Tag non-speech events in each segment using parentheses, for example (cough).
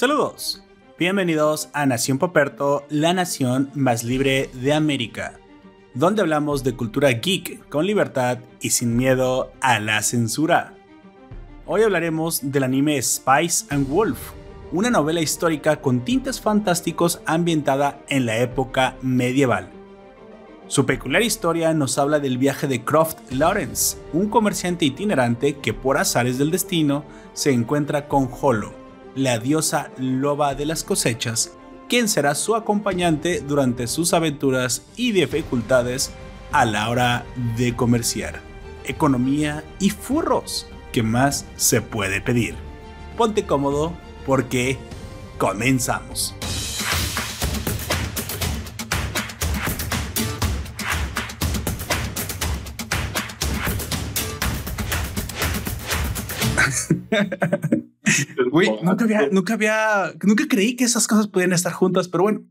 Saludos. Bienvenidos a Nación Poperto, la nación más libre de América, donde hablamos de cultura geek con libertad y sin miedo a la censura. Hoy hablaremos del anime Spice and Wolf, una novela histórica con tintes fantásticos ambientada en la época medieval. Su peculiar historia nos habla del viaje de Croft Lawrence, un comerciante itinerante que por azares del destino se encuentra con Holo, la diosa loba de las cosechas, quien será su acompañante durante sus aventuras y dificultades a la hora de comerciar. Economía y furros, ¿qué más se puede pedir? Ponte cómodo porque comenzamos. (laughs) nunca había, nunca había, nunca creí que esas cosas podían estar juntas, pero bueno,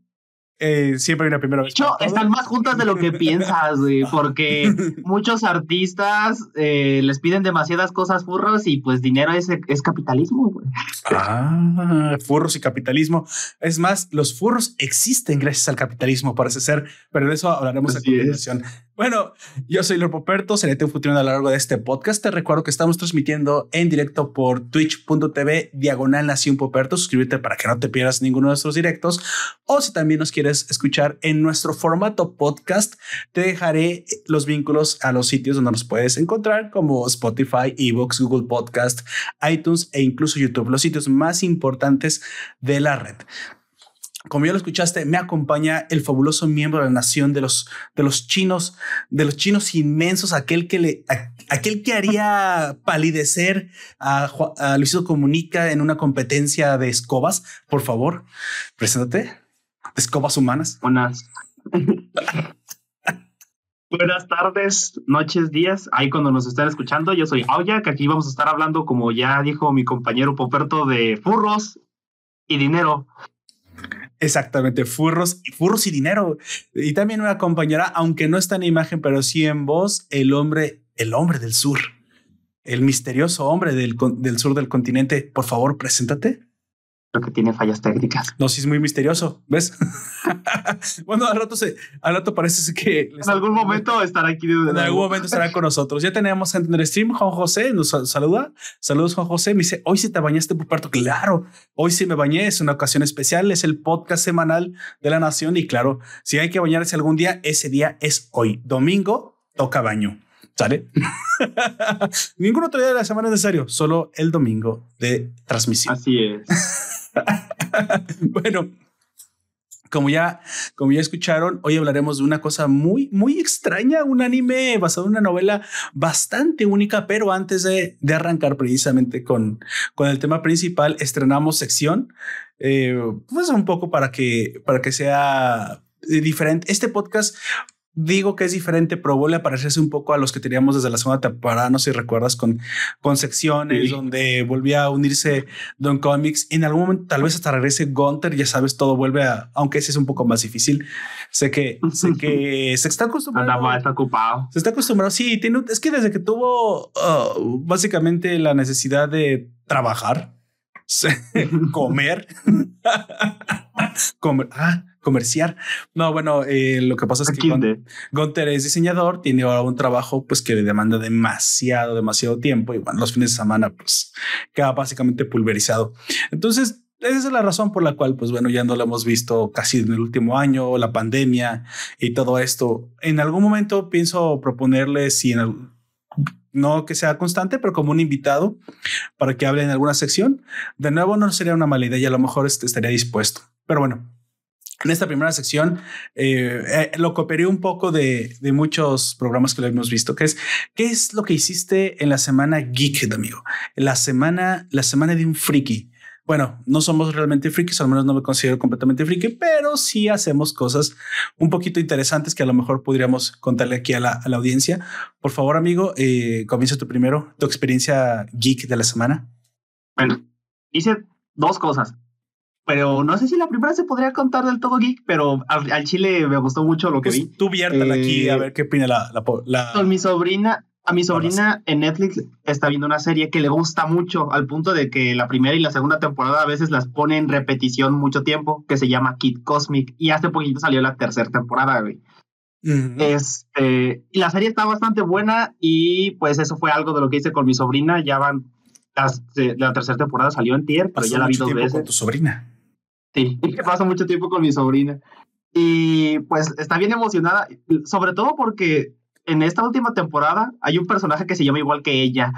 eh, siempre hay una primera vez. De hecho, están más juntas de lo que piensas, güey, (laughs) porque muchos artistas eh, les piden demasiadas cosas furros y pues dinero es, es capitalismo, güey. Ah, furros y capitalismo. Es más, los furros existen gracias al capitalismo, parece ser, pero de eso hablaremos a continuación. Bueno, yo soy Lord Poperto, seré tu futuro a lo largo de este podcast. Te recuerdo que estamos transmitiendo en directo por twitch.tv diagonal nación Poperto. Suscríbete para que no te pierdas ninguno de nuestros directos. O si también nos quieres escuchar en nuestro formato podcast, te dejaré los vínculos a los sitios donde nos puedes encontrar, como Spotify, Evox, Google Podcast, iTunes e incluso YouTube, los sitios más importantes de la red como ya lo escuchaste, me acompaña el fabuloso miembro de la nación de los, de los chinos, de los chinos inmensos, aquel que le, aquel que haría palidecer a, a Luisito Comunica en una competencia de escobas. Por favor, preséntate. escobas humanas. Buenas. Buenas tardes, noches, días. Ahí cuando nos están escuchando, yo soy Aoya, que aquí vamos a estar hablando, como ya dijo mi compañero Poperto, de furros y dinero. Exactamente, furros, furros y dinero. Y también me acompañará, aunque no está en imagen, pero sí en voz, el hombre, el hombre del sur, el misterioso hombre del, del sur del continente. Por favor, preséntate. Creo que tiene fallas técnicas. No, sí es muy misterioso, ¿ves? (laughs) bueno, al rato se, al rato parece que en algún momento estará aquí. en algún momento estará con nosotros. Ya tenemos en el stream Juan José, nos saluda. Saludos Juan José. Me dice, hoy sí te bañaste por parto. Claro, hoy sí me bañé. Es una ocasión especial. Es el podcast semanal de la nación. Y claro, si hay que bañarse algún día, ese día es hoy. Domingo toca baño. ¿Sale? (laughs) Ningún otro día de la semana es necesario, solo el domingo de transmisión. Así es. (laughs) bueno, como ya, como ya escucharon, hoy hablaremos de una cosa muy, muy extraña, un anime basado en una novela bastante única, pero antes de, arrancar precisamente con, con el tema principal, estrenamos sección, eh, pues un poco para que, para que sea diferente. Este podcast digo que es diferente, pero vuelve a parecerse un poco a los que teníamos desde la segunda temporada, no sé si recuerdas, con, con secciones donde volvía a unirse Don Comics. En algún momento tal vez hasta regrese Gunter, ya sabes, todo vuelve a, aunque ese es un poco más difícil. Sé que, sé (laughs) que se está acostumbrado. está ocupado. Se está acostumbrado, sí, tiene, es que desde que tuvo uh, básicamente la necesidad de trabajar, (laughs) comer, (laughs) (laughs) comer, ah, comerciar. No, bueno, eh, lo que pasa es que Gunter es diseñador, tiene ahora un trabajo pues que le demanda demasiado, demasiado tiempo y bueno, los fines de semana pues queda básicamente pulverizado. Entonces, esa es la razón por la cual, pues bueno, ya no lo hemos visto casi en el último año, la pandemia y todo esto. En algún momento pienso proponerle si en no que sea constante, pero como un invitado para que hable en alguna sección. De nuevo, no sería una mala idea y a lo mejor este, estaría dispuesto. Pero bueno, en esta primera sección eh, eh, lo cooperé un poco de, muchos programas que lo hemos visto, que es qué es lo que hiciste en la semana geek, amigo, la semana, la semana de un friki. Bueno, no somos realmente frikis, al menos no me considero completamente friki, pero sí hacemos cosas un poquito interesantes que a lo mejor podríamos contarle aquí a la, audiencia. Por favor, amigo, eh, comienza tú primero, tu experiencia geek de la semana. Bueno, hice dos cosas pero no sé si la primera se podría contar del todo geek, pero al, chile me gustó mucho lo que pues vi. Tú viértela aquí a eh, ver qué opina la, la, Con mi sobrina, A mi sobrina en Netflix está viendo una serie que le gusta mucho, al punto de que la primera y la segunda temporada a veces las pone en repetición mucho tiempo, que se llama Kid Cosmic, y hace poquito salió la tercera temporada, güey. Este, y la serie está bastante buena y pues eso fue algo de lo que hice con mi sobrina. Ya van, la tercera temporada salió en tier, pero ya la vi dos veces. con tu sobrina? Sí, (laughs) paso mucho tiempo con mi sobrina. Y pues está bien emocionada, sobre todo porque en esta última temporada hay un personaje que se llama igual que ella.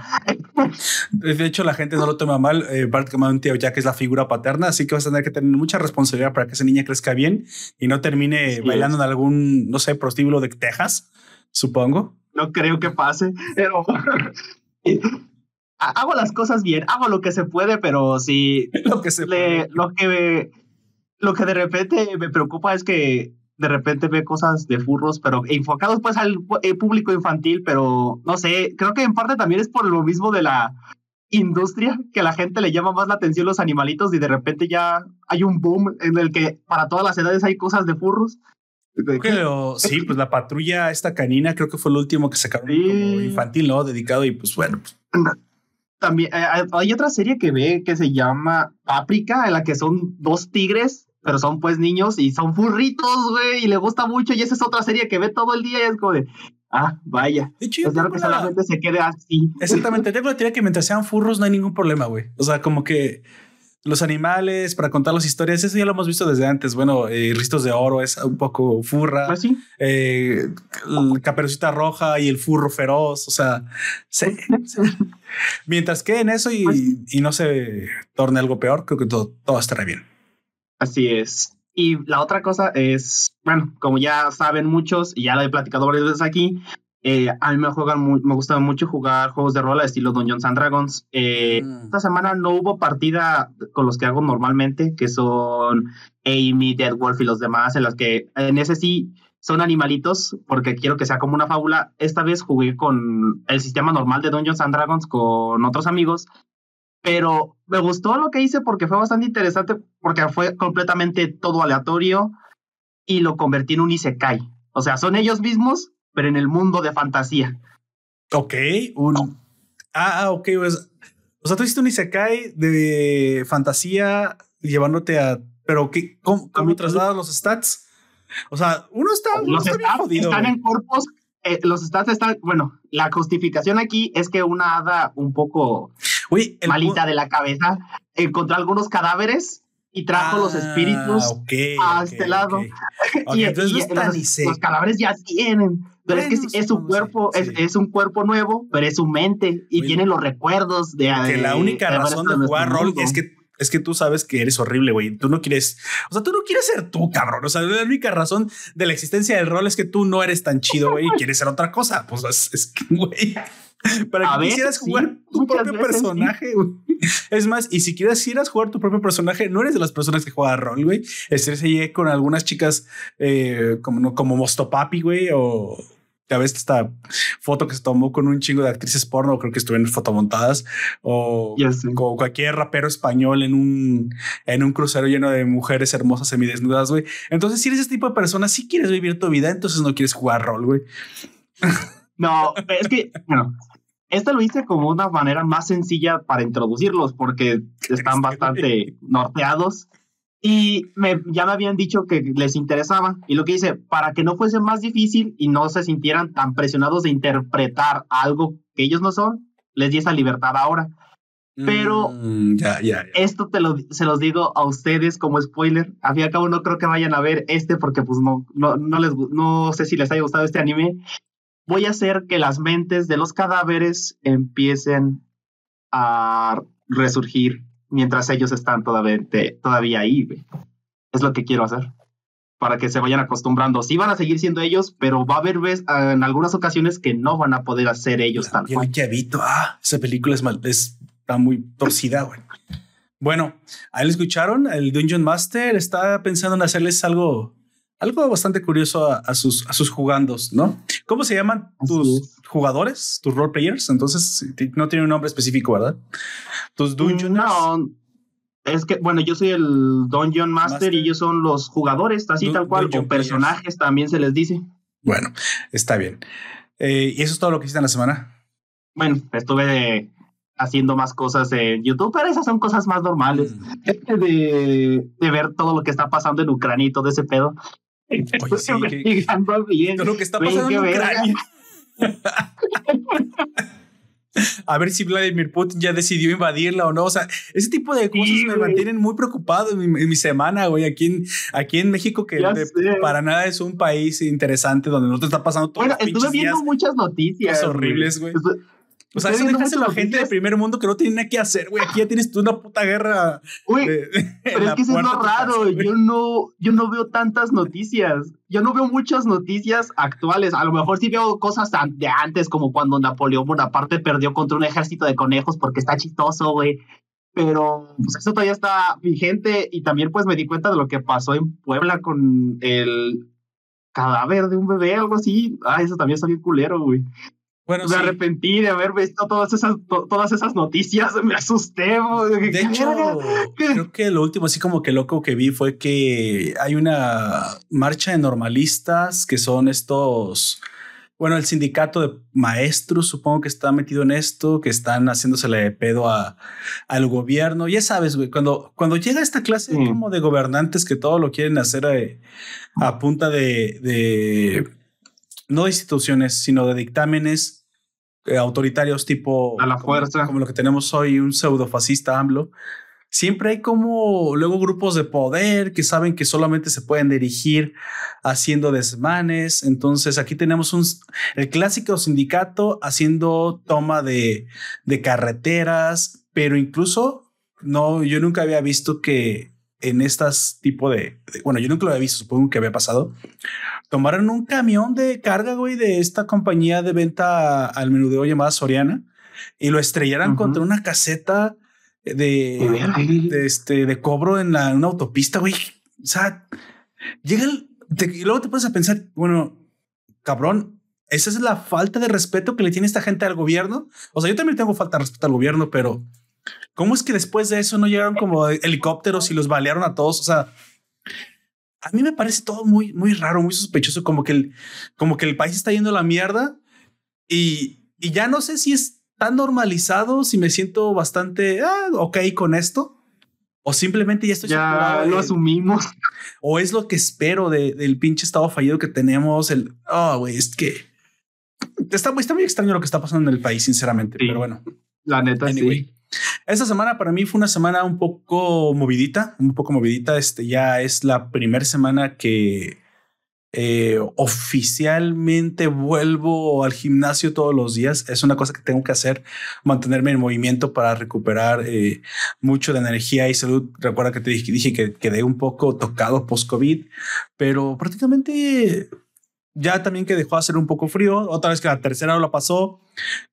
De hecho, la gente no lo toma mal. Eh, Bart tío ya que es la figura paterna, así que vas a tener que tener mucha responsabilidad para que esa niña crezca bien y no termine bailando en algún, no sé, prostíbulo de Texas, supongo. No creo que pase, pero (laughs) hago las cosas bien, hago lo que se puede, pero sí. (laughs) lo que se le, Lo que, lo que de repente me preocupa es que de repente ve cosas de furros, pero enfocados pues al eh, público infantil, pero no sé, creo que en parte también es por lo mismo de la industria que a la gente le llama más la atención los animalitos y de repente ya hay un boom en el que para todas las edades hay cosas de furros. Creo, sí, pues la patrulla esta canina creo que fue el último que sacaron como infantil, ¿no? Dedicado y pues bueno. Pues. También eh, hay otra serie que ve que se llama Paprika, en la que son dos tigres pero son pues niños y son furritos, güey, y le gusta mucho, y esa es otra serie que ve todo el día y es como de, ah, vaya. De hecho, que solamente se quede así. Exactamente, tengo la teoría que mientras sean furros no hay ningún problema, güey. O sea, como que los animales, para contar las historias, eso ya lo hemos visto desde antes. Bueno, eh, Ristos de Oro es un poco furra. ¿Ah, sí? Eh, Caperucita Roja y el furro feroz. O sea, mientras que en eso y, pues y, no se torne algo peor, creo que todo, todo estará bien. Así es. Y la otra cosa es, bueno, como ya saben muchos, y ya lo he platicado varias veces aquí, eh, a mí me, juegan me gusta mucho jugar juegos de rol a estilo Dungeons and Dragons. Eh, mm. Esta semana no hubo partida con los que hago normalmente, que son Amy, Dead Wolf y los demás, en las que en ese sí son animalitos, porque quiero que sea como una fábula. Esta vez jugué con el sistema normal de Dungeons and Dragons con otros amigos pero me gustó lo que hice porque fue bastante interesante, porque fue completamente todo aleatorio y lo convertí en un Isekai. O sea, son ellos mismos, pero en el mundo de fantasía. Ok, un... Ah, ok, pues... O sea, tú hiciste un Isekai de fantasía llevándote a... Pero, ¿qué, ¿cómo, cómo trasladas los stats? O sea, uno está, los stats están en cuerpos eh, los stats están, bueno, la justificación aquí es que una hada un poco malita de la cabeza encontró algunos cadáveres y trajo los espíritus ah, a este lado. (laughs) y, los, cadáveres ya tienen. Pero es que es, su cuerpo, es, un cuerpo nuevo, pero es su mente y tiene los recuerdos de. Que la única razón de jugar rol es que es que tú sabes que eres horrible, güey. Tú no quieres, o sea, tú no quieres ser tú, cabrón. O sea, la única razón de la existencia del rol es que tú no eres tan chido, güey, y (laughs) quieres ser otra cosa. Pues es, que, güey. Para que quisieras jugar tu propio personaje, güey. Es más, y si a jugar tu propio personaje, no eres de las personas que juegan rol, güey. Estés con algunas chicas eh, como, como Mostopapi, güey, o ya ves esta foto que se tomó con un chingo de actrices porno, creo que estuvieron fotomontadas, o como cualquier rapero español en un, en un crucero lleno de mujeres hermosas semidesnudas, güey. Entonces, si eres ese tipo de persona, si quieres vivir tu vida, entonces no quieres jugar rol, güey. No, es que, bueno, esto lo hice como una manera más sencilla para introducirlos porque (laughs) están bastante norteados y me, ya me habían dicho que les interesaba. Y lo que hice, para que no fuese más difícil y no se sintieran tan presionados de interpretar algo que ellos no son, les di esa libertad ahora. Pero mm, ya, ya, esto te lo, se los digo a ustedes como spoiler. A fin y al cabo no creo que vayan a ver este porque pues no, no, no, les, no sé si les haya gustado este anime. Voy a hacer que las mentes de los cadáveres empiecen a resurgir mientras ellos están todavía, todavía ahí. Es lo que quiero hacer. Para que se vayan acostumbrando. Sí van a seguir siendo ellos, pero va a haber ah, en algunas ocasiones que no van a poder hacer ellos tan cual. Ah, esa película es mal, está muy torcida, güey. Bueno, ahí lo escucharon. El Dungeon Master está pensando en hacerles algo, algo bastante curioso a, sus, a sus jugandos, ¿no? ¿Cómo se llaman tus jugadores, tus role players? Entonces no tiene un nombre específico, ¿verdad? Tus Dungeon No, es que, bueno, yo soy el Dungeon Master, y ellos son los jugadores, así tal cual, o personajes también se les dice. Bueno, está bien. Eh, ¿Y eso es todo lo que hiciste en la semana? bueno, estuve haciendo más cosas en YouTube, pero esas son cosas más normales mm. de, de, ver todo lo que está pasando en Ucrania y todo ese pedo. Oye, sí, que, lo que está pasando en Ucrania. A ver si Vladimir Putin ya decidió invadirla o no. O sea, ese tipo de cosas me mantienen muy preocupado en mi, semana, güey. Aquí en, aquí en México, que para nada es un país interesante donde no te está pasando todo. Bueno, estuve viendo muchas noticias. horribles, güey. O sea, eso dejas a la gente del primer mundo que no tiene nada que hacer, güey. Aquí ya tienes tú una puta guerra. Uy, (laughs) pero es que eso es lo raro. yo no, yo no veo tantas noticias. Yo no veo muchas noticias actuales. A lo mejor sí veo cosas de antes, como cuando Napoleón Bonaparte perdió contra un ejército de conejos porque está chistoso, güey. Pero pues eso todavía está vigente. Y también pues me di cuenta de lo que pasó en Puebla con el cadáver de un bebé, algo así. Ah, eso también está bien culero, güey. Bueno, me arrepentí de haber visto todas esas, todas esas noticias, (laughs) me asusté. De hecho, creo (laughs) que lo último así como que loco que vi fue que hay una marcha de normalistas que son estos, bueno, el sindicato de maestros supongo que está metido en esto, que están haciéndosele de pedo a, al gobierno. Ya sabes, güey, cuando, cuando llega esta clase mm. como de gobernantes que todo lo quieren hacer a, a punta de, de no de instituciones, sino de dictámenes eh, autoritarios tipo... A la fuerza. Como, lo que tenemos hoy, un pseudo fascista AMLO. Siempre hay como luego grupos de poder que saben que solamente se pueden dirigir haciendo desmanes. Entonces aquí tenemos un, el clásico sindicato haciendo toma de, de carreteras, pero incluso no, yo nunca había visto que en estas tipo de, bueno, yo nunca lo había visto, supongo que había pasado. Tomaron un camión de carga, güey, de esta compañía de venta al menudeo llamada Soriana y lo estrellaran contra una caseta de, de, este, de cobro en, la, una autopista, güey. O sea, llega el, y luego te pones a pensar, bueno, cabrón, esa es la falta de respeto que le tiene esta gente al gobierno. O sea, yo también tengo falta de respeto al gobierno, pero ¿Cómo es que después de eso no llegaron como helicópteros y los balearon a todos? O sea, a mí me parece todo muy, muy raro, muy sospechoso, como que el, como que el país está yendo a la mierda y, y ya no sé si es tan normalizado, si me siento bastante ah, ok con esto. O simplemente ya estoy ya lo asumimos. (laughs) O es lo que espero del pinche estado fallido que tenemos. El oh, güey, es que está, está, muy extraño lo que está pasando en el país, sinceramente. Pero bueno, la neta, sí. Esta semana para mí fue una semana un poco movidita, un poco movidita. Este ya es la primera semana que eh, oficialmente vuelvo al gimnasio todos los días. Es una cosa que tengo que hacer, mantenerme en movimiento para recuperar eh, mucho de energía y salud. Recuerda que te dije, que quedé un poco tocado post-COVID, pero prácticamente ya también que dejó de hacer un poco frío, otra vez que la tercera lo pasó,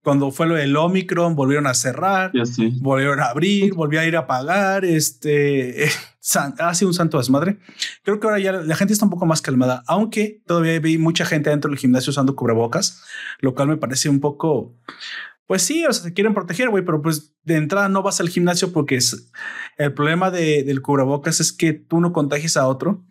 cuando fue lo del Omicron, volvieron a cerrar, volvieron a abrir, volvió a ir a pagar, este, (laughs) ha sido un santo desmadre. Creo que ahora ya la gente está un poco más calmada, aunque todavía vi mucha gente dentro del gimnasio usando cubrebocas, lo cual me parece un poco, pues sí, o sea, se quieren proteger, güey, pero pues de entrada no vas al gimnasio porque es, el problema de, del cubrebocas es que tú no contagies a otro,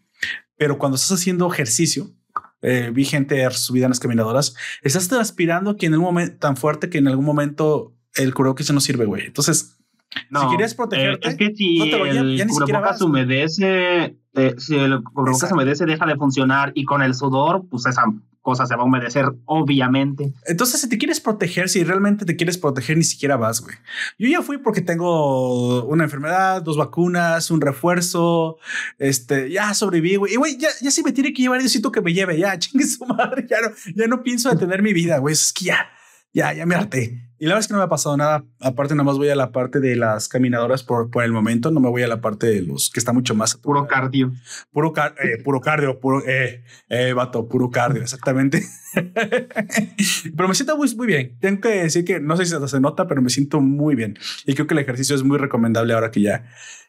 pero cuando estás haciendo ejercicio, eh, vi gente subida en las caminadoras, estás transpirando que en un momento tan fuerte que en algún momento el se no sirve, güey. Entonces, si quieres protegerte, eh, es que si el cubrebocas humedece, eh, si el cubrebocas humedece, deja de funcionar y con el sudor, pues esa cosa se va a humedecer, obviamente. Entonces, si te quieres proteger, si realmente te quieres proteger, ni siquiera vas, güey. Yo ya fui porque tengo una enfermedad, dos vacunas, un refuerzo, este, ya sobreviví, güey. Y güey, ya, ya si me tiene que llevar, necesito que me lleve, ya, (laughs) chingue su madre, ya no, ya no pienso detener mi vida, güey. Es que ya, ya, ya me harté. Y la verdad es que no me ha pasado nada. Aparte, nada más voy a la parte de las caminadoras por, por el momento. No me voy a la parte de los que está mucho más. Puro cardio. Puro, eh, puro cardio, puro, eh, eh, vato, puro cardio, exactamente. (laughs) pero me siento muy, muy bien. Tengo que decir que no sé si se nota, pero me siento muy bien. Y creo que el ejercicio es muy recomendable ahora que ya,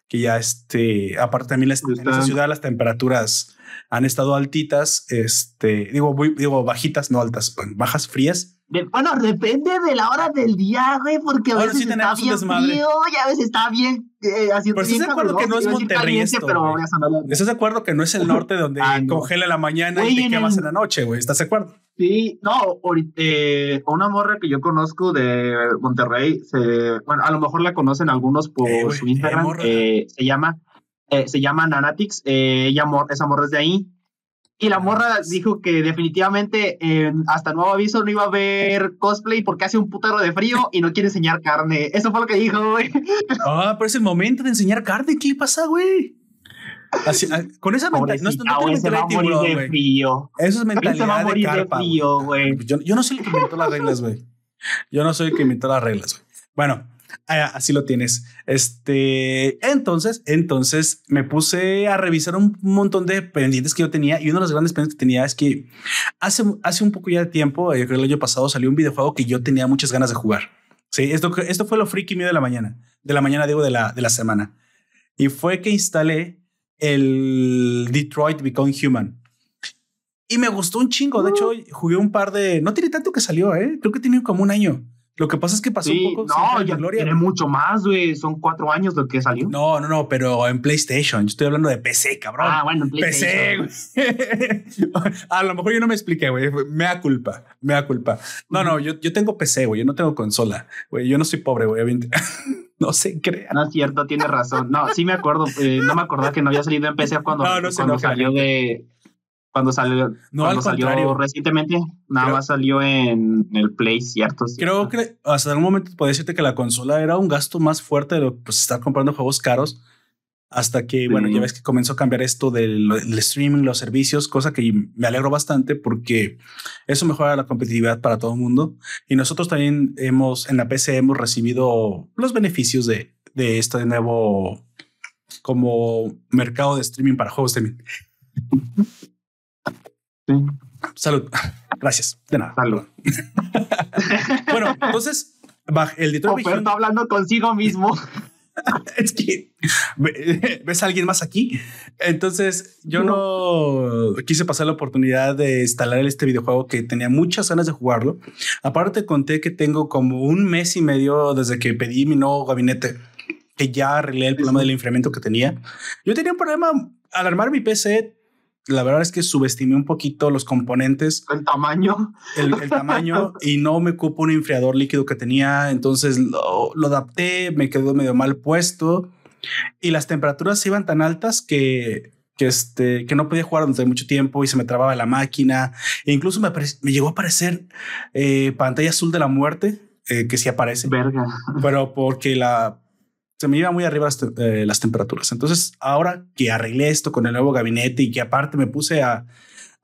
que ya este, aparte también en esta ciudad las temperaturas han estado altitas, este, digo, digo bajitas, no altas, bajas, frías. Bueno, depende de la hora del día, güey, porque a veces está bien frío y a veces está bien eh, haciendo Pero estás de acuerdo que no es Monterrey esto, pero ¿Estás de acuerdo que no es el norte donde ah, congela la mañana y te quemas en la noche, güey? ¿Estás de acuerdo? Sí, no, eh, una morra que yo conozco de Monterrey, se, bueno, a lo mejor la conocen algunos por eh, su Instagram, eh, se llama, se llama Nanatix, ella, esa morra es de ahí, y la morra dijo que definitivamente hasta nuevo aviso no iba a ver cosplay porque hace un putero de frío y no quiere enseñar carne. Eso fue lo que dijo, güey. Ah, pero es el momento de enseñar carne. ¿Qué le pasa, güey? Así, ah, con esa mentalidad. No, no tengo mentalidad de tiburón, güey. Eso es mentalidad de carpa. güey. Yo, yo no soy el que inventó las reglas, güey. Yo no soy el que inventó las reglas, güey. Bueno, así lo tienes. Este, entonces, entonces me puse a revisar un montón de pendientes que yo tenía y uno de los grandes pendientes que tenía es que hace, hace un poco ya de tiempo, yo creo el año pasado salió un videojuego que yo tenía muchas ganas de jugar. Sí, esto, esto fue lo freaky mío de la mañana, de la mañana digo de la, de la semana. Y fue que instalé el Detroit Become Human. Y me gustó un chingo. De hecho, jugué un par de... No tiene tanto que salió, ¿eh? Creo que tiene como un año. Lo que pasa es que pasó un poco. No, ya gloria, tiene mucho más, güey. Son cuatro años lo que salió. No, no, no, pero en PlayStation. Yo estoy hablando de PC, cabrón. Ah, bueno, en PlayStation. PC, (laughs) A lo mejor yo no me expliqué, güey. Me da culpa, me da culpa. No, no, yo, yo tengo PC, güey. Yo no tengo consola, güey. Yo no soy pobre, güey. (laughs) no se crea. No es cierto, tiene razón. No, sí me acuerdo. Eh, no me acordaba que no había salido en PC cuando, cuando salió de cuando salió, no, cuando salió recientemente, nada más salió en el Play, ¿cierto? Creo que hasta el momento podía decirte que la consola era un gasto más fuerte de lo que pues, estar comprando juegos caros. Hasta que, bueno, ya ves que comenzó a cambiar esto del, streaming, los servicios, cosa que me alegro bastante porque eso mejora la competitividad para todo el mundo. Y nosotros también hemos, en la PC, hemos recibido los beneficios de, de este nuevo como mercado de streaming para juegos también. (laughs) Salud. (laughs) Gracias. De nada. Salud. (laughs) bueno, entonces, el Detroit oh, está hablando consigo mismo. (laughs) es que ves a alguien más aquí. Entonces, yo no. quise pasar la oportunidad de instalar este videojuego que tenía muchas ganas de jugarlo. Aparte, conté que tengo como un mes y medio desde que pedí mi nuevo gabinete, que ya arreglé el problema del enfriamiento que tenía. Yo tenía un problema al armar mi PC la verdad es que subestimé un poquito los componentes. El tamaño. El, tamaño (laughs) y no me cupo un enfriador líquido que tenía. Entonces lo, adapté, me quedó medio mal puesto y las temperaturas iban tan altas que, que, este, que no podía jugar durante mucho tiempo y se me trababa la máquina. E incluso me, me llegó a aparecer eh, pantalla azul de la muerte, eh, que sí aparece. Verga. Pero porque la se me iba muy arriba eh, las, temperaturas. Entonces, ahora que arreglé esto con el nuevo gabinete y que aparte me puse a,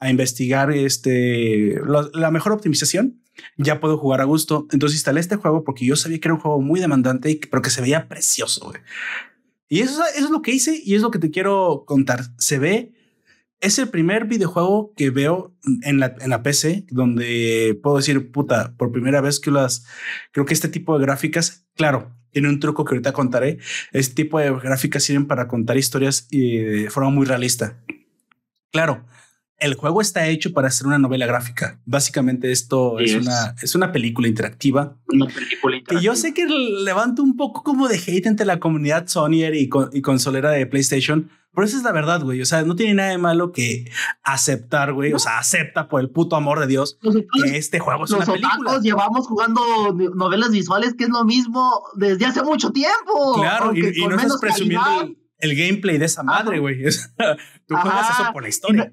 investigar este, la, mejor optimización, ya puedo jugar a gusto. Entonces instalé este juego porque yo sabía que era un juego muy demandante, pero que se veía precioso. Y eso, eso, es lo que hice y es lo que te quiero contar. Se ve, es el primer videojuego que veo en la, PC donde puedo decir, puta, por primera vez que las, creo que este tipo de gráficas, claro, tiene un truco que ahorita contaré. Este tipo de gráficas sirven para contar historias y de forma muy realista. Claro, el juego está hecho para ser una novela gráfica. Básicamente esto es, una, es una película interactiva. Una película interactiva. Y yo sé que levanto un poco como de hate entre la comunidad Sonyer y, y consolera de PlayStation, pero esa es la verdad, güey. O sea, no tiene nada de malo que aceptar, güey. O sea, acepta por el puto amor de Dios que este juego es una película. Nosotros llevamos jugando novelas visuales, que es lo mismo desde hace mucho tiempo. Claro, y, no estás presumiendo el, gameplay de esa madre, güey. (laughs) Tú juegas eso por la historia.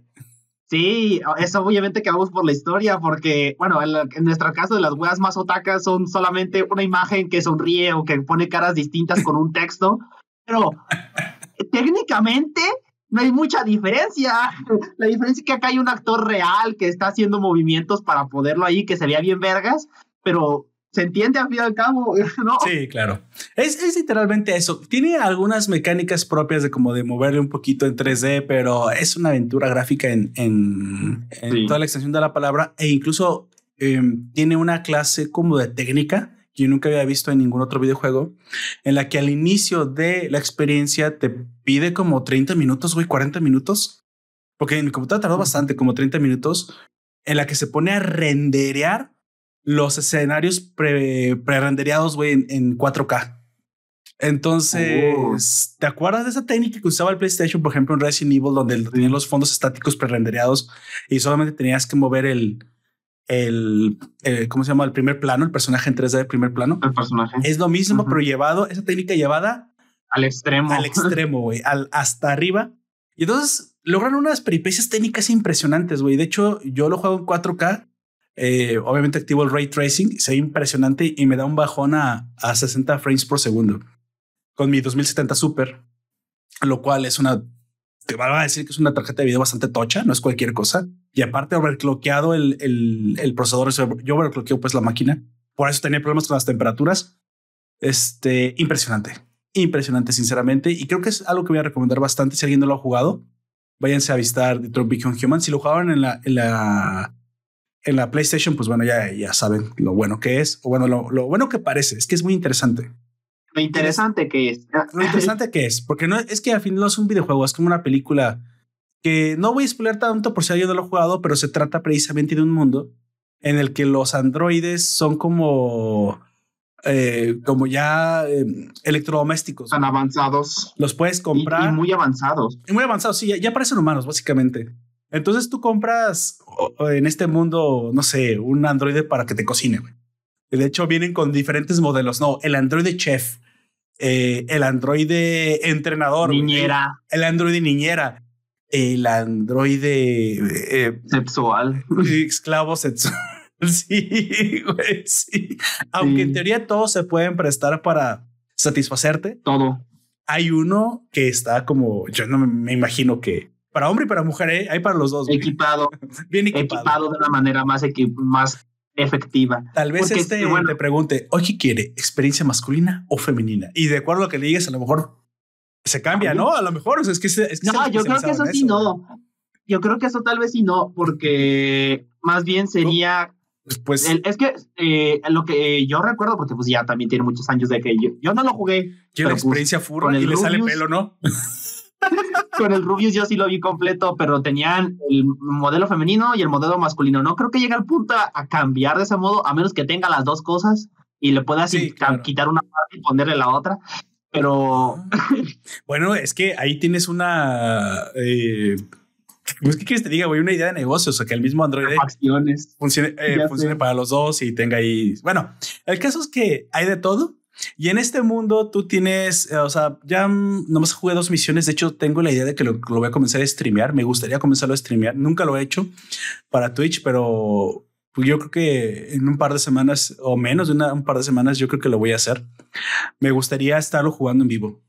Sí, eso obviamente que vamos por la historia, porque, bueno, en, nuestro caso de las weas más otacas son solamente una imagen que sonríe o que pone caras distintas con un texto, pero técnicamente no hay mucha diferencia. La diferencia es que acá hay un actor real que está haciendo movimientos para poderlo ahí, que se vea bien vergas, pero se entiende al fin y al cabo, (laughs) ¿no? Sí, claro. Es, es, literalmente eso. Tiene algunas mecánicas propias de como de moverle un poquito en 3D, pero es una aventura gráfica en, en, toda la extensión de la palabra e incluso em, tiene una clase como de técnica yo nunca había visto en ningún otro videojuego, en la que al inicio de la experiencia te pide como 30 minutos, güey, 40 minutos, porque en mi computadora tardó bastante, como 30 minutos, en la que se pone a renderear los escenarios pre, rendereados güey, en, en 4K. Entonces, ¿te acuerdas de esa técnica que usaba el PlayStation, por ejemplo, en Resident Evil, donde tenían los fondos estáticos pre-rendereados y solamente tenías que mover el, el, eh, ¿cómo se llama? El primer plano, el personaje en 3D de primer plano. El personaje. Es lo mismo, pero llevado, esa técnica llevada al extremo. Al extremo, güey, hasta arriba. Y entonces logran unas peripecias técnicas impresionantes, güey. De hecho, yo lo juego en 4K. Eh, obviamente activo el ray tracing, se ve impresionante y me da un bajón a, a 60 frames por segundo con mi 2070 Super, lo cual es una, te van a decir que es una tarjeta de video bastante tocha, no es cualquier cosa. Y aparte, overclockeado el, el, el procesador, yo overcloqueo pues la máquina, por eso tenía problemas con las temperaturas. Este, impresionante, impresionante, sinceramente. Y creo que es algo que voy a recomendar bastante si alguien lo ha jugado. Váyanse a visitar Detroit Become Human. Si lo jugaban en la, en la, en la PlayStation, pues bueno, ya, ya saben lo bueno que es, o bueno, lo, lo bueno que parece. Es que es muy interesante. Lo interesante que es. Lo (laughs) interesante que es, porque no es que al final no es un videojuego, es como una película que no voy a spoiler tanto por si alguien no lo ha jugado, pero se trata precisamente de un mundo en el que los androides son como eh, como ya eh, electrodomésticos. Tan avanzados. Los puedes comprar. Y, muy avanzados. Y muy avanzados, sí, ya, parecen humanos, básicamente. Entonces tú compras en este mundo, no sé, un androide para que te cocine. De hecho, vienen con diferentes modelos. No, el androide chef, eh, el androide entrenador, niñera, el, androide niñera, el androide eh, sexual, esclavo sexual. (laughs) Sí, güey, sí. Aunque en teoría todos se pueden prestar para satisfacerte. Todo. Hay uno que está como, yo no me, imagino que para hombre y para mujer, ¿eh? hay para los dos. Equipado. (laughs) Bien equipado. Equipado de una manera más, más efectiva. Tal vez este bueno, te pregunte, oye, ¿quiere experiencia masculina o femenina? Y de acuerdo a lo que le digas, a lo mejor se cambia, ¿no? A lo mejor es que, es No, yo creo que eso sí no. Yo creo que eso tal vez sí no, porque más bien sería... Pues, pues es que eh, lo que yo recuerdo, porque pues ya también tiene muchos años de que yo, no lo jugué. Quiero pues, experiencia furra y le sale pelo, ¿no? (laughs) con el Rubius yo sí lo vi completo, pero tenían el modelo femenino y el modelo masculino. No creo que llegue al punto a, cambiar de ese modo, a menos que tenga las dos cosas y le puedas quitar una parte y ponerle la otra. Pero (laughs) bueno, es que ahí tienes una. Eh, ¿Qué quieres te diga, güey? Una idea de negocio, o sea, que el mismo Android funcione, eh, funcione para los dos y tenga ahí. Bueno, el caso es que hay de todo y en este mundo tú tienes, eh, o sea, ya nomás jugué dos misiones. De hecho, tengo la idea de que lo, voy a comenzar a streamear. Me gustaría comenzarlo a streamear. Nunca lo he hecho para Twitch, pero yo creo que en un par de semanas o menos de un par de semanas, yo creo que lo voy a hacer. Me gustaría estarlo jugando en vivo.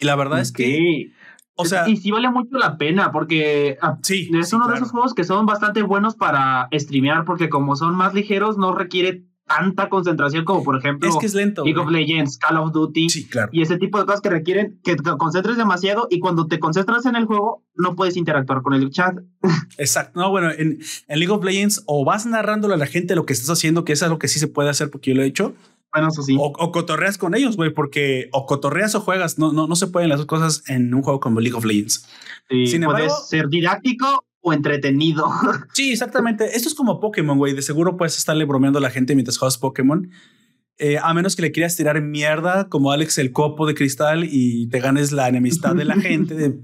Y la verdad es que, o sea, y sí vale mucho la pena porque ah, sí, es uno de esos juegos que son bastante buenos para streamear porque como son más ligeros, no requiere tanta concentración como por ejemplo es que es lento, League of Legends, Call of Duty sí, claro. y ese tipo de cosas que requieren que te concentres demasiado y cuando te concentras en el juego no puedes interactuar con el chat. (laughs) Exacto. No, bueno, en, en League of Legends o vas narrándole a la gente lo que estás haciendo, que es algo que sí se puede hacer porque yo lo he hecho. Bueno, eso sí. O, cotorreas con ellos, güey, porque o cotorreas o juegas. No, no, no se pueden las dos cosas en un juego como League of Legends. Sí, Sin puedes ser didáctico o entretenido. (laughs) Sí, exactamente. Esto es como Pokémon, güey. De seguro puedes estarle bromeando a la gente mientras juegas Pokémon. Eh, a menos que le quieras tirar mierda como Alex el copo de cristal y te ganes la enemistad de la (laughs) gente de,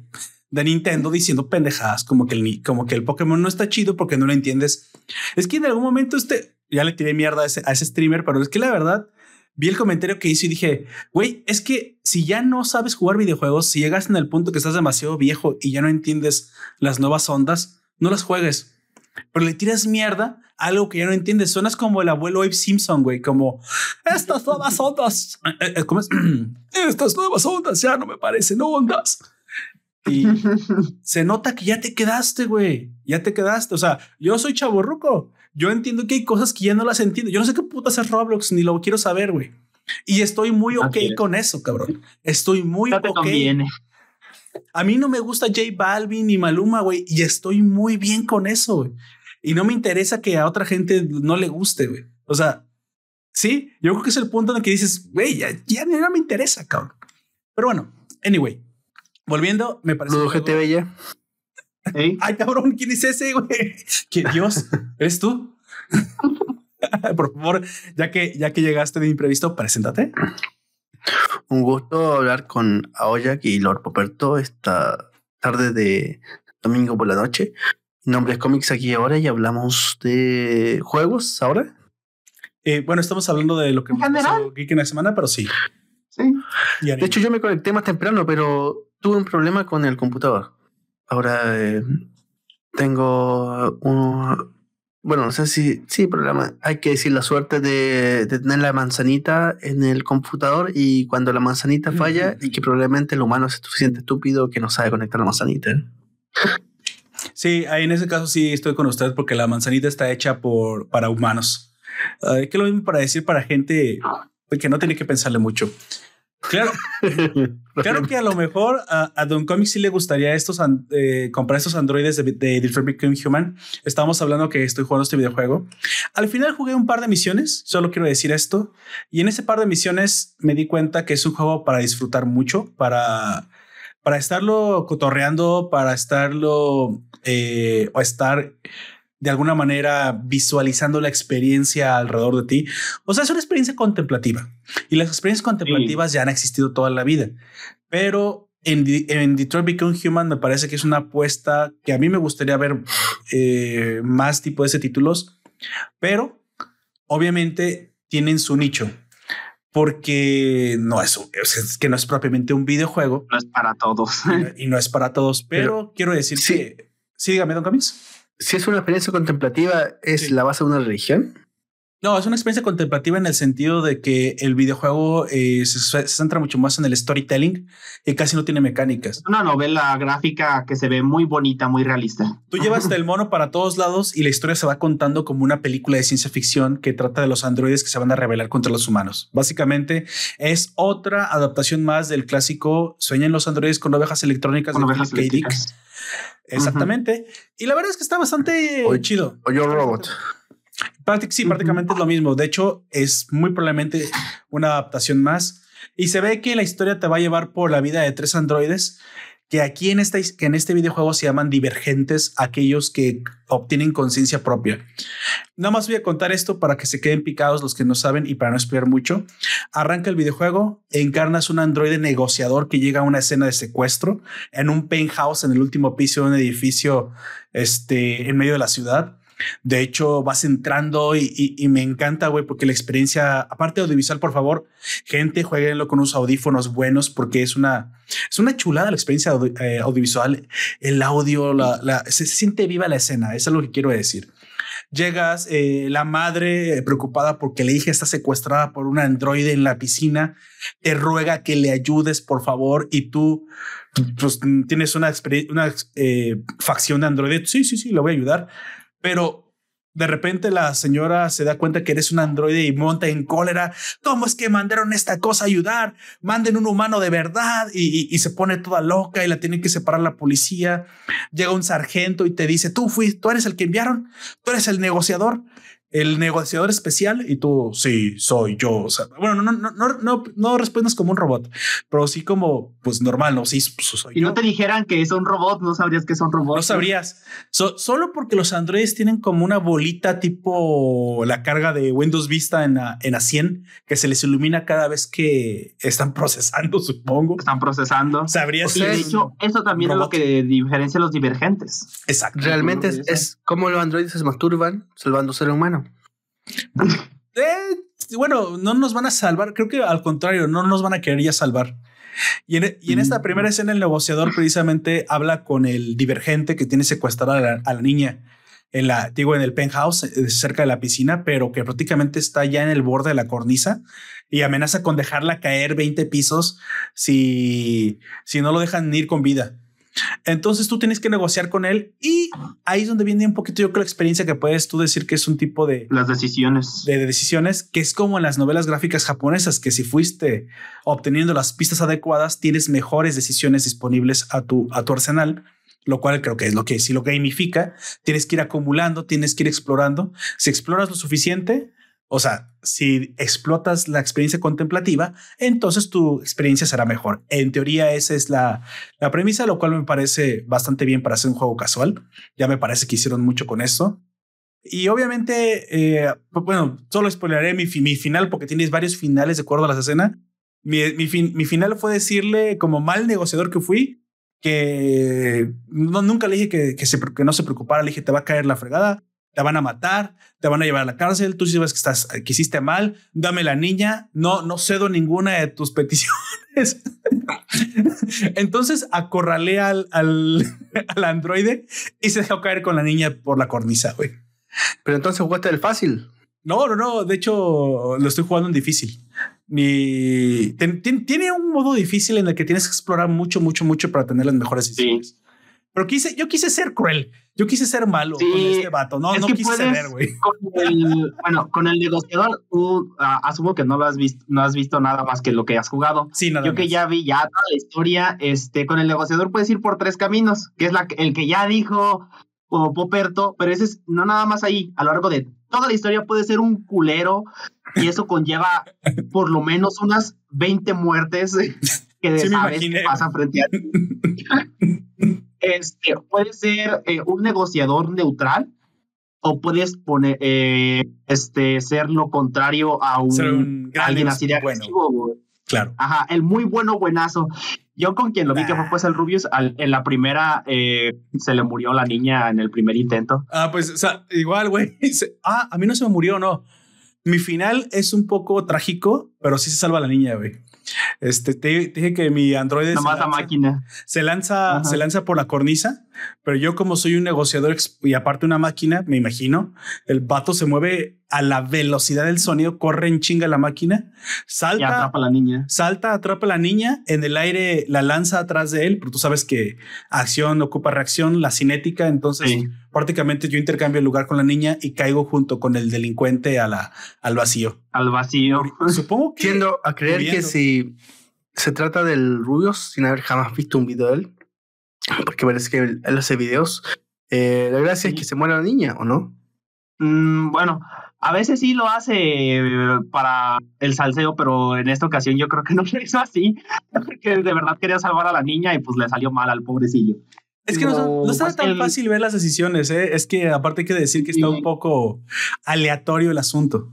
de, Nintendo diciendo pendejadas como que, el, como que el Pokémon no está chido porque no lo entiendes. Es que en algún momento este, ya le tiré mierda a ese, a ese streamer, pero es que la verdad vi el comentario que hizo y dije, güey, es que si ya no sabes jugar videojuegos, si llegas en el punto que estás demasiado viejo y ya no entiendes las nuevas ondas, no las juegues. Pero le tiras mierda a algo que ya no entiendes. Suenas como el abuelo Abe Simpson, güey, como estas nuevas ondas. Eh, eh, ¿Cómo es? (clears throat) Estas nuevas ondas ya no me parecen ondas. Y (laughs) se nota que ya te quedaste, güey. Ya te quedaste. O sea, yo soy chaborruco. Yo entiendo que hay cosas que ya no las entiendo. Yo no sé qué puta es Roblox, ni lo quiero saber, güey. Y estoy muy ok con eso, cabrón. Estoy muy ok. A mí no me gusta J Balvin ni Maluma, güey, y estoy muy bien con eso, güey. Y no me interesa que a otra gente no le guste, güey. O sea, sí, yo creo que es el punto en el que dices, güey, ya, ya no me interesa, cabrón. Pero bueno, anyway, volviendo, me parece. ¿Lo te Ay, cabrón, ¿quién es ese, güey? ¿Qué Dios? ¿Eres tú? (laughs) por favor, ya que, ya que llegaste de imprevisto, preséntate. Un gusto hablar con Aoyak y Lord Poperto esta tarde de domingo por la noche. Nombre es Comics aquí ahora y hablamos de juegos ahora. Eh, bueno, estamos hablando de lo que ¿En general? Geek en la semana, pero sí. Sí. De hecho, yo me conecté más temprano, pero tuve un problema con el computador. Ahora eh, tengo un. Bueno, no sé si. Sí, problema. Hay que decir la suerte de, de tener la manzanita en el computador y cuando la manzanita falla, y que probablemente el humano es suficiente estúpido que no sabe conectar la manzanita. Sí, ahí en ese caso sí estoy con usted porque la manzanita está hecha por, para humanos. Uh, que lo mismo para decir para gente que no tiene que pensarle mucho. Claro, (laughs) claro que a lo mejor a, a Don Comics sí le gustaría estos eh, comprar estos androides de, de Detroit Become Human. Estábamos hablando que estoy jugando este videojuego. Al final jugué un par de misiones, solo quiero decir esto. Y en ese par de misiones me di cuenta que es un juego para disfrutar mucho, para, para estarlo cotorreando, para estarlo eh, o estar de alguna manera visualizando la experiencia alrededor de ti. O sea, es una experiencia contemplativa y las experiencias contemplativas sí. ya han existido toda la vida, pero en, en, Detroit Become Human me parece que es una apuesta que a mí me gustaría ver eh, más tipo de ese títulos, pero obviamente tienen su nicho porque no es, es, que no es propiamente un videojuego. No es para todos. Y, no es para todos, pero, pero quiero decir sí. que sí, dígame, don Camis si es una experiencia contemplativa, ¿es sí. la base de una religión? No, es una experiencia contemplativa en el sentido de que el videojuego eh, se, se, centra mucho más en el storytelling y casi no tiene mecánicas. Es una novela gráfica que se ve muy bonita, muy realista. Tú llevas el mono para todos lados y la historia se va contando como una película de ciencia ficción que trata de los androides que se van a rebelar contra los humanos. Básicamente es otra adaptación más del clásico Sueñan los androides con ovejas electrónicas con de ovejas Philip K. Dick. Exactamente. Uh -huh. Y la verdad es que está bastante o, chido. O yo robot. Práctic, sí, uh -huh. prácticamente es lo mismo. De hecho, es muy probablemente una adaptación más. Y se ve que la historia te va a llevar por la vida de tres androides que aquí en este, que en este videojuego se llaman divergentes, aquellos que obtienen conciencia propia. Nada más voy a contar esto para que se queden picados los que no saben y para no explicar mucho. Arranca el videojuego, encarnas un androide negociador que llega a una escena de secuestro en un penthouse en el último piso de un edificio este, en medio de la ciudad. De hecho, vas entrando y, y, y me encanta, güey, porque la experiencia, aparte de audiovisual, por favor, gente, jueguenlo con unos audífonos buenos porque es una, es una chulada la experiencia audio, eh, audiovisual. El audio, la, la, se, siente viva la escena, eso es lo que quiero decir. Llegas, eh, la madre eh, preocupada porque la hija está secuestrada por un androide en la piscina, te ruega que le ayudes, por favor, y tú pues, tienes una, una eh, facción de androide. Sí, sí, sí, le voy a ayudar pero de repente la señora se da cuenta que eres un androide y monta en cólera. ¿Cómo es que mandaron esta cosa a ayudar? Manden un humano de verdad y, se pone toda loca y la tiene que separar la policía. Llega un sargento y te dice, tú fuiste, tú eres el que enviaron, tú eres el negociador el negociador especial y tú sí soy yo. O sea, bueno, no, no, no, no, no respondes como un robot, pero sí como pues normal. No, sí pues, soy y yo. no te dijeran que es un robot, no sabrías que son robots. No sabrías. So, solo porque los androides tienen como una bolita tipo la carga de Windows Vista en la, en la 100 que se les ilumina cada vez que están procesando, (laughs) supongo. Están procesando. Sabrías. Y de hecho, eso también robot. es lo que diferencia a los divergentes. Exacto. Realmente es, es como los androides se masturban salvando ser humano. Eh, bueno, no nos van a salvar. Creo que al contrario, no nos van a querer ya salvar. Y en, y en esta primera escena, el negociador precisamente habla con el divergente que tiene secuestrada a la, a la niña en la, digo, en el penthouse eh, cerca de la piscina, pero que prácticamente está ya en el borde de la cornisa y amenaza con dejarla caer 20 pisos si, si no lo dejan ir con vida. Entonces tú tienes que negociar con él y ahí es donde viene un poquito yo creo la experiencia que puedes tú decir que es un tipo de las decisiones. de, de, decisiones que es como en las novelas gráficas japonesas que si fuiste obteniendo las pistas adecuadas tienes mejores decisiones disponibles a tu a tu arsenal lo cual creo que es lo que si lo gamifica. Tienes que ir acumulando tienes que ir explorando. Si exploras lo suficiente o sea, si explotas la experiencia contemplativa, entonces tu experiencia será mejor. En teoría, esa es la, la premisa, lo cual me parece bastante bien para hacer un juego casual. Ya me parece que hicieron mucho con eso. Y obviamente, eh, bueno, solo spoileré mi, mi, final porque tienes varios finales de acuerdo a la escena. Mi, mi, mi final fue decirle, como mal negociador que fui, que no, nunca le dije que, que, se, que no se preocupara. Le dije, te va a caer la fregada, te van a matar, te van a llevar a la cárcel. Tú sabes que, estás, que hiciste mal, dame la niña. No, no cedo ninguna de tus peticiones. (laughs) Entonces acorralé al, al, (laughs) al androide y se dejó caer con la niña por la cornisa, güey. Pero entonces jugaste el fácil. No, no, no. De hecho, lo estoy jugando en difícil. Mi, tiene un modo difícil en el que tienes que explorar mucho, mucho, mucho para tener las mejores decisiones. Pero quise, yo quise ser cruel. Yo quise ser malo con este vato. No, no quise ser, güey. Bueno, con el negociador, tú ah, asumo que no lo has visto, no has visto nada más que lo que has jugado. Sí, nada Yo que ya vi ya toda la historia, este, con el negociador puedes ir por tres caminos, que es la, el que ya dijo o Poperto, pero ese es no nada más ahí, a lo largo de toda la historia puede ser un culero y eso conlleva (laughs) por lo menos unas 20 muertes (laughs) que de sabes que pasan frente a ti. (laughs) Este, puede ser eh, un negociador neutral o puedes poner eh, este ser lo contrario a un, alguien así de agresivo. Claro. Ajá, el muy bueno buenazo. Yo con quien lo vi que fue pues el Rubius, en la primera eh, se le murió la niña en el primer intento. Ah, pues o sea, igual, güey. (laughs) Ah, a mí no se me murió, no. Mi final es un poco trágico, pero sí se salva la niña, güey. Este, te, dije que mi androide se lanza, máquina. Se lanza, se lanza por la cornisa, pero yo como soy un negociador y aparte una máquina, me imagino, el vato se mueve a la velocidad del sonido, corre en chinga la máquina, salta, y atrapa a la niña. Salta, atrapa a la niña, en el aire la lanza atrás de él, pero tú sabes que acción ocupa reacción, la cinética, entonces prácticamente yo intercambio el lugar con la niña y caigo junto con el delincuente a la, al vacío. Al vacío. Supongo que... Tiendo a creer que si se trata del Rubius, sin haber jamás visto un video de él, (laughs) porque parece que él, hace videos, eh, la gracia es que se muera la niña, ¿o no? Mm, bueno, a veces sí lo hace eh, para el salseo, pero en esta ocasión yo creo que no (laughs) lo hizo así, porque de verdad quería salvar a la niña y pues le salió mal al pobrecillo. Es que no, no, está pues, tan fácil ver las decisiones, ¿eh? es que aparte hay que decir que está un poco aleatorio el asunto.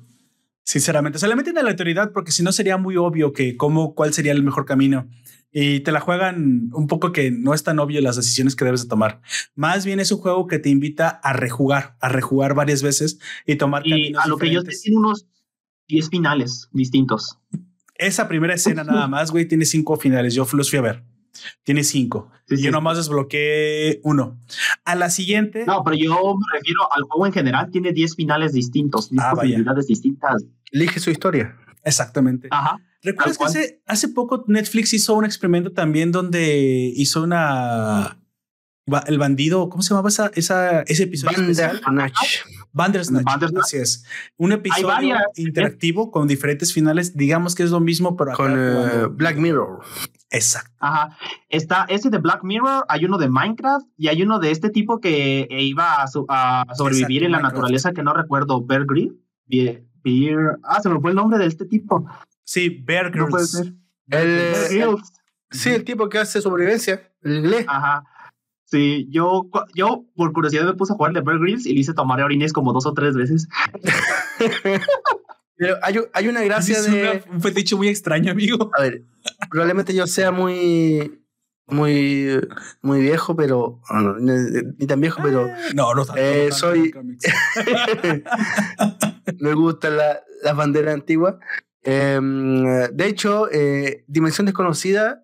Sinceramente, se le meten a la autoridad porque si no sería muy obvio que cómo, cuál sería el mejor camino y te la juegan un poco que no es tan obvio las decisiones que debes de tomar. Más bien es un juego que te invita a rejugar, a rejugar varias veces y tomar caminos A lo que yo sé, tiene unos 10 finales distintos. Esa primera escena nada (laughs) más, güey, tiene cinco finales. Yo los fui a ver. Tiene cinco. y yo nomás desbloqueé uno. A la siguiente. No, pero yo me refiero al juego en general. Tiene 10 finales distintos, 10 ah, posibilidades distintas. Elige su historia. Exactamente. Ajá. ¿Recuerdas que hace, hace poco Netflix hizo un experimento también donde hizo una el bandido, ¿cómo se llamaba esa, esa ese episodio? Bandersnatch. Bandersnatch. Así es. Un episodio interactivo con diferentes finales. Digamos que es lo mismo, pero con eh, Black Mirror. Exacto. Ajá. Está ese de Black Mirror, hay uno de Minecraft y hay uno de este tipo que iba a, sobrevivir en la naturaleza que no recuerdo. Bear Grylls. Ah, se me fue el nombre de este tipo. Sí, Bear Grylls. No puede ser. El, sí, el tipo que hace sobrevivencia, el inglés. Ajá. Sí, yo, yo por curiosidad me puse a jugar de Bear Grylls y le hice tomar orines como dos o tres veces. (laughs) Pero hay, hay una gracia de. un fetiche muy extraño, amigo. A ver, probablemente yo sea muy. Muy, muy viejo, pero. ni tan viejo, pero. No, no, eh, soy. (laughs) me gustan la, las banderas antiguas. Em, de hecho, eh, Dimensión Desconocida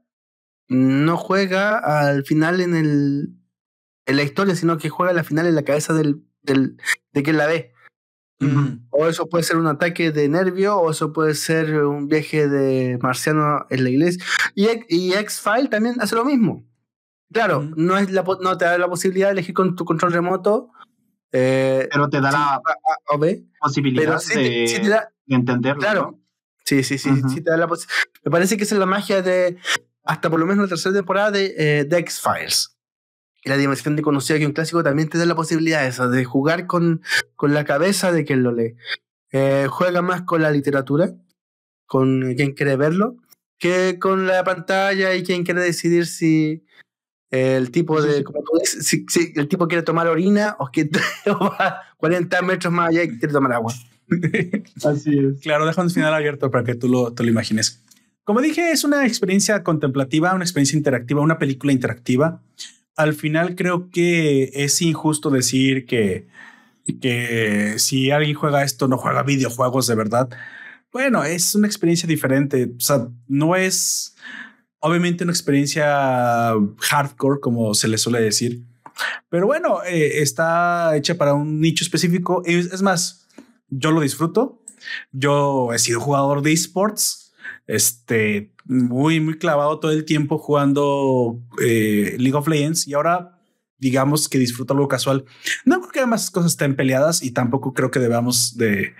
no juega al final en el en la historia, sino que juega al final en la cabeza del, del de quien la ve. O eso puede ser un ataque de nervio, o eso puede ser un viaje de marciano en la iglesia. Y, y X-File también hace lo mismo. Claro, no, es la, no te da la posibilidad de elegir con tu control remoto. Eh, pero te da la posibilidad de, entenderlo. Claro. Sí, sí, sí, sí te da la Me parece que esa es la magia de, hasta por lo menos la tercera temporada de, eh, de X-Files. Y la dimensión de conocida que un clásico también te da la posibilidad esa, de jugar con, con la cabeza de quien lo lee. Eh, juega más con la literatura, con quien quiere verlo, que con la pantalla y quien quiere decidir si, El tipo de, como tú dices, si, el tipo quiere tomar orina o, que, va 40 metros más allá y quiere tomar agua. (laughs) Así es. Claro, dejo un final abierto para que tú lo, te lo imagines. Como dije, es una experiencia contemplativa, una experiencia interactiva, una película interactiva. Al final creo que es injusto decir que, que si alguien juega esto no juega videojuegos de verdad. Bueno, es una experiencia diferente. O sea, no es obviamente una experiencia hardcore, como se le suele decir. Pero bueno, eh, está hecha para un nicho específico. Es, más, yo lo disfruto. Yo he sido jugador de esports, este, muy, muy clavado todo el tiempo jugando eh, League of Legends y ahora digamos que disfruto algo casual. No creo que además cosas estén peleadas y tampoco creo que debamos de,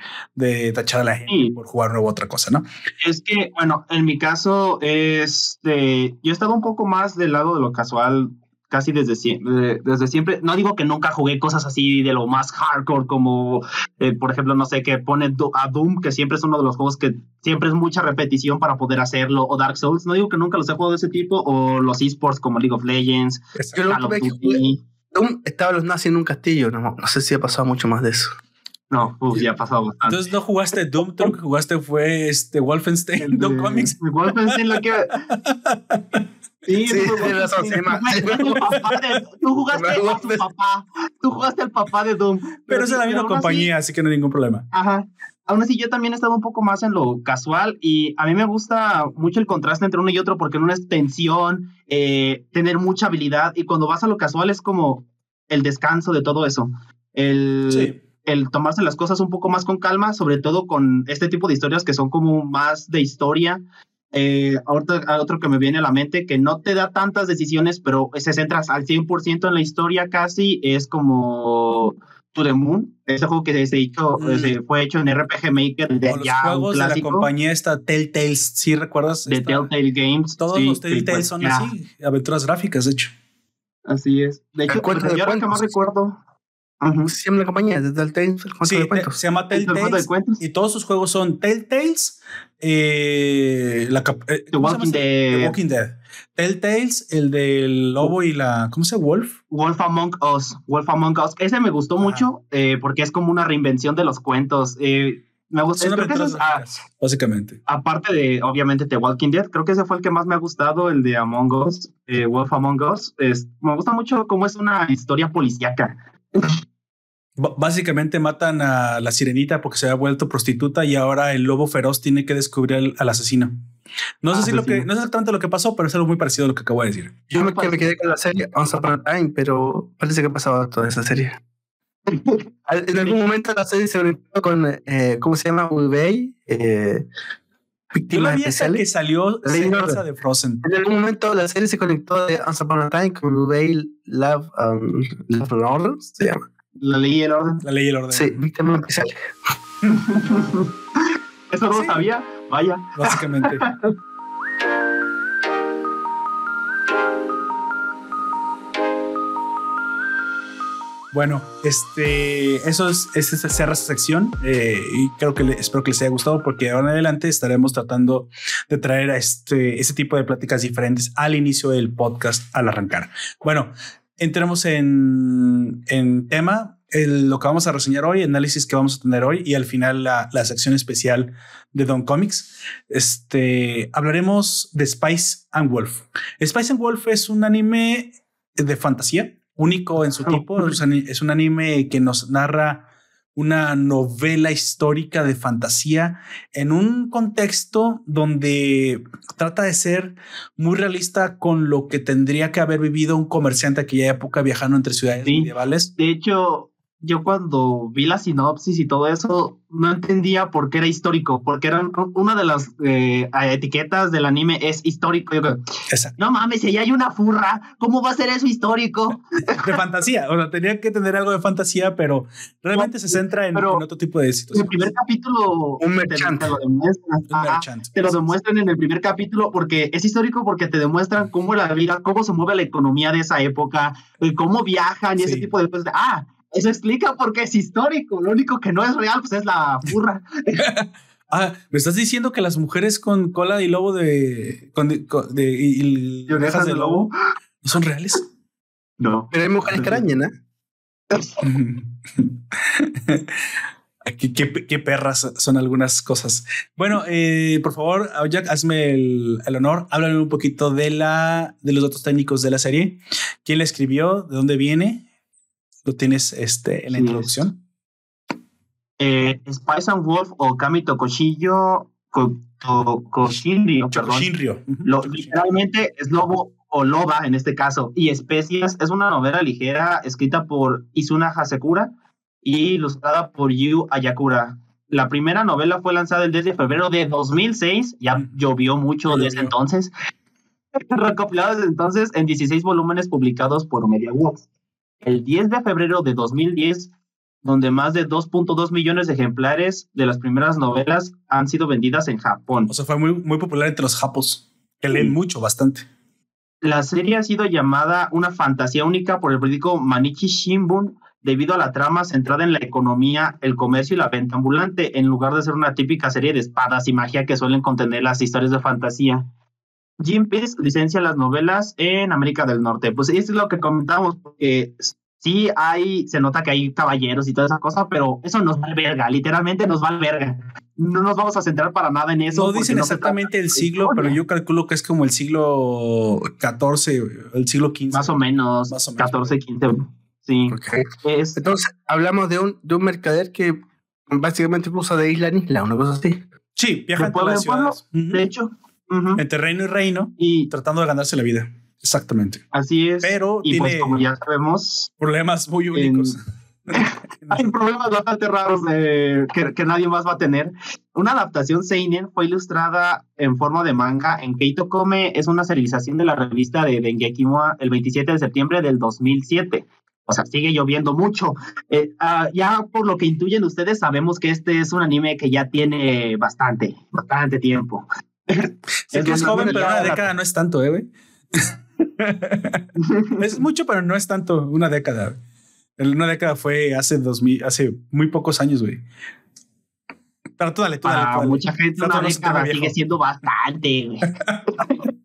tachar a la gente por jugar nuevo otra cosa, ¿no? Es que, bueno, en mi caso, este, yo he estado un poco más del lado de lo casual casi desde siempre, desde siempre. No digo que nunca jugué cosas así de lo más hardcore, como eh, por ejemplo, no sé, que pone a Doom, que siempre es uno de los juegos que siempre es mucha repetición para poder hacerlo, o Dark Souls. No digo que nunca los he jugado de ese tipo, o los esports como League of Legends. Que Doom estaba los nazis en un castillo, no, no sé si ha pasado mucho más de eso. No, ya ha pasado bastante. Entonces no jugaste Doom, tú lo que jugaste fue este Wolfenstein, Doom Comics. Wolfenstein lo que (laughs) Sí, sí, tú, jugaste a tu papá. Tú jugaste al papá de Doom. Pero, es de la misma compañía, así, que no hay ningún problema. Ajá. Aún así, yo también he estado un poco más en lo casual y a mí me gusta mucho el contraste entre uno y otro porque en una es tensión, eh, tener mucha habilidad y cuando vas a lo casual es como el descanso de todo eso. El, el tomarse las cosas un poco más con calma, sobre todo con este tipo de historias que son como más de historia eh, otro que me viene a la mente, que no te da tantas decisiones, pero se centra al 100% en la historia casi, es como To the Moon, ese juego que se, hizo, mm. fue hecho en RPG Maker de los juegos de la compañía esta Telltales, ¿sí recuerdas? De Telltale Games. Todos los Telltale son así, aventuras gráficas, de hecho. Así es. De hecho, pues, yo ahora que más recuerdo, se llama la compañía, de Telltale, sí, Se llama Telltale. Y todos sus juegos son Telltales, eh, la, eh, The, Walking Dead. The Walking Dead. Telltales, el del lobo y la. ¿Cómo se llama? Wolf. Wolf Among Us. Wolf Among Us. Ese me gustó mucho eh, porque es como una reinvención de los cuentos. Eh, me gusta. Ah, básicamente. Aparte de, obviamente, The Walking Dead, creo que ese fue el que más me ha gustado, el de Among Us, Wolf Among Us. Es, me gusta mucho cómo es una historia policíaca. (laughs) Básicamente matan a la sirenita porque se había vuelto prostituta y ahora el lobo feroz tiene que descubrir al, asesino. No sé si lo que, no sé exactamente lo que pasó, pero es algo muy parecido a lo que acabo de decir. Yo me, quedé con la serie Once Upon a Time, pero parece que pasaba toda esa serie. (laughs) en algún momento la serie se conectó con, eh, ¿cómo se llama? Ubey, eh, víctimas especiales. que salió de Frozen. En algún momento la serie se conectó de Once Upon a Time con Ubey Love, um, Love Order, se llama. La ley y el orden. La ley y el orden. Sí, víctima especial. (laughs) Eso no lo sabía. Vaya. Básicamente. (laughs) Bueno, este, eso es, es cierra esta sección eh, y creo que espero que les haya gustado porque ahora en adelante estaremos tratando de traer a este, este tipo de pláticas diferentes al inicio del podcast al arrancar. Bueno, entremos en, en tema, lo que vamos a reseñar hoy, análisis que vamos a tener hoy y al final la, la sección especial de Don Comics. Este hablaremos de Spice and Wolf. Spice and Wolf es un anime de fantasía único en su tipo. Es un anime que nos narra una novela histórica de fantasía en un contexto donde trata de ser muy realista con lo que tendría que haber vivido un comerciante aquella época viajando entre ciudades medievales. De hecho, yo cuando vi la sinopsis y todo eso, no entendía por qué era histórico, porque era una de las eh, etiquetas del anime es histórico. Yo, no mames, si hay una furra, ¿cómo va a ser eso histórico? (laughs) De fantasía, o sea, tenía que tener algo de fantasía, pero realmente se centra en, otro tipo de situaciones. En el primer capítulo, un merchant. Te, lo demuestran, te lo demuestran en el primer capítulo porque es histórico porque te demuestran cómo la vida, cómo se mueve la economía de esa época, cómo viajan y ese tipo de cosas. Ah, eso explica por qué es histórico. Lo único que no es real, pues es la burra. (laughs) ah, me estás diciendo que las mujeres con cola y lobo de. Con, de, y, orejas de lobo. ¿No son reales? No. Pero hay mujeres que arañan, ¿eh? (laughs) ¿Qué, perras son algunas cosas. Bueno, eh, por favor, Jack, hazme el, honor. Háblame un poquito de la de los datos técnicos de la serie. ¿Quién la escribió? ¿De dónde viene? ¿Lo tienes este, en la introducción? Eh, Spice and Wolf o Kami Tokoshillo Koshinrio, literalmente es lobo o loba en este caso. Y Especias es una novela ligera escrita por Izuna Hasekura y ilustrada por Yu Ayakura. La primera novela fue lanzada el 10 de febrero de 2006, ya llovió mucho desde entonces. (laughs) Recopilado desde entonces en 16 volúmenes publicados por MediaWorks. El 10 de febrero de 2010, donde más de 2.2 millones de ejemplares de las primeras novelas han sido vendidas en Japón. O sea, fue muy, muy popular entre los japos, que leen mucho, bastante. La serie ha sido llamada una fantasía única por el periódico Manichi Shimbun debido a la trama centrada en la economía, el comercio y la venta ambulante, en lugar de ser una típica serie de espadas y magia que suelen contener las historias de fantasía. Jim Pierce licencia las novelas en América del Norte. Pues eso es lo que comentamos, porque sí hay, se nota que hay caballeros y toda esa cosa, pero eso nos va verga, literalmente nos va verga. No nos vamos a centrar para nada en eso. No dicen exactamente el siglo, pero yo calculo que es como el siglo XIV, el siglo XV. Más o menos, más o menos 14, 15. Sí. Entonces, hablamos de un, de un mercader que básicamente cruza de isla en isla, una cosa así. Sí, viaja entre las ciudades. De hecho. Entre reino y reino y tratando de ganarse la vida. Exactamente. Así es. Pero y pues, como ya sabemos. Problemas muy únicos. (laughs) hay problemas bastante raros de, que, que, nadie más va a tener. Una adaptación Seinen fue ilustrada en forma de manga en Keito Come. Es una serialización de la revista de Dengeki Moa el 27 de septiembre del 2007. O sea, sigue lloviendo mucho. Eh, ah, ya por lo que intuyen ustedes, sabemos que este es un anime que ya tiene bastante, bastante tiempo. Es que es joven, pero una década no es tanto, ¿eh, güey? (laughs) es mucho, pero no es tanto una década. Una década fue hace dos mil, hace muy pocos años, güey. Pero tú dale, tú dale. Para mucha gente una década sigue siendo bastante, güey. (laughs)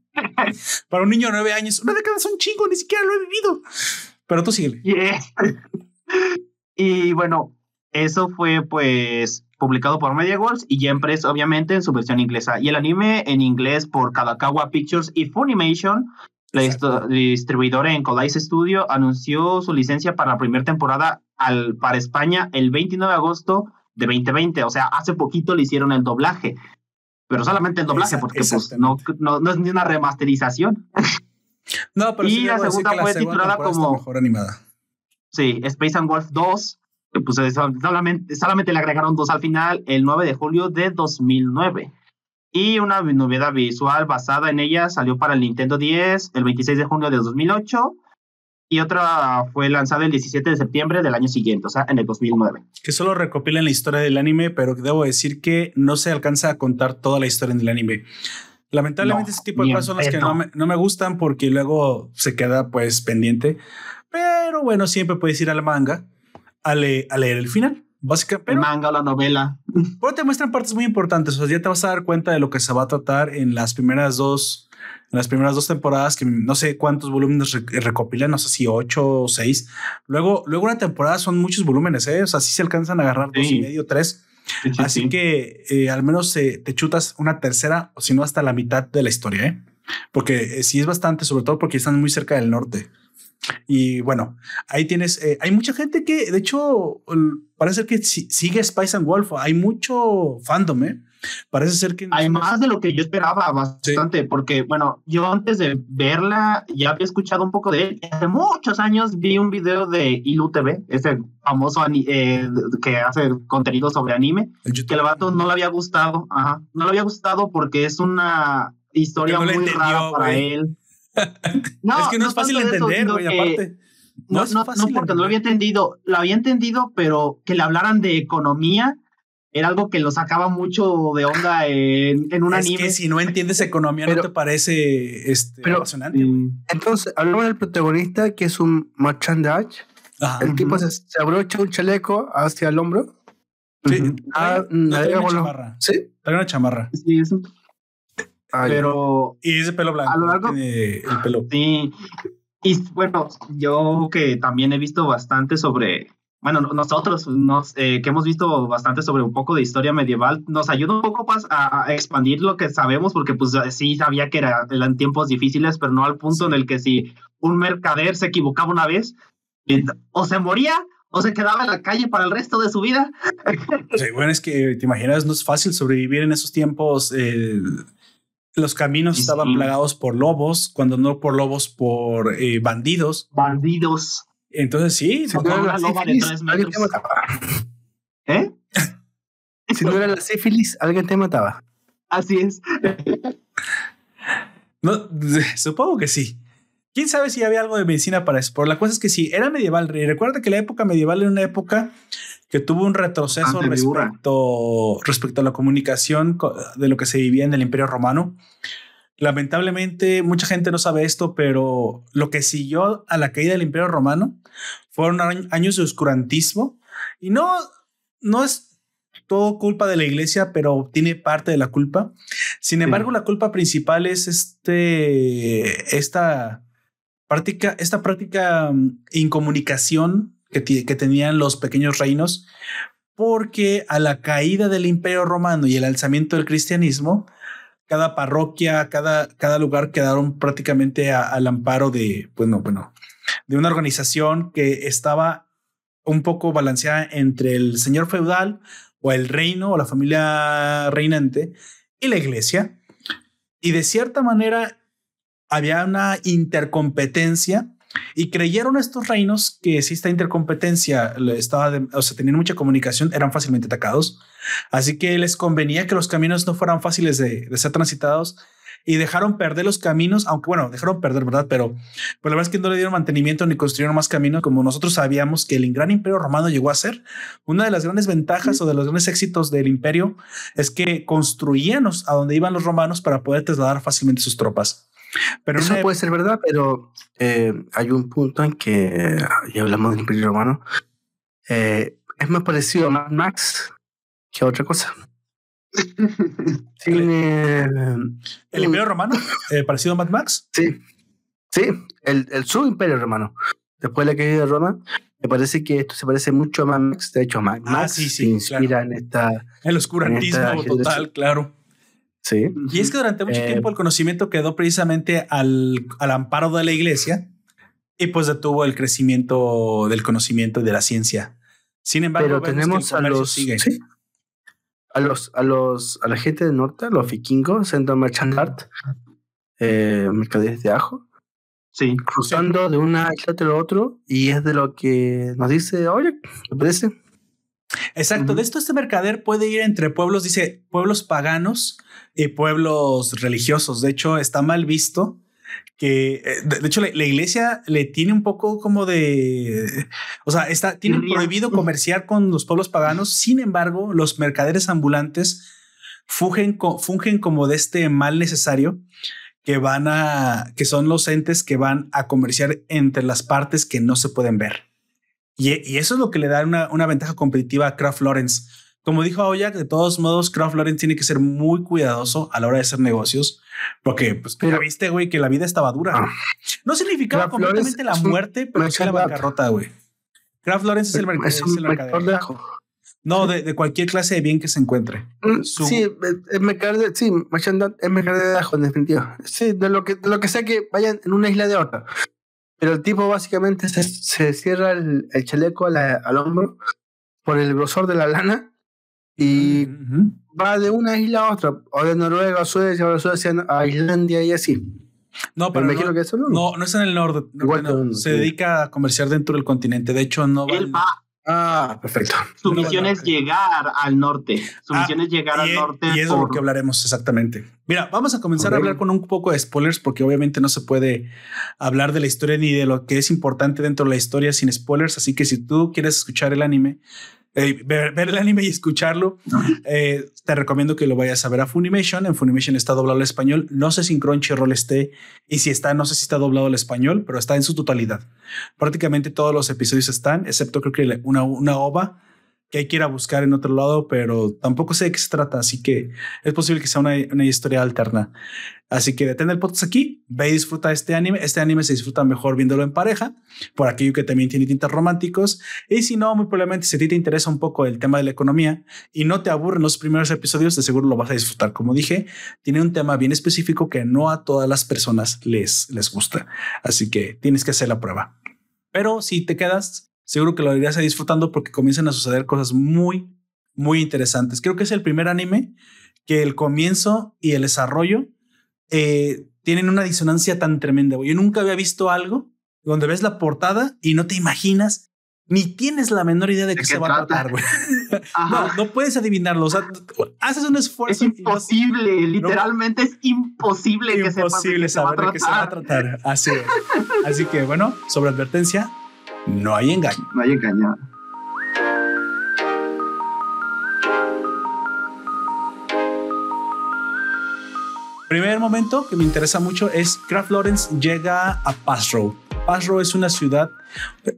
Para un niño de nueve años, una década es un chingo, ni siquiera lo he vivido. Pero tú sigue. y bueno, eso fue pues publicado por MediaWorks y Empress obviamente en su versión inglesa. Y el anime en inglés por Kadakawa Pictures y Funimation, la distribuidora en Codice Studio, anunció su licencia para la primera temporada al, para España el 29 de agosto de 2020. O sea, hace poquito le hicieron el doblaje. Pero solamente el doblaje, porque pues, no, no es ni una remasterización. No, pero y la segunda fue titulada como mejor animada. Sí, Space and Wolf 2, pues solamente, solamente le agregaron dos al final el 9 de julio de 2009. Y una novedad visual basada en ella salió para el Nintendo 10 el 26 de junio de 2008 y otra fue lanzada el 17 de septiembre del año siguiente, o sea, en el 2009. Que solo recopilan la historia del anime, pero debo decir que no se alcanza a contar toda la historia del anime. Lamentablemente ese tipo de cosas son las que no me, no me, gustan porque luego se queda pues pendiente. Pero bueno, siempre puedes ir al manga a, leer el final. Básicamente, el manga o la novela. Pero te muestran partes muy importantes. O sea, ya te vas a dar cuenta de lo que se va a tratar en las primeras dos, en las primeras dos temporadas, que no sé cuántos volúmenes recopilan, no sé si ocho o seis. Luego, luego una temporada son muchos volúmenes, ¿eh? O sea, sí se alcanzan a agarrar dos y medio, tres. Así que eh, al menos eh, te chutas una tercera o si no hasta la mitad de la historia, ¿eh? porque sí es bastante, sobre todo porque están muy cerca del norte. Y bueno, ahí tienes, hay mucha gente que de hecho parece que sigue Spice and Wolf, hay mucho fandom, ¿eh? Parece ser que... Hay más de lo que yo esperaba bastante, porque bueno, yo antes de verla ya había escuchado un poco de él. Hace muchos años vi un video de Ilu TV, ese famoso eh, que hace contenido sobre anime, que el vato no le había gustado, ajá, no le había gustado porque es una historia muy rara para él. No, es que no, es fácil entender, güey, aparte. No, no, no, porque no lo había entendido, lo había entendido, pero que le hablaran de economía era algo que lo sacaba mucho de onda en, en un es anime. Que si no entiendes economía no te parece este, pero, mm, Entonces, hablamos del protagonista que es un merchandise. El tipo se, abrocha un chaleco hacia el hombro. Sí, ah, trae una chamarra. Sí, trae una chamarra. Sí, eso. Pero. Y ese pelo blanco. A lo largo. el pelo. Sí. Y bueno, yo que también he visto bastante sobre, bueno, nosotros nos, eh, que hemos visto bastante sobre un poco de historia medieval, nos ayuda un poco más a, expandir lo que sabemos, porque pues sí sabía que eran tiempos difíciles, pero no al punto en el que si un mercader se equivocaba una vez, o se moría o se quedaba en la calle para el resto de su vida. Sí, bueno, es que te imaginas, no es fácil sobrevivir en esos tiempos. Eh, los caminos estaban plagados por lobos, cuando no por lobos, por eh, bandidos. Bandidos. Entonces sí, si no era la sífilis, alguien te mataba. (laughs) ¿Eh? si no era la sífilis, alguien te mataba. Así es. no, supongo que sí. Quién sabe si había algo de medicina para eso. Pero la cosa es que sí, era medieval. recuerda que la época medieval era una época que tuvo un retroceso respecto, respecto a la comunicación de lo que se vivía en el Imperio Romano. Lamentablemente, mucha gente no sabe esto, pero lo que siguió a la caída del Imperio Romano fueron años de oscurantismo y no, no es todo culpa de la iglesia, pero tiene parte de la culpa. Sin embargo, la culpa principal es este, esta práctica, esta práctica mm, incomunicación que, tenían los pequeños reinos, porque a la caída del imperio romano y el alzamiento del cristianismo, cada parroquia, cada, cada lugar quedaron prácticamente al amparo de, bueno, bueno, de una organización que estaba un poco balanceada entre el señor feudal o el reino o la familia reinante y la iglesia. Y de cierta manera había una intercompetencia y creyeron estos reinos que si esta intercompetencia estaba, o sea, tenían mucha comunicación, eran fácilmente atacados. Así que les convenía que los caminos no fueran fáciles de, ser transitados y dejaron perder los caminos, aunque bueno, dejaron perder, ¿verdad? Pero, pues la verdad es que no le dieron mantenimiento ni construyeron más caminos, como nosotros sabíamos que el gran imperio romano llegó a ser. Una de las grandes ventajas o de los grandes éxitos del imperio es que construían a donde iban los romanos para poder trasladar fácilmente sus tropas. Pero Eso puede ser verdad, pero eh, hay un punto en que, ya hablamos del Imperio Romano, eh, es más parecido a Mad Max que a otra cosa. (laughs) ¿El Imperio Romano? (laughs) Eh, ¿Parecido a Mad Max? Sí, sí, el, el subimperio romano. Después de la caída de Roma, me parece que esto se parece mucho a Mad Max. De hecho, Mad ah, Max se inspira en esta. El oscurantismo total, claro. Sí. Y es que durante mucho eh, tiempo el conocimiento quedó precisamente al, al, amparo de la iglesia y pues detuvo el crecimiento del conocimiento y de la ciencia. Sin embargo, pero tenemos a los, a los, a los, a la gente del norte, a los vikingos, Centro Merchant Art, eh, mercaderes de ajo. Sí. Cruzando de una isla a la otro y es de lo que nos dice, oye, ¿me parece? Exacto, de esto este mercader puede ir entre pueblos, dice pueblos paganos y pueblos religiosos. De hecho, está mal visto que, eh, de, hecho, la, iglesia le tiene un poco como de, o sea, está, tiene prohibido comerciar con los pueblos paganos. Sin embargo, los mercaderes ambulantes fungen, fungen como de este mal necesario que van a, que son los entes que van a comerciar entre las partes que no se pueden ver. Y, eso es lo que le da una, una ventaja competitiva a Kraft Lawrence. Como dijo Aoyak, de todos modos, Kraft Lawrence tiene que ser muy cuidadoso a la hora de hacer negocios, porque pues pero, viste, güey, que la vida estaba dura. Ah. no significaba completamente la muerte, pero sí la bancarrota, güey. Kraft Lawrence es el, mercado de ajo. No, de, de, cualquier clase de bien que se encuentre. Mm, sí, es mercado de, sí, es mercado de ajo, en definitiva. Sí, de lo que, de lo que sea que vayan en una isla de otra. Pero el tipo básicamente se, se cierra el, el chaleco al hombro por el grosor de la lana y va de una isla a otra, o de Noruega a Suecia, o de Suecia a Islandia y así. No, pero, no, que eso no, no, no es en el norte. se dedica a comerciar dentro del continente. De hecho, no va. Ah, perfecto. Su misión es llegar al norte. Su ah, misión es llegar al norte. Y es de lo que hablaremos exactamente. Mira, vamos a comenzar a hablar con un poco de spoilers porque obviamente no se puede hablar de la historia ni de lo que es importante dentro de la historia sin spoilers. Así que si tú quieres escuchar el anime, eh, ver, el anime y escucharlo, eh, te recomiendo que lo vayas a ver a Funimation. En Funimation está doblado al español. No sé si en Crunchyroll esté y si está, no sé si está doblado al español, pero está en su totalidad. Prácticamente todos los episodios están, excepto creo que una, una ova que hay que ir a buscar en otro lado, pero tampoco sé de qué se trata, así que es posible que sea una, historia alterna. Así que detén el podcast aquí, ve y disfruta este anime. Este anime se disfruta mejor viéndolo en pareja, por aquello que también tiene tintas románticos. Y si no, muy probablemente si a ti te interesa un poco el tema de la economía y no te aburren los primeros episodios, de seguro lo vas a disfrutar. Como dije, tiene un tema bien específico que no a todas las personas les, les gusta. Así que tienes que hacer la prueba. Pero si te quedas, seguro que lo irías disfrutando porque comienzan a suceder cosas muy, muy interesantes. Creo que es el primer anime que el comienzo y el desarrollo eh, tienen una disonancia tan tremenda. Yo nunca había visto algo donde ves la portada y no te imaginas ni tienes la menor idea de, qué, se va a tratar, (laughs) No, puedes adivinarlo. O sea, haces un esfuerzo. Es imposible, literalmente es imposible, que imposible saber de qué se va a tratar. Así, así que, bueno, sobre advertencia, no hay engaño. No hay engaño. Primer momento que me interesa mucho es Kraft Lawrence llega a Pasro. Pasro es una ciudad,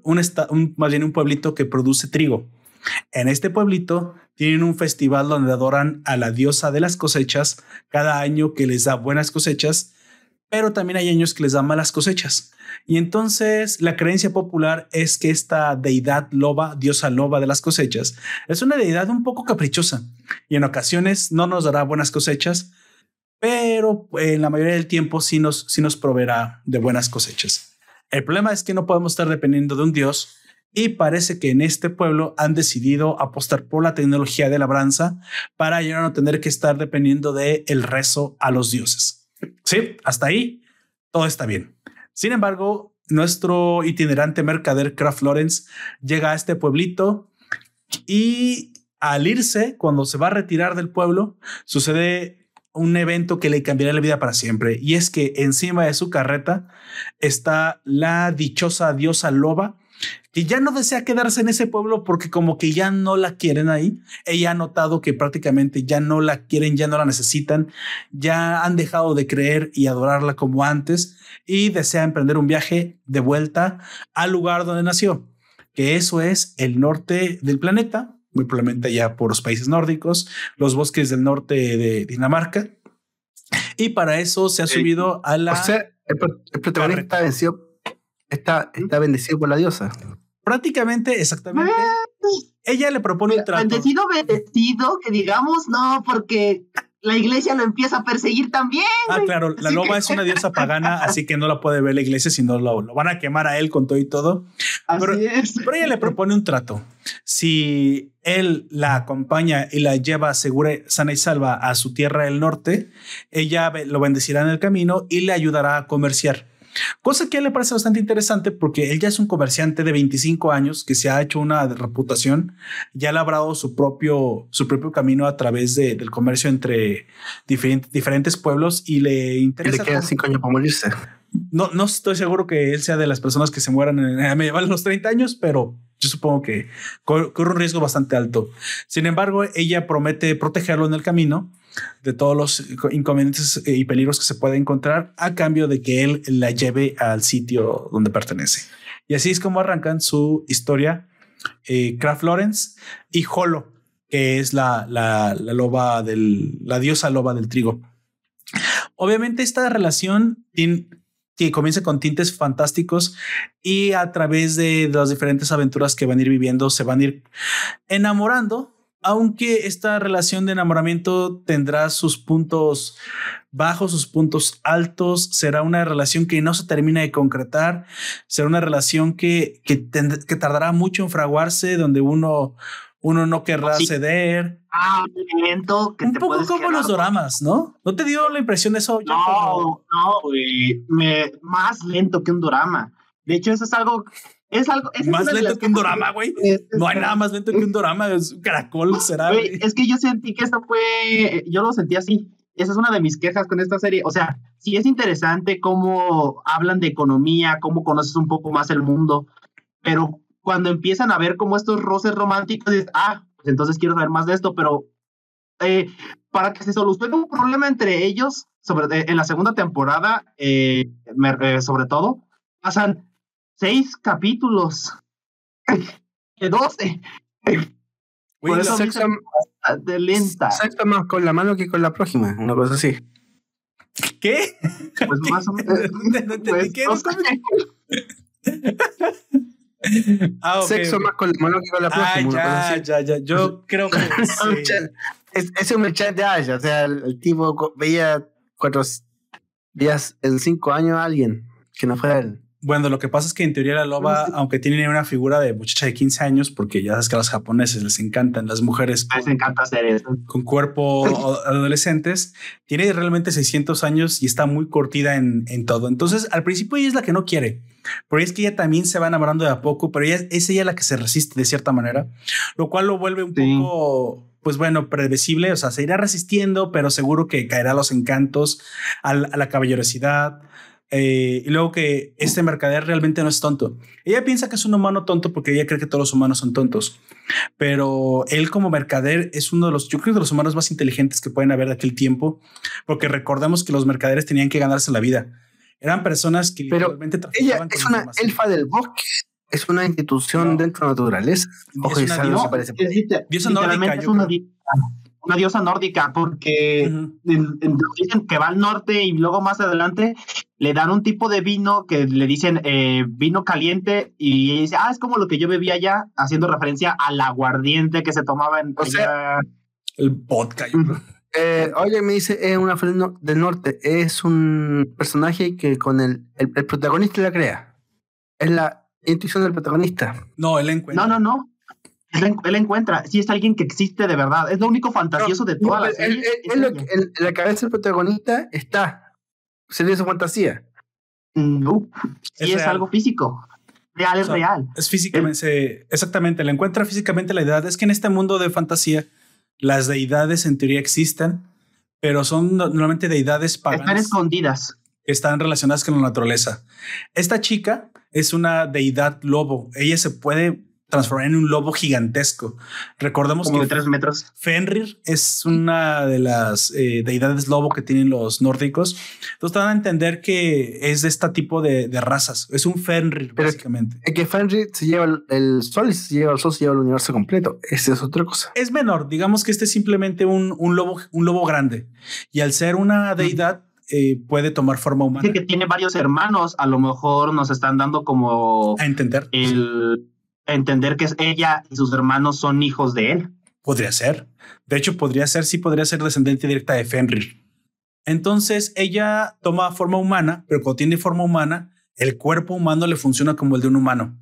un, un, más bien un pueblito que produce trigo. En este pueblito tienen un festival donde adoran a la diosa de las cosechas cada año que les da buenas cosechas, pero también hay años que les da malas cosechas. Y entonces la creencia popular es que esta deidad loba, diosa loba de las cosechas, es una deidad un poco caprichosa y en ocasiones no nos dará buenas cosechas, pero en la mayoría del tiempo sí nos, sí nos proveerá de buenas cosechas. El problema es que no podemos estar dependiendo de un Dios y parece que en este pueblo han decidido apostar por la tecnología de labranza para ya no tener que estar dependiendo de el rezo a los dioses. Sí, hasta ahí todo está bien. Sin embargo, nuestro itinerante mercader Kraft Lawrence llega a este pueblito y al irse, cuando se va a retirar del pueblo, sucede un evento que le cambiará la vida para siempre. Y es que encima de su carreta está la dichosa diosa loba, que ya no desea quedarse en ese pueblo porque como que ya no la quieren ahí. Ella ha notado que prácticamente ya no la quieren, ya no la necesitan, ya han dejado de creer y adorarla como antes y desea emprender un viaje de vuelta al lugar donde nació, que eso es el norte del planeta, muy probablemente ya por los países nórdicos, los bosques del norte de Dinamarca. Y para eso se ha subido a la. O sea, el, protagonista está, está bendecido por la diosa. Prácticamente, exactamente. Ella le propone un trato. Bendecido, bendecido, que digamos, no, porque la iglesia lo empieza a perseguir también. Ah, claro, la loba es una diosa pagana, así que no la puede ver la iglesia, sino lo, lo van a quemar a él con todo y todo. pero, pero, ella le propone un trato. Si él la acompaña y la lleva segura, sana y salva a su tierra del norte, ella lo bendecirá en el camino y le ayudará a comerciar. Cosa que a él le parece bastante interesante porque él ya es un comerciante de 25 años que se ha hecho una reputación, ya ha labrado su propio, su propio camino a través de, del comercio entre diferentes, diferentes pueblos y le interesa. le quedan cinco años para morirse. No, no estoy seguro que él sea de las personas que se mueran en, en los 30 años, pero yo supongo que corre un riesgo bastante alto. Sin embargo, ella promete protegerlo en el camino de todos los inconvenientes y peligros que se puede encontrar a cambio de que él la lleve al sitio donde pertenece. Y así es como arrancan su historia eh, Kraft Lawrence y Holo, que es la, la, loba del, la diosa loba del trigo. Obviamente esta relación que comienza con tintes fantásticos y a través de las diferentes aventuras que van a ir viviendo se van a ir enamorando aunque esta relación de enamoramiento tendrá sus puntos bajos, sus puntos altos, será una relación que no se termina de concretar, será una relación que, que, tardará mucho en fraguarse, donde uno, uno no querrá ceder. Ah, lento. un poco como los dramas, ¿no? ¿No te dio la impresión de eso? No, no, güey. más lento que un drama. De hecho, eso es algo es algo. más lento que un drama, güey. No hay nada más lento que un drama. Es un caracol, será. es que yo sentí que esto fue. Yo lo sentí así. Esa es una de mis quejas con esta serie. O sea, sí es interesante cómo hablan de economía, cómo conoces un poco más el mundo, pero cuando empiezan a ver como estos roces románticos, dices, ah, pues entonces quiero saber más de esto, pero eh, para que se solucione un problema entre ellos, sobre, en la segunda temporada, eh, eh, sobre todo, pasan seis capítulos de doce. Por eso sexo, de lenta. Sexo más con la mano que con la prójima, una cosa así. ¿Qué? Pues más o menos. (laughs) Pues, ¿Qué? (laughs) Ah, Sexo más con la mano que con la prójima. Ah, ya, ya, ya. Yo (laughs) creo que. sí. es, es un chat de Aya. O sea, el, tipo veía cuatro días en cinco años a alguien que no fuera él. Bueno, lo que pasa es que en teoría la loba, aunque tiene una figura de muchacha de 15 años, porque ya sabes que a los japoneses les encantan las mujeres con, les encanta hacer eso. con cuerpo (laughs) adolescentes, tiene realmente 600 años y está muy cortida en, en, todo. Entonces, al principio ella es la que no quiere, pero es que ella también se va enamorando de a poco, pero ella es ella la que se resiste de cierta manera, lo cual lo vuelve un poco pues bueno, predecible, o sea, se irá resistiendo, pero seguro que caerá a los encantos, a la caballerosidad, eh, y luego que este mercader realmente no es tonto. Ella piensa que es un humano tonto porque ella cree que todos los humanos son tontos. Pero él como mercader es uno de los, yo creo, de los humanos más inteligentes que pueden haber de aquel tiempo, porque recordemos que los mercaderes tenían que ganarse la vida. Eran personas que Pero ella es una elfa del bosque. Es una institución dentro de la naturaleza. Ojo, es una parece. diosa nórdica. Es una, una diosa nórdica, porque dicen que va al norte y luego más adelante le dan un tipo de vino que le dicen eh, vino caliente y dice, ah, es como lo que yo bebía allá, haciendo referencia al aguardiente que se tomaba en... O sea, el vodka. Eh, oye, me dice, es una del norte, es un personaje que con el, el, protagonista la crea. Es la intuición del protagonista. No, él encuentra. No, no, no. Él, encuentra, si es alguien que existe de verdad. Es lo único fantasioso de toda la serie. la cabeza del protagonista está sería su fantasía. No, sí es, algo físico. Real es real. Es físicamente, exactamente, le encuentra físicamente la edad. Es que en este mundo de fantasía, las deidades en teoría existen, pero son normalmente deidades paganas. Están escondidas. Que están relacionadas con la naturaleza. Esta chica es una deidad lobo. Ella se puede transformar en un lobo gigantesco. Recordemos que de tres metros. Fenrir es una de las eh, deidades lobo que tienen los nórdicos. Entonces te van a entender que es de este tipo de, razas. Es un Fenrir, básicamente. Es que Fenrir se lleva el, sol y se lleva el sol, se lleva el universo completo. Esa es otra cosa. Es menor. Digamos que este es simplemente un, lobo, un lobo grande. Y al ser una deidad, eh, puede tomar forma humana. Dice que tiene varios hermanos, a lo mejor nos están dando como a entender el entender que ella y sus hermanos son hijos de él. Podría ser. De hecho, podría ser, sí, podría ser descendiente directa de Fenrir. Entonces ella toma forma humana, pero cuando tiene forma humana, el cuerpo humano le funciona como el de un humano.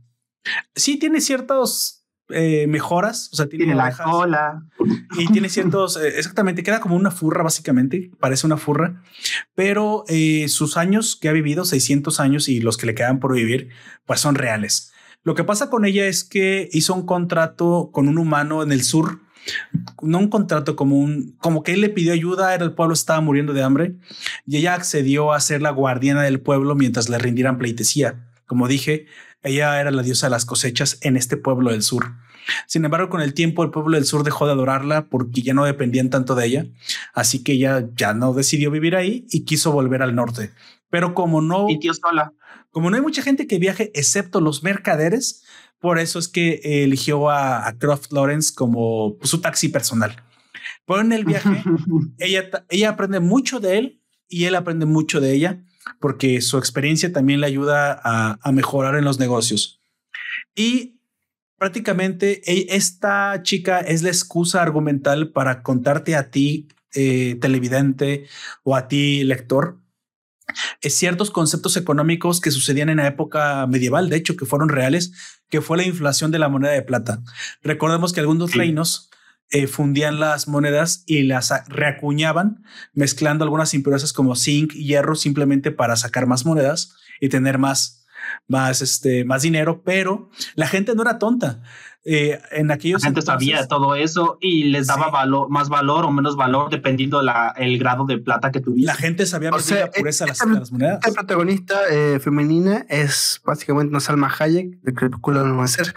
Sí tiene ciertas eh, mejoras, o sea, tiene, la cola y tiene ciertos, eh, exactamente, queda como una furra básicamente, parece una furra, pero eh, sus años que ha vivido, 600 años y los que le quedan por vivir, pues son reales. Lo que pasa con ella es que hizo un contrato con un humano en el sur, no un contrato como un, como que él le pidió ayuda, era el pueblo estaba muriendo de hambre y ella accedió a ser la guardiana del pueblo mientras le rindieran pleitesía. Como dije, ella era la diosa de las cosechas en este pueblo del sur. Sin embargo, con el tiempo el pueblo del sur dejó de adorarla porque ya no dependían tanto de ella, así que ella ya no decidió vivir ahí y quiso volver al norte. Pero como no... Sola. Como no hay mucha gente que viaje excepto los mercaderes, por eso es que eligió a, Croft Lawrence como su taxi personal. Pero en el viaje, (laughs) ella, ella aprende mucho de él y él aprende mucho de ella porque su experiencia también le ayuda a, mejorar en los negocios. Y prácticamente e, esta chica es la excusa argumental para contarte a ti, eh, televidente, o a ti, lector, ciertos conceptos económicos que sucedían en la época medieval, de hecho, que fueron reales, que fue la inflación de la moneda de plata. Recordemos que algunos reinos eh, fundían las monedas y las reacuñaban, mezclando algunas impurezas como zinc y hierro simplemente para sacar más monedas y tener más, más, este, más dinero, pero la gente no era tonta. Eh, en aquellos la gente sabía todo eso y les daba valor, más valor o menos valor dependiendo la, el grado de plata que tuviera. La gente sabía o sea, la pureza de las, monedas. La protagonista eh, femenina es básicamente una Salma Hayek de Crepúsculo del Amanecer.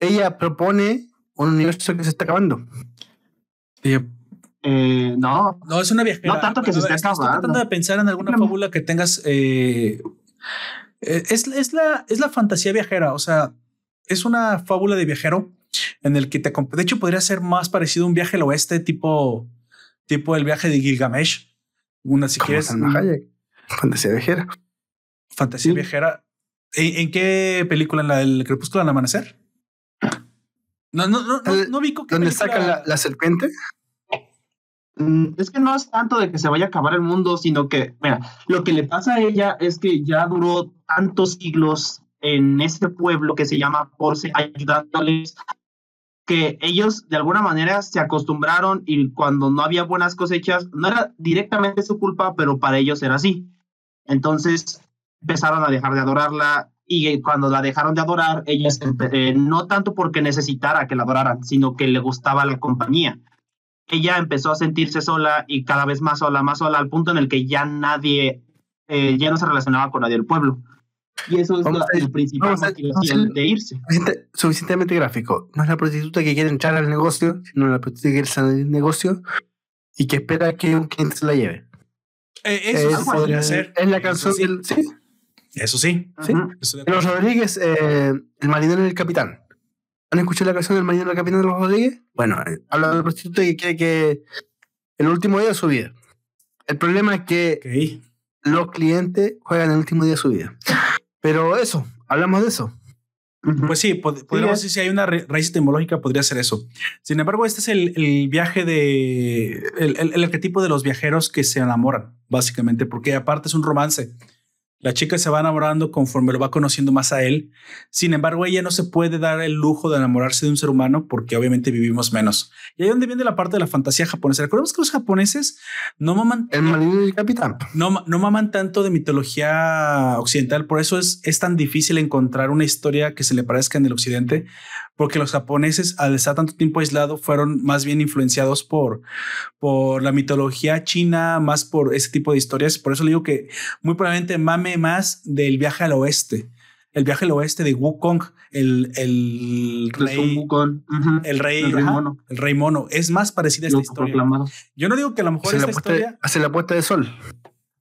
Ella propone un universo que se está acabando. Eh, no. No, es una viajera. No tanto que se esté acabando. Estoy tratando de pensar en alguna fábula que tengas. es, es, la, es la fantasía viajera. O sea, es una fábula de viajero en el que te... De hecho, podría ser más parecido a un viaje al oeste tipo, tipo el viaje de Gilgamesh. Una, si quieres... Fantasía viajera. Fantasía viajera. ¿En, qué película? ¿En la del Crepúsculo al Amanecer? No, no, no, no, no vi ¿Dónde saca la, serpiente? Mm, es que no es tanto de que se vaya a acabar el mundo, sino que, mira, lo que le pasa a ella es que ya duró tantos siglos en este pueblo que se llama Porce, ayudándoles, que ellos de alguna manera se acostumbraron y cuando no había buenas cosechas, no era directamente su culpa, pero para ellos era así. Entonces empezaron a dejar de adorarla y cuando la dejaron de adorar, ellas, eh, no tanto porque necesitara que la adoraran, sino que le gustaba la compañía. Ella empezó a sentirse sola y cada vez más sola, más sola, al punto en el que ya nadie, eh, ya no se relacionaba con nadie del pueblo. Y eso es el principal de irse. Suficientemente gráfico. No es la prostituta que quiere entrar al negocio, sino la prostituta que quiere salir del negocio y que espera que un cliente se la lleve. Eh, eso podría ser. Es la canción sí. del. Sí. Eso sí. ¿Sí? Los Rodríguez, eh, el marinero y el capitán. ¿Han escuchado la canción del marinero y el capitán de los Rodríguez? Bueno, eh, habla de la prostituta que quiere que el último día de su vida. El problema es que los clientes juegan el último día de su vida. Pero eso, hablamos de eso. Pues sí, podríamos decir si hay una raíz etimológica, podría ser eso. Sin embargo, este es el, viaje de. El, el, arquetipo de los viajeros que se enamoran, básicamente, porque aparte es un romance. La chica se va enamorando conforme lo va conociendo más a él. Sin embargo, ella no se puede dar el lujo de enamorarse de un ser humano porque obviamente vivimos menos. Y ahí donde viene la parte de la fantasía japonesa. Recordemos que los japoneses no maman. El marido del capitán. No, no maman tanto de mitología occidental. Por eso es, es tan difícil encontrar una historia que se le parezca en el occidente, porque los japoneses, al estar tanto tiempo aislado, fueron más bien influenciados por, por la mitología china, más por ese tipo de historias. Por eso le digo que muy probablemente mame más del viaje al oeste. El viaje al oeste de Wukong, el, el rey, el rey, el rey, mono. el rey mono. Es más parecida a esta historia. Yo no digo que a lo mejor esta historia hace la puesta de sol.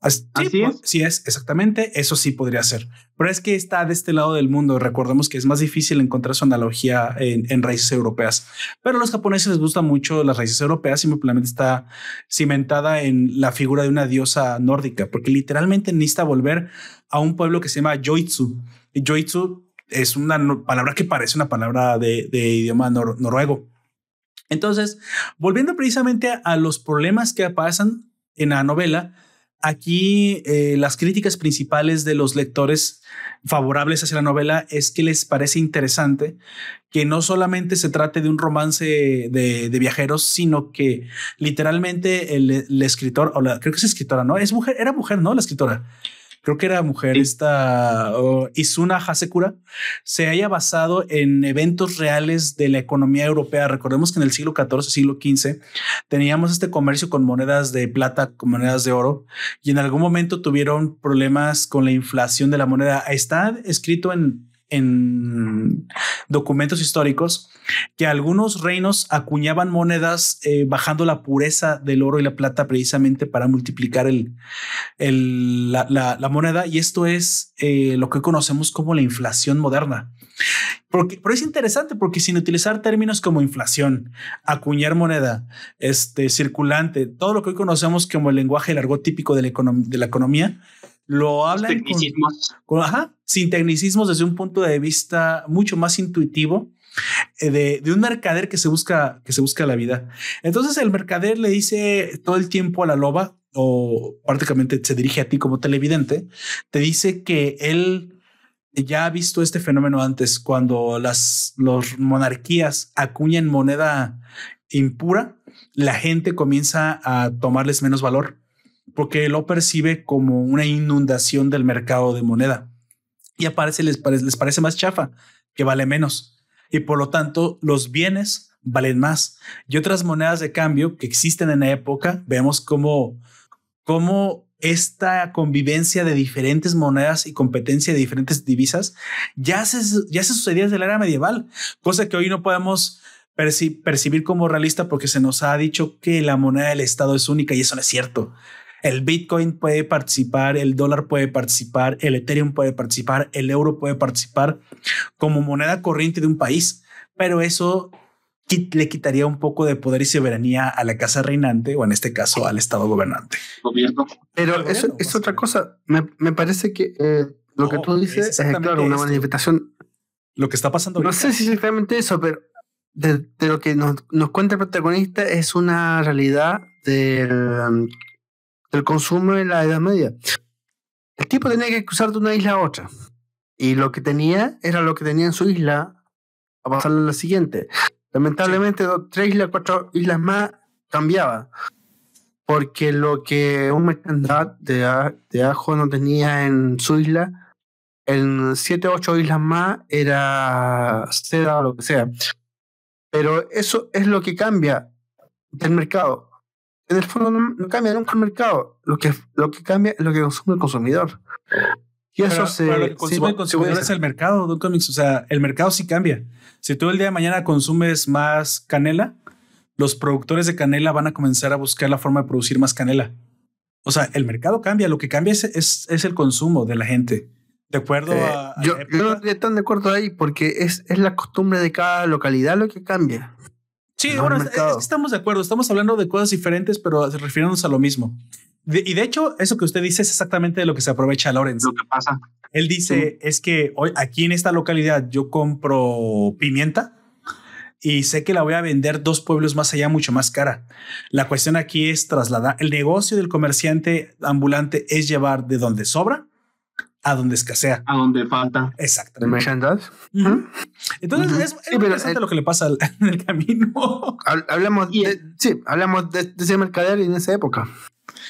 Sí, Así es. Sí, es, exactamente. Eso sí podría ser. Pero es que está de este lado del mundo. Recordemos que es más difícil encontrar su analogía en, raíces europeas. Pero a los japoneses les gustan mucho las raíces europeas. Simplemente está cimentada en la figura de una diosa nórdica, porque literalmente necesita volver a un pueblo que se llama Joitsu. Y Joitsu es una palabra que parece una palabra de, idioma noruego. Entonces, volviendo precisamente a los problemas que pasan en la novela, Aquí eh, las críticas principales de los lectores favorables hacia la novela es que les parece interesante que no solamente se trate de un romance de, viajeros, sino que literalmente el, escritor, o la, creo que es escritora, ¿no? Es mujer, era mujer, ¿no? La escritora creo que era mujer, esta Isuna Hasekura, se haya basado en eventos reales de la economía europea. Recordemos que en el siglo XIV, siglo XV, teníamos este comercio con monedas de plata, con monedas de oro, y en algún momento tuvieron problemas con la inflación de la moneda. Está escrito en en documentos históricos que algunos reinos acuñaban monedas eh, bajando la pureza del oro y la plata precisamente para multiplicar el, la, moneda. Y esto es eh, lo que conocemos como la inflación moderna. Porque, pero es interesante porque sin utilizar términos como inflación, acuñar moneda, este circulante, todo lo que hoy conocemos como el lenguaje el argot típico de la, de la economía, lo hablan sin tecnicismos desde un punto de vista mucho más intuitivo eh, de, de, un mercader que se busca que se busca la vida. Entonces el mercader le dice todo el tiempo a la loba o prácticamente se dirige a ti como televidente, te dice que él ya ha visto este fenómeno antes cuando las los monarquías acuñan moneda impura, la gente comienza a tomarles menos valor porque lo percibe como una inundación del mercado de moneda y aparece, les, parece, les parece más chafa, que vale menos. Y por lo tanto, los bienes valen más. Y otras monedas de cambio que existen en la época, vemos cómo, cómo esta convivencia de diferentes monedas y competencia de diferentes divisas ya se, ya se sucedía desde la era medieval, cosa que hoy no podemos percibir como realista porque se nos ha dicho que la moneda del Estado es única y eso no es cierto. El Bitcoin puede participar, el dólar puede participar, el Ethereum puede participar, el euro puede participar como moneda corriente de un país, pero eso le quitaría un poco de poder y soberanía a la casa reinante o en este caso al Estado gobernante. Gobierno. Pero eso es otra cosa. Me, me parece que eh, lo que tú dices es, claro, una manifestación. Lo que está pasando. No sé si es exactamente eso, pero de, lo que nos, nos, cuenta el protagonista es una realidad del, del consumo en la Edad Media. El tipo tenía que cruzar de una isla a otra. Y lo que tenía era lo que tenía en su isla a pasar a la siguiente. Lamentablemente, tres islas, cuatro islas más cambiaba. Porque lo que un merchandad de, de ajo no tenía en su isla, en siete o ocho islas más era seda o lo que sea. Pero eso es lo que cambia del mercado. En el fondo no, cambia nunca el mercado. Lo que, lo que cambia es lo que consume el consumidor. Y eso se. lo que consume el consumidor es el mercado, Don Comics. O sea, el mercado sí cambia. Si tú el día de mañana consumes más canela, los productores de canela van a comenzar a buscar la forma de producir más canela. O sea, el mercado cambia. Lo que cambia es, es, el consumo de la gente. De acuerdo eh, a, Yo, yo, no estoy tan de acuerdo ahí porque es, es la costumbre de cada localidad lo que cambia. Sí, bueno, estamos de acuerdo. Estamos hablando de cosas diferentes, pero refiriéndonos a lo mismo y de hecho, eso que usted dice es exactamente de lo que se aprovecha Lorenz. Lo que pasa. Él dice es que hoy aquí en esta localidad yo compro pimienta y sé que la voy a vender dos pueblos más allá mucho más cara. La cuestión aquí es trasladar el negocio del comerciante ambulante es llevar de donde sobra a donde escasea. A donde falta. Exacto. Entonces, es, interesante lo que le pasa (laughs) en el camino. Hablamos, de, sí, hablamos de, de ese mercader en esa época.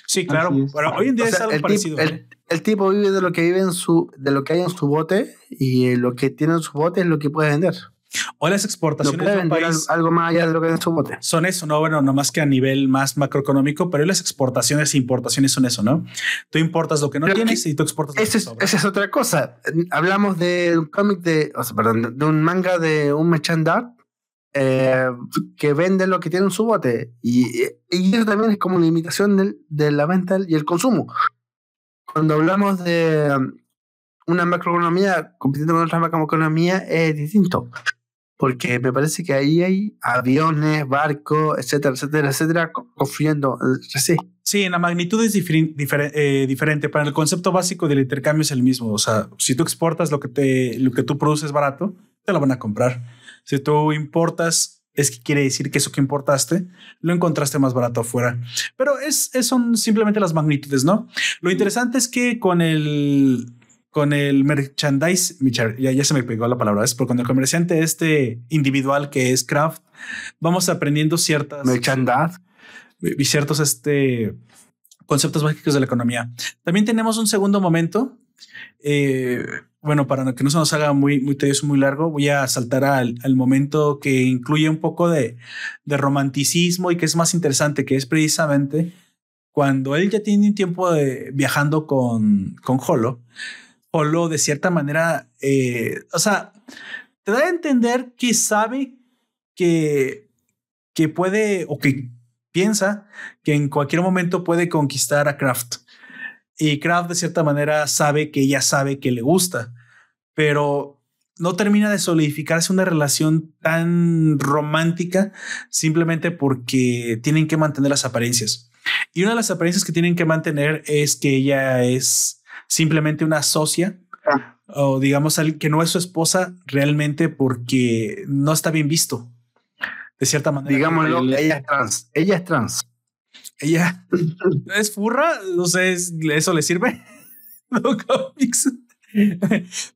Sí, claro. Pero hoy en día es algo el parecido. Tipo, ¿eh? el, tipo vive de lo que vive en su, de lo que hay en su bote y lo que tiene en su bote es lo que puede vender. O las exportaciones de un país algo más allá de lo que en su bote. Son eso, no, bueno, no más que a nivel más macroeconómico, pero las exportaciones e importaciones son eso, ¿no? Tú importas lo que no tienes y tú exportas lo que es, Esa es otra cosa. Hablamos de un cómic de, o sea, perdón, de un manga de un merchandar eh, que vende lo que tiene en su bote. Y, y eso también es como una limitación de la venta y el consumo. Cuando hablamos de um, una macroeconomía compitiendo con otra macroeconomía es distinto. Porque me parece que ahí hay aviones, barcos, etcétera, etcétera, etcétera, construyendo. Sí. Sí, en la magnitud es eh, diferente. Para el concepto básico del intercambio es el mismo. O sea, si tú exportas lo que, te, lo que tú produces barato, te lo van a comprar. Si tú importas, es que quiere decir que eso que importaste lo encontraste más barato afuera. Pero es, son simplemente las magnitudes, ¿no? Lo interesante es que con el con el merchandise, ya, ya se me pegó la palabra, es porque con el comerciante este individual que es craft, vamos aprendiendo ciertas merchandise y ciertos este conceptos básicos de la economía. También tenemos un segundo momento eh, bueno, para que no se nos haga muy, muy tedioso, muy largo, voy a saltar al, al momento que incluye un poco de, de, romanticismo y que es más interesante, que es precisamente cuando él ya tiene un tiempo de, viajando con, con Holo. Holo, de cierta manera, eh, o sea, te da a entender que sabe que, que puede o que piensa que en cualquier momento puede conquistar a Kraft y Kraft de cierta manera sabe que ella sabe que le gusta, pero no termina de solidificarse una relación tan romántica simplemente porque tienen que mantener las apariencias. Y una de las apariencias que tienen que mantener es que ella es simplemente una socia ah. o digamos que no es su esposa realmente porque no está bien visto. De cierta manera. Digámoslo, ella es trans. Ella es trans. Ella (laughs) es furra, no sé, ¿eso le sirve? (laughs) no.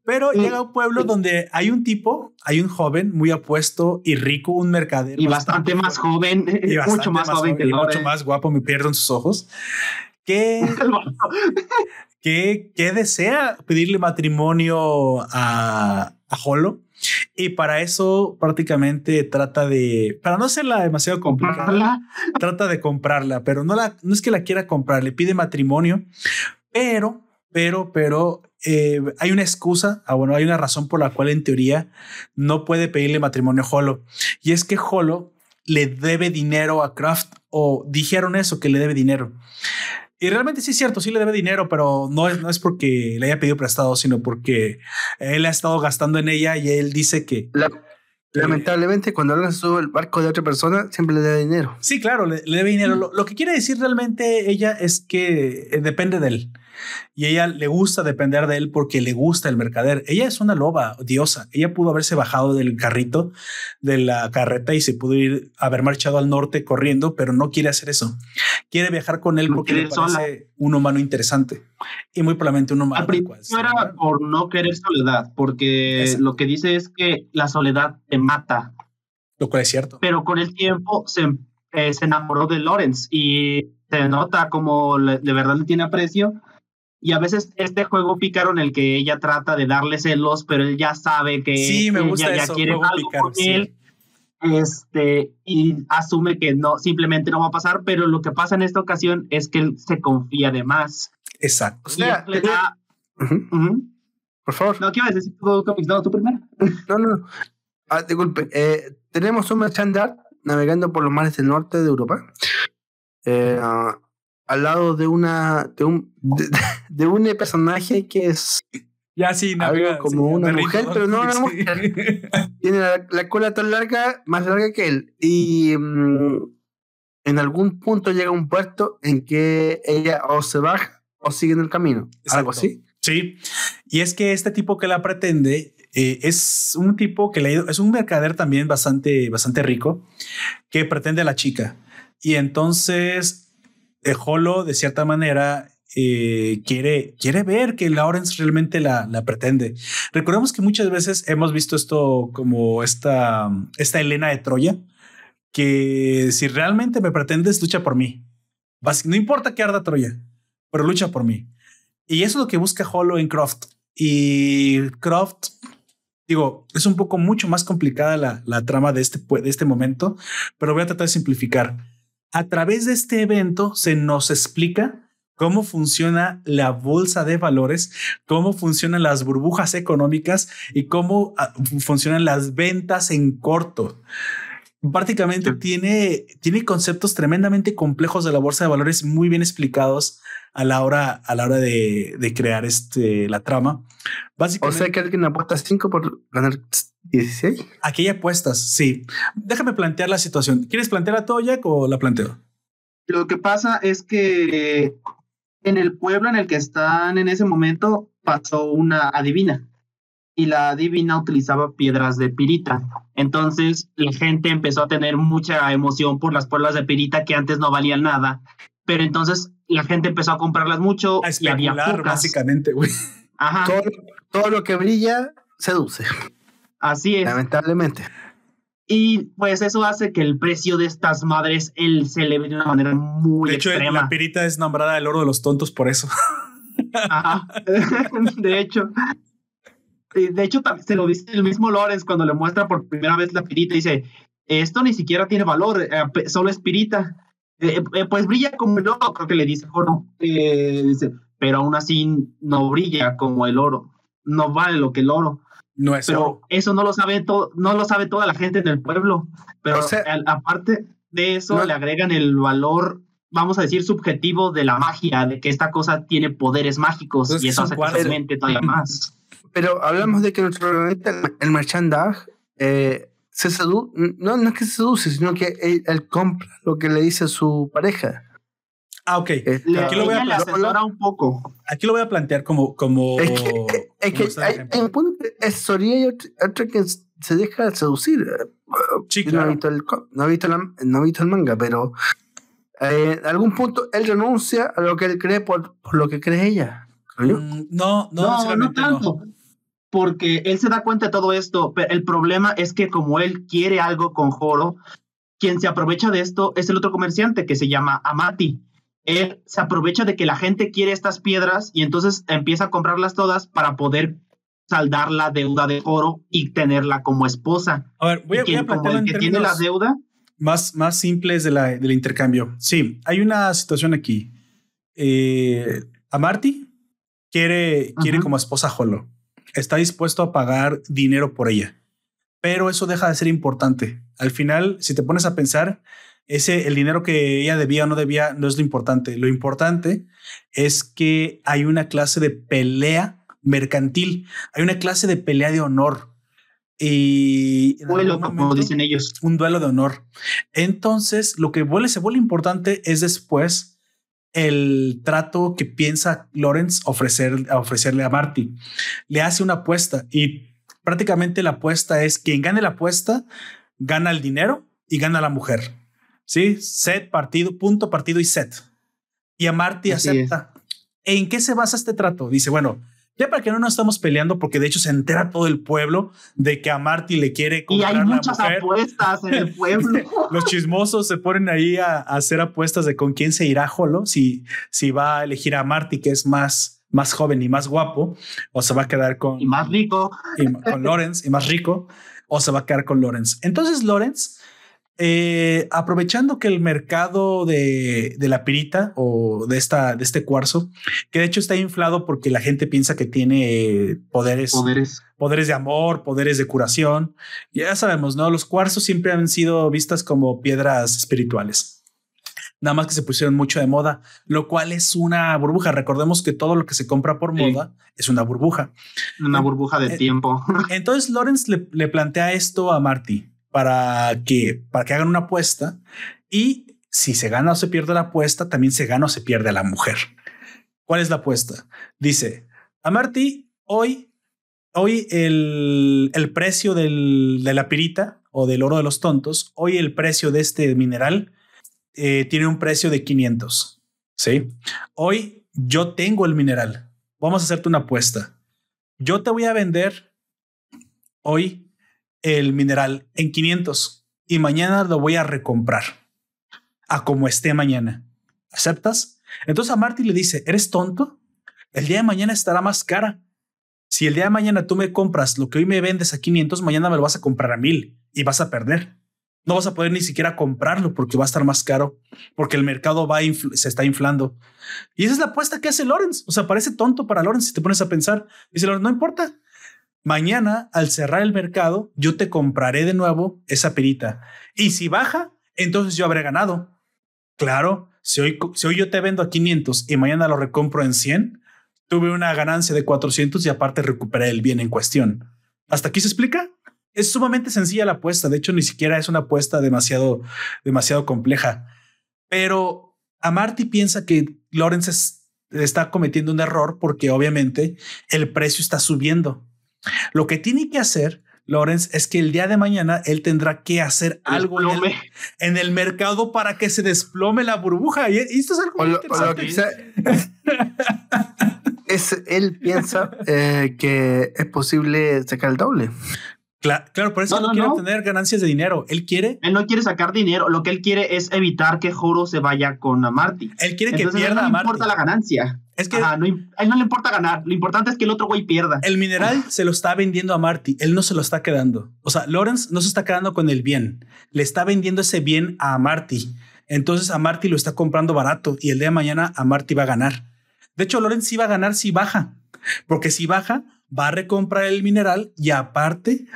Pero llega a un pueblo donde hay un tipo, hay un joven muy apuesto y rico, un mercader. Y bastante, más joven, (laughs) mucho más, joven, que y mucho más guapo, me pierdo en sus ojos. Que, que, que desea pedirle matrimonio a, a Holo y para eso prácticamente trata de, para no hacerla demasiado complicada, trata de comprarla, pero no, la, no es que la quiera comprar, le pide matrimonio, pero, pero, pero eh, hay una excusa, ah, bueno, hay una razón por la cual en teoría no puede pedirle matrimonio a Holo. Y es que Holo le debe dinero a Kraft o dijeron eso, que le debe dinero. Y realmente sí es cierto, sí le debe dinero, pero no es, no es porque le haya pedido prestado, sino porque él ha estado gastando en ella y él dice que... La, Lamentablemente, cuando alguien sube el barco de otra persona, siempre le debe dinero. Sí, claro, le, debe dinero. Lo, lo, que quiere decir realmente ella es que eh, depende de él y ella le gusta depender de él porque le gusta el mercader. Ella es una loba diosa. Ella pudo haberse bajado del carrito de la carreta y se pudo ir haber marchado al norte corriendo, pero no quiere hacer eso. Quiere viajar con él porque le parece un humano interesante y muy probablemente un humano. No era por no querer soledad, porque lo que dice es que la soledad te mata. Lo cual es cierto. Pero con el tiempo se, eh, se enamoró de Lawrence y se nota como de verdad le tiene aprecio y a veces este juego pícaro en el que ella trata de darle celos, pero él ya sabe que sí, me gusta ella ya quiere algo con él. Este, y asume que no, simplemente no va a pasar, pero lo que pasa en esta ocasión es que él se confía de más. Exacto. O sea, le da... Por favor. No, ¿qué ibas a decir No, tú primero. no, no. Ah, disculpe, eh, tenemos un merchandar navegando por los mares del norte de Europa. Eh, al lado de una de un de, un personaje que es ya sí, algo como una mujer, pero no una (laughs) mujer. Tiene la, cola tan larga, más larga que él. Y mm, en algún punto llega un puerto en que ella o se baja o sigue en el camino. Algo así. Sí. Y es que este tipo que la pretende eh, es un tipo que le es un mercader también bastante, bastante rico que pretende a la chica. Y entonces Holo, de cierta manera, eh, quiere, quiere ver que Lawrence realmente la, la, pretende. Recordemos que muchas veces hemos visto esto como esta, esta Elena de Troya, que si realmente me pretendes, lucha por mí. No importa que arda Troya, pero lucha por mí. Y eso es lo que busca Holo en Croft. Y Croft, digo, es un poco mucho más complicada la, la trama de este, de este momento, pero voy a tratar de simplificar a través de este evento se nos explica cómo funciona la bolsa de valores, cómo funcionan las burbujas económicas y cómo ah, funcionan las ventas en corto. Prácticamente tiene, tiene conceptos tremendamente complejos de la bolsa de valores muy bien explicados a la hora, a la hora de, de crear este, la trama. Básicamente, o sea que alguien apuesta 5 por ganar 16. Aquí hay apuestas, sí. Déjame plantear la situación. ¿Quieres plantear a Toyak o la planteo? Lo que pasa es que en el pueblo en el que están en ese momento pasó una adivina y la adivina utilizaba piedras de pirita. Entonces la gente empezó a tener mucha emoción por las perlas de pirita que antes no valían nada. Pero entonces la gente empezó a comprarlas mucho y había pocas. básicamente, güey. Ajá. todo, lo que brilla seduce. Así es. Lamentablemente. Y pues eso hace que el precio de estas madres él se eleve de una manera muy De hecho, extrema. la pirita es nombrada el oro de los tontos por eso. Ajá. (laughs) de hecho. De hecho, se lo dice el mismo Lorenz cuando le muestra por primera vez la pirita. Dice, esto ni siquiera tiene valor, eh, solo es pirita. Eh, eh, pues brilla como el oro, creo que le dice Joro. dice, pero aún así no brilla como el oro. No vale lo que el oro. No es pero eso no lo sabe todo, no lo sabe toda la gente en el pueblo. Pero aparte de eso, le agregan el valor, vamos a decir, subjetivo de la magia, de que esta cosa tiene poderes mágicos y eso hace que se todavía más. Pero hablamos de que nuestro el, el merchandage eh, se seduce, no, no es que se seduce, sino que él, compra lo que le dice su pareja. Ah, ok. aquí lo voy a plantear un poco. Aquí lo voy a plantear como. como es que, es que hay, un punto es Soria y otro, que se deja seducir. Sí, claro. no, he visto el, no, he visto no he visto el manga, pero eh, en algún punto él renuncia a lo que él cree por, por lo que cree ella. Mm, no, no, no, no tanto. Porque él se da cuenta de todo esto, pero el problema es que como él quiere algo con Joro, quien se aprovecha de esto es el otro comerciante que se llama Amati él se aprovecha de que la gente quiere estas piedras y entonces empieza a comprarlas todas para poder saldar la deuda de oro y tenerla como esposa. A ver, voy a, quien, el que tiene la deuda más, más simples de la, del intercambio. Sí, hay una situación aquí. Eh, a Marty quiere, quiere como esposa Holo. Está dispuesto a pagar dinero por ella. Pero eso deja de ser importante. Al final, si te pones a pensar, ese, el dinero que ella debía o no debía no es lo importante. Lo importante es que hay una clase de pelea mercantil, hay una clase de pelea de honor. y duelo, como dicen ellos. Un duelo de honor. Entonces, lo que vuelve, se vuelve importante es después el trato que piensa Lawrence ofrecer, ofrecerle a Marty. Le hace una apuesta y prácticamente la apuesta es quien gane la apuesta gana el dinero y gana la mujer. Sí, set, partido, punto, partido y set. Y a Marty acepta. ¿En qué se basa este trato? Dice, bueno, ya para que no nos estamos peleando, porque de hecho se entera todo el pueblo de que a Marty le quiere comprar Y hay muchas apuestas en el (laughs) pueblo. (laughs) Los chismosos se ponen ahí a, hacer apuestas de con quién se irá Jolo, si, si va a elegir a Marty, que es más, más joven y más guapo, o se va a quedar con... Y más rico. Y, con Lawrence, y más rico, o se va a quedar con Lawrence. Entonces Lawrence eh, aprovechando que el mercado de, la pirita o de, esta, de este cuarzo, que de hecho está inflado porque la gente piensa que tiene poderes, poderes, poderes de amor, poderes de curación. Ya sabemos, ¿no? Los cuarzos siempre han sido vistas como piedras espirituales. Nada más que se pusieron mucho de moda, lo cual es una burbuja. Recordemos que todo lo que se compra por moda es una burbuja. Una burbuja de tiempo. (laughs) Entonces Lawrence le, le plantea esto a Marty para que, para que hagan una apuesta y si se gana o se pierde la apuesta, también se gana o se pierde la mujer. ¿Cuál es la apuesta? Dice, a Marty, hoy, hoy el, el precio del, de la pirita o del oro de los tontos, hoy el precio de este mineral eh, tiene un precio de 500. Sí. Hoy yo tengo el mineral. Vamos a hacerte una apuesta. Yo te voy a vender hoy el mineral en 500 y mañana lo voy a recomprar a como esté mañana. ¿Aceptas? Entonces a Marty le dice, ¿eres tonto? El día de mañana estará más cara. Si el día de mañana tú me compras lo que hoy me vendes a 500, mañana me lo vas a comprar a 1000 y vas a perder. No vas a poder ni siquiera comprarlo porque va a estar más caro, porque el mercado va se está inflando. Y esa es la apuesta que hace Lawrence. O sea, parece tonto para Lawrence si te pones a pensar. Dice no importa. Mañana, al cerrar el mercado, yo te compraré de nuevo esa perita. Y si baja, entonces yo habré ganado. Claro, si hoy, yo te vendo a 500 y mañana lo recompro en 100, tuve una ganancia de 400 y aparte recuperé el bien en cuestión. ¿Hasta aquí se explica? Es sumamente sencilla la apuesta. De hecho, ni siquiera es una apuesta demasiado, demasiado compleja. Pero Amarty piensa que Lawrence está cometiendo un error porque obviamente el precio está subiendo. Lo que tiene que hacer Lorenz es que el día de mañana él tendrá que hacer algo en el, mercado para que se desplome la burbuja. Y esto es algo interesante. (laughs) es, él piensa eh, que es posible sacar el doble. Claro, por eso no, quiere tener ganancias de dinero. Él quiere. Él no quiere sacar dinero. Lo que él quiere es evitar que Joro se vaya con Marty. Él quiere que pierda no a No importa la ganancia. Es que no, a él no le importa ganar. Lo importante es que el otro güey pierda. El mineral se lo está vendiendo a Marty. Él no se lo está quedando. O sea, Lawrence no se está quedando con el bien. Le está vendiendo ese bien a Marty. Entonces a Marty lo está comprando barato y el día de mañana a Marty va a ganar. De hecho, Lawrence sí va a ganar si baja, porque si baja, va a recomprar el mineral y aparte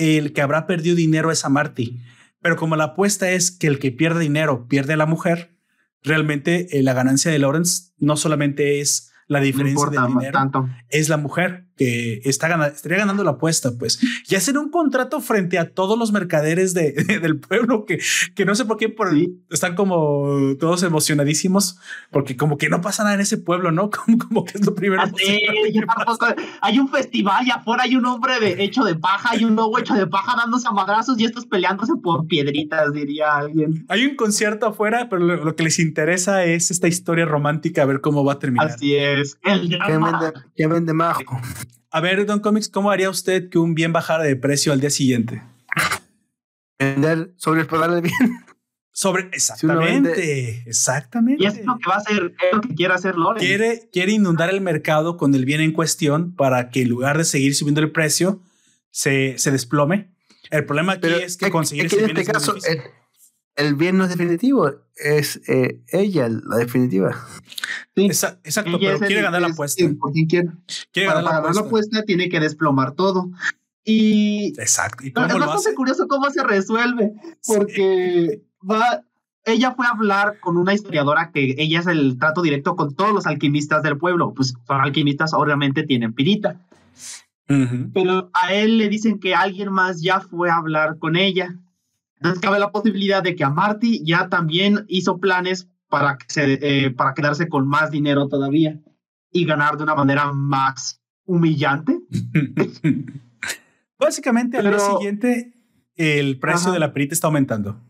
el que habrá perdido dinero es a Marty. Pero como la apuesta es que el que pierde dinero pierde a la mujer, realmente eh, la ganancia de Lawrence no solamente es la diferencia de dinero es la mujer que está ganando, estaría ganando la apuesta, pues. Y hacer un contrato frente a todos los mercaderes de, (laughs) del pueblo que, que no sé por qué por, están como todos emocionadísimos porque como que no pasa nada en ese pueblo, ¿no? (laughs) Como, como que es lo primero. (laughs) hay un festival y afuera hay un hombre de, hecho de paja, hay un lobo hecho de paja dándose a madrazos y estos peleándose por piedritas, diría alguien. Hay un concierto afuera, pero lo, lo que les interesa es esta historia romántica, a ver cómo va a terminar. Así es. ¿Qué vende, A ver, Don Comics, ¿cómo haría usted que un bien bajara de precio al día siguiente? Vender sobre el bien. Sobre, (laughs) exactamente, exactamente. Y es lo que va a hacer, es lo que quiere hacer Loren. Quiere, quiere inundar el mercado con el bien en cuestión para que en lugar de seguir subiendo el precio, se, se desplome. El problema aquí es que conseguir ese bien este caso, el bien no es definitivo, es eh, ella la definitiva. exacto, pero quiere ganar la apuesta. quiere, para, ganar, la, apuesta. tiene que desplomar todo. Y, exacto. ¿Y es bastante curioso cómo se resuelve, porque va, ella fue a hablar con una historiadora que ella es el trato directo con todos los alquimistas del pueblo. Pues son alquimistas, obviamente tienen pirita. pero a él le dicen que alguien más ya fue a hablar con ella. Entonces cabe la posibilidad de que a Marty ya también hizo planes para, eh, para quedarse con más dinero todavía y ganar de una manera más humillante. (laughs) Básicamente al día siguiente el precio de la perita está aumentando.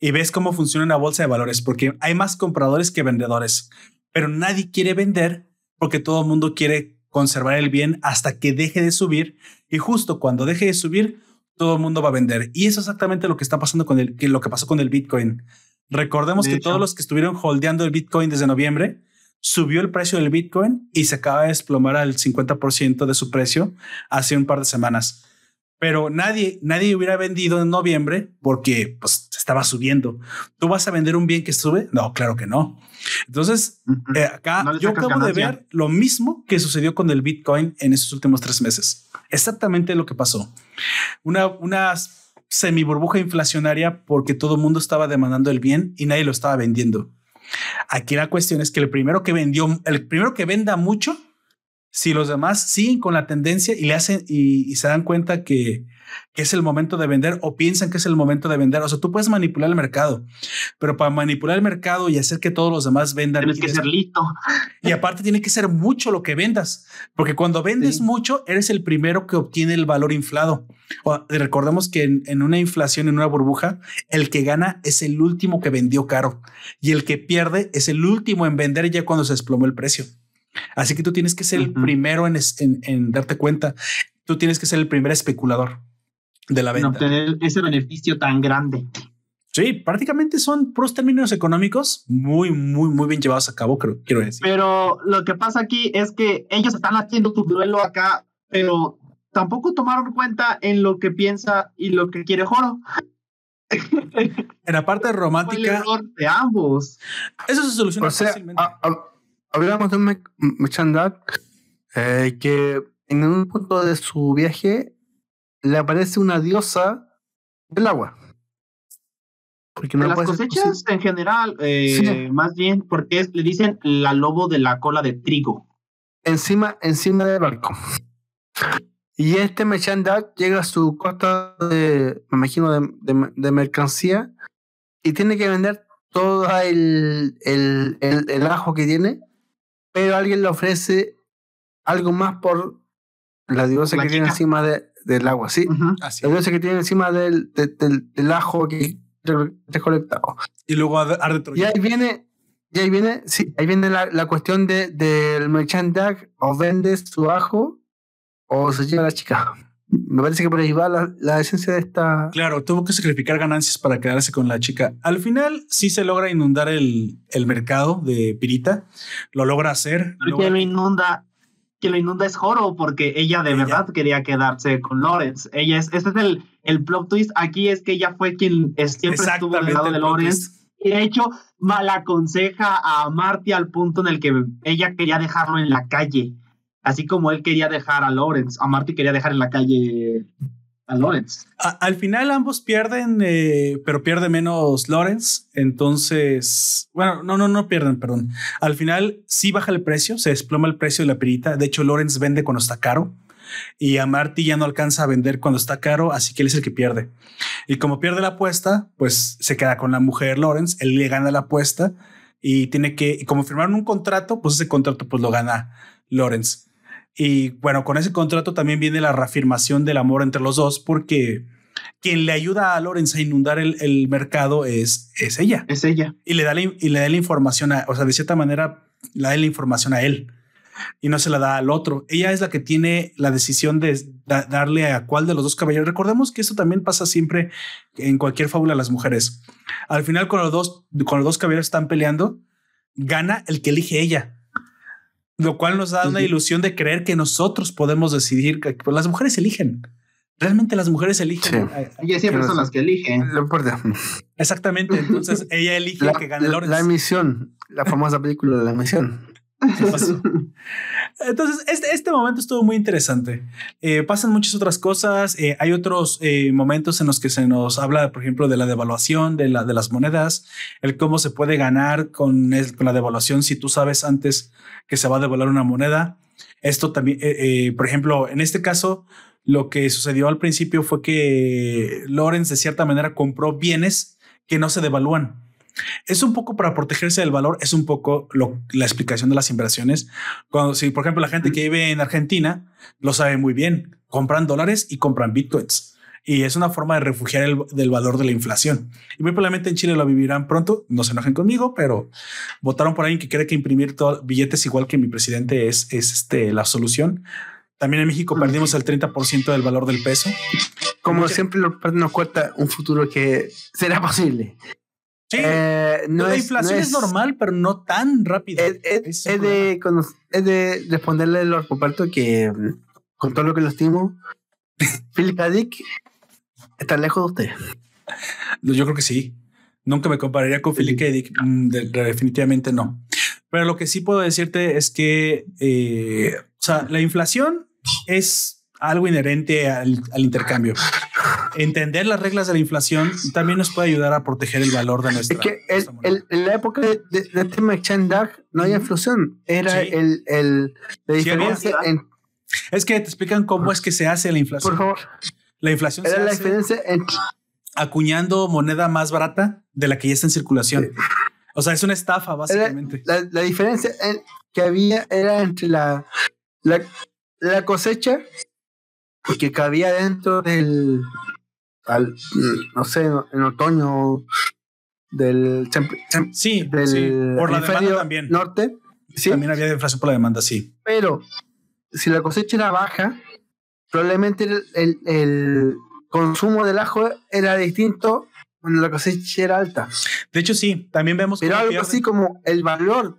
Y ves cómo funciona una bolsa de valores porque hay más compradores que vendedores, pero nadie quiere vender porque todo el mundo quiere conservar el bien hasta que deje de subir. Y justo cuando deje de subir todo el mundo va a vender. Y eso es exactamente lo que está pasando con el que lo que pasó con el Bitcoin. Recordemos que todos los que estuvieron holdeando el Bitcoin desde noviembre subió el precio del Bitcoin y se acaba de desplomar al 50% de su precio hace un par de semanas pero nadie, nadie hubiera vendido en noviembre porque pues estaba subiendo. ¿Tú vas a vender un bien que sube? No, claro que no. Entonces, eh, acá yo acabo de ver lo mismo que sucedió con el Bitcoin en esos últimos tres meses. Exactamente lo que pasó. Una, una semi burbuja inflacionaria porque todo el mundo estaba demandando el bien y nadie lo estaba vendiendo. Aquí la cuestión es que el primero que vendió, el primero que venda mucho si los demás siguen con la tendencia y le hacen y, se dan cuenta que, es el momento de vender o piensan que es el momento de vender. O sea, tú puedes manipular el mercado, pero para manipular el mercado y hacer que todos los demás vendan. Tienes que ser listo. Y aparte tiene que ser mucho lo que vendas, porque cuando vendes mucho, eres el primero que obtiene el valor inflado. O, recordemos que en, en, una inflación, en una burbuja, el que gana es el último que vendió caro y el que pierde es el último en vender ya cuando se desplomó el precio. Así que tú tienes que ser el primero en, en, darte cuenta. Tú tienes que ser el primer especulador de la venta. obtener ese beneficio tan grande. Sí, prácticamente son pros términos económicos muy, muy, muy bien llevados a cabo, creo, quiero decir. Pero lo que pasa aquí es que ellos están haciendo tu duelo acá, pero tampoco tomaron cuenta en lo que piensa y lo que quiere Joro. en la parte (laughs) romántica. de ambos. Eso se soluciona fácilmente hablamos de un Mechandak eh, que en un punto de su viaje le aparece una diosa del agua. Porque no las cosechas en general, eh, más bien, porque le dicen la lobo de la cola de trigo. Encima, encima del barco. Y este Mechandak llega a su costa de, me imagino, de, de, mercancía y tiene que vender todo el, el, el ajo que tiene pero alguien le ofrece algo más por la diosa que tiene encima de, del agua, ¿sí? la diosa que tiene encima del, del, ajo que recolectado. Y luego arde Y ahí viene, y ahí viene, sí, ahí viene la, la cuestión de, del merchant o vende su ajo o se lleva a la chica. Me parece que por ahí va la, esencia de esta. Claro, tuvo que sacrificar ganancias para quedarse con la chica. Al final sí se logra inundar el, el mercado de Pirita. Lo logra hacer. Que lo inunda, que lo inunda es Joro, porque ella de verdad quería quedarse con Lawrence. Ella es, este es el, el plot twist. Aquí es que ella fue quien siempre estuvo al lado de Lawrence. Y de hecho, mal aconseja a Marty al punto en el que ella quería dejarlo en la calle Así como él quería dejar a Lawrence, a Marty quería dejar en la calle a Lawrence. al final ambos pierden, eh, pero pierde menos Lawrence. Entonces, bueno, no, no, no pierden, perdón. Al final sí baja el precio, se desploma el precio de la perita. De hecho, Lawrence vende cuando está caro y a Marty ya no alcanza a vender cuando está caro, así que él es el que pierde. Y como pierde la apuesta, pues se queda con la mujer Lawrence, él le gana la apuesta y tiene que, y como firmaron un contrato, pues ese contrato pues lo gana Lawrence. Y bueno, con ese contrato también viene la reafirmación del amor entre los dos, porque quien le ayuda a Lorenz a inundar el, mercado es, es ella. Es ella. Y le da la, y le da la información, a, o sea, de cierta manera, le da la información a él y no se la da al otro. Ella es la que tiene la decisión de darle a cuál de los dos caballeros. Recordemos que eso también pasa siempre en cualquier fábula las mujeres. Al final, cuando los dos, cuando los dos caballeros están peleando, gana el que elige ella lo cual nos da una ilusión de creer que nosotros podemos decidir que pues, las mujeres eligen. Realmente las mujeres eligen. Ellas siempre son las que eligen. Exactamente. Entonces (laughs) ella elige que gane La, la emisión, la famosa película de la (laughs) Entonces, este, este momento estuvo muy interesante. Eh, pasan muchas otras cosas. Eh, hay otros eh, momentos en los que se nos habla, por ejemplo, de la devaluación de, la, de las monedas, el cómo se puede ganar con, con la devaluación si tú sabes antes que se va a devaluar una moneda. Esto también, por ejemplo, en este caso, lo que sucedió al principio fue que Lorenz de cierta manera compró bienes que no se devalúan. Es un poco para protegerse del valor, es un poco la explicación de las inversiones. Cuando, si por ejemplo la gente que vive en Argentina lo sabe muy bien, compran dólares y compran bitcoins. Y es una forma de refugiar el del valor de la inflación. Y muy probablemente en Chile lo vivirán pronto. No se enojen conmigo, pero votaron por alguien que cree que imprimir billetes igual que mi presidente es, es este, la solución. También en México perdimos el 30% del valor del peso. Como siempre nos cuesta un futuro que será posible. Sí, eh, no la inflación es, normal, pero no tan rápida. Es, de, de, responderle a los que mm, con todo lo que lo estimo, (laughs) Philip Dick está lejos de usted. Yo creo que sí. Nunca me compararía con Philip K. Dick. Mm, definitivamente no. Pero lo que sí puedo decirte es que eh, o sea, la inflación es algo inherente al, intercambio. Entender las reglas de la inflación también nos puede ayudar a proteger el valor de nuestra. Es que en la época de, de, de Tim no había inflación, era el, el, la diferencia en. Es que te explican cómo es que se hace la inflación. Por favor. La inflación era la diferencia en acuñando moneda más barata de la que ya está en circulación. O sea, es una estafa, básicamente. La, la, diferencia que había era entre la, la, la cosecha porque cabía dentro del, al, no sé, en otoño del, sí, del por la demanda también. norte. ¿sí? También había inflación por la demanda, sí. Pero si la cosecha era baja, probablemente el, el, consumo del ajo era distinto cuando la cosecha era alta. De hecho, sí, también vemos. Pero algo así como el valor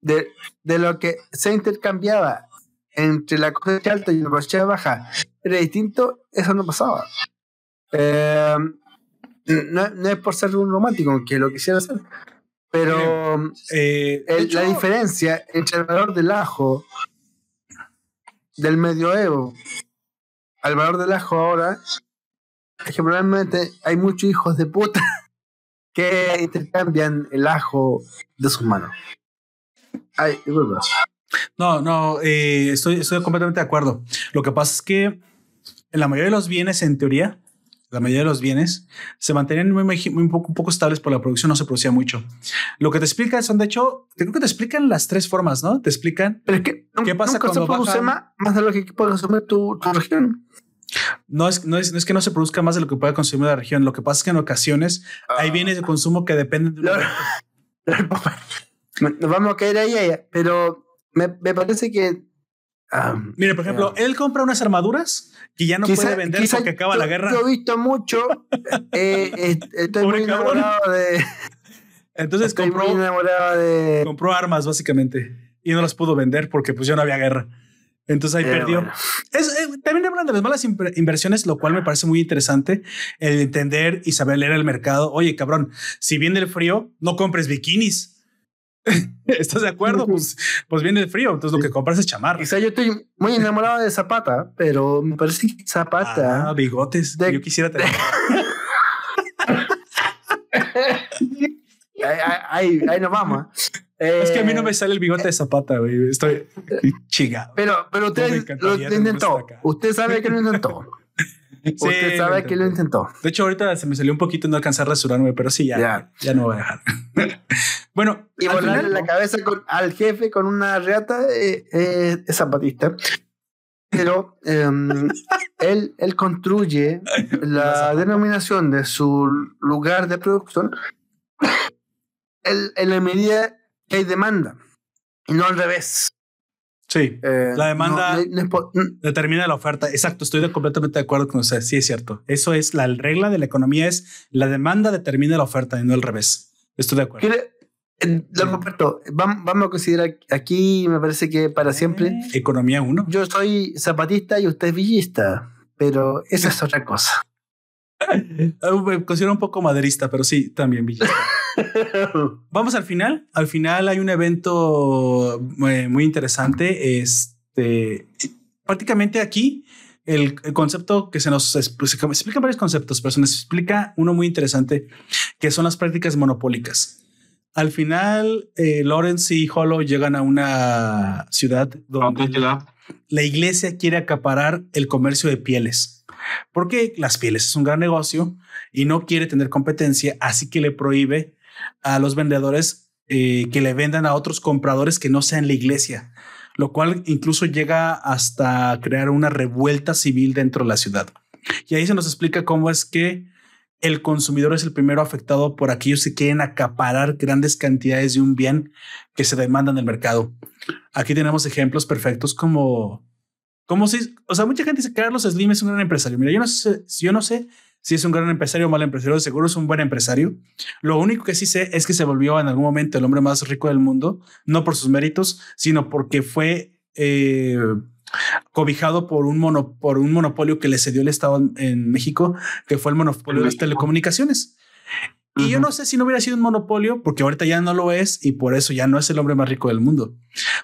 de, de lo que se intercambiaba entre la cosecha alta y la cosecha baja era distinto, eso no pasaba. Eh, no, es por ser un romántico, que lo quisiera hacer, pero eh, la diferencia entre el valor del ajo del medioevo al valor del ajo ahora es que probablemente hay muchos hijos de puta (laughs) que intercambian el ajo de sus manos. Ay, no, no, eh, estoy, estoy completamente de acuerdo. Lo que pasa es que en la mayoría de los bienes, en teoría, la mayoría de los bienes se mantenían muy, muy, poco, un, poco, estables por la producción, no se producía mucho. Lo que te explican son, de hecho, creo que te explican las tres formas, ¿no? Te explican Pero que, qué pasa cuando se produce más, más, de lo que puede consumir tu, tu región. No es, no, es, no es que no se produzca más de lo que puede consumir la región. Lo que pasa es que en ocasiones hay ah. bienes de consumo que dependen de. (laughs) Nos vamos a caer ahí, pero me, me parece que. Mire, por ejemplo, él compra unas armaduras que ya no puede vender porque acaba la guerra. Yo he visto mucho. eh, (laughs) estoy muy enamorado de. Entonces compró, de... compró armas, básicamente. Y no las pudo vender porque pues ya no había guerra. Entonces ahí perdió. Es, eh, también hablan de las malas inversiones, lo cual me parece muy interesante el entender y saber leer el mercado. Oye, cabrón, si viene el frío, no compres bikinis (laughs) ¿Estás de acuerdo? Pues, pues viene el frío, entonces lo que compras es chamarra. Quizá yo estoy muy enamorado de Zapata, pero me parece que Zapata. Ah, bigotes. Yo quisiera tener. ahí, ahí, nos vamos. es que a mí no me sale el bigote de Zapata, güey. Estoy chingado. Pero, pero usted lo intentó. Usted sabe que lo intentó. (laughs) Usted sabe que lo intentó. De hecho, ahorita se me salió un poquito no alcanzar a rasurarme, pero sí, ya, ya, no voy a dejar. (laughs) bueno, y volarle la cabeza con, al jefe con una reata eh, eh, es zapatista. Pero em, (laughs) él, él construye la denominación de su lugar de producción en la medida que hay demanda y no al revés. Sí, eh, la demanda determina la oferta. Exacto, estoy completamente de acuerdo con usted. Sí, es cierto. Eso es la regla de la economía, es la demanda determina la oferta y no al revés. Estoy de acuerdo. vamos, a considerar aquí, me parece que para siempre. Economía uno. Yo soy zapatista y usted es villista, pero esa es otra cosa. (laughs) Me considero un poco maderista, pero sí, también villista. (laughs) Vamos al final. Al final hay un evento eh, muy, interesante. Este, prácticamente aquí el, concepto que se nos explica, explican varios conceptos, pero se nos explica uno muy interesante que son las prácticas monopólicas. Al final, eh, Lawrence y Hollow llegan a una ciudad donde la iglesia quiere acaparar el comercio de pieles, porque las pieles es un gran negocio y no quiere tener competencia, así que le prohíbe a los vendedores eh, que le vendan a otros compradores que no sean la iglesia, lo cual incluso llega hasta crear una revuelta civil dentro de la ciudad. Y ahí se nos explica cómo es que el consumidor es el primero afectado por aquellos que quieren acaparar grandes cantidades de un bien que se demanda en el mercado. Aquí tenemos ejemplos perfectos como, como si, o sea, mucha gente dice que Carlos Slim es un gran empresario. Mira, yo no sé, yo no sé si es un gran empresario o mal empresario, seguro es un buen empresario. Lo único que sí sé es que se volvió en algún momento el hombre más rico del mundo, no por sus méritos, sino porque fue eh, cobijado por un, mono, por un monopolio que le cedió el Estado en, México, que fue el monopolio de las telecomunicaciones. Y yo no sé si no hubiera sido un monopolio, porque ahorita ya no lo es y por eso ya no es el hombre más rico del mundo.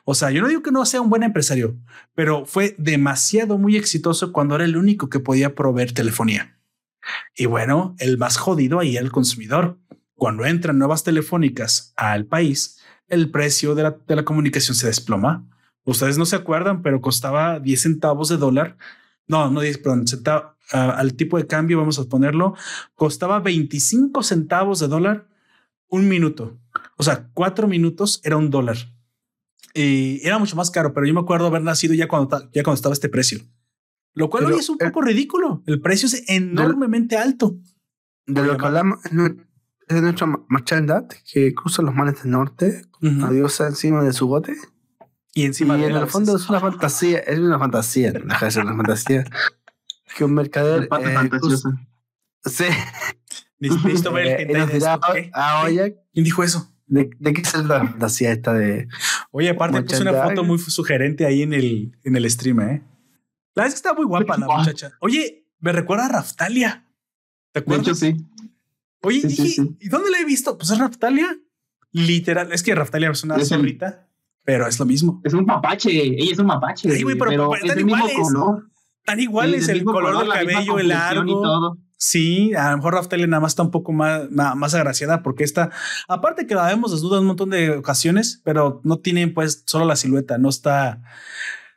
O sea, yo no digo que no sea un buen empresario, pero fue demasiado muy exitoso cuando era el único que podía proveer telefonía. Y bueno, el más jodido ahí el consumidor. Cuando entran nuevas telefónicas al país, el precio de la, de la comunicación se desploma Ustedes no se acuerdan, pero costaba 10 centavos de dólar. No, no 10, perdón, al tipo de cambio, vamos a ponerlo, costaba 25 centavos de dólar un minuto. O sea, cuatro minutos era un dólar. Y era mucho más caro, pero yo me acuerdo haber nacido ya cuando, ya cuando estaba este precio. Lo cual hoy es un poco ridículo. El precio es enormemente alto. De lo que hablamos es nuestro merchandad que cruza los mares del norte, adiós encima de su bote. Y encima y en el fondo es una fantasía, es una fantasía, deja de ser una fantasía. Que un mercader. Eh, sí. Listo, ver eh, ¿Quién dijo eso? ¿De, ¿De, qué es la fantasía esta de.? Oye, aparte puse una foto muy sugerente ahí en el, en el stream, ¿eh? La verdad es que está muy guapa la muchacha. Oye, me recuerda a Raftalia. ¿Te acuerdas? De hecho, sí. Oye, ¿y dónde la he visto? Pues es Raftalia. Literal, es que Raftalia es una zorrita pero es lo mismo. Es un mapache, ella es un mapache. Sí, pero, pero están iguales. Color. Están iguales, el color del cabello, el largo. Sí, a lo mejor Raftalia nada más está un poco más, más agraciada porque está, aparte que la vemos desnuda un montón de ocasiones, pero no tiene pues solo la silueta, no está,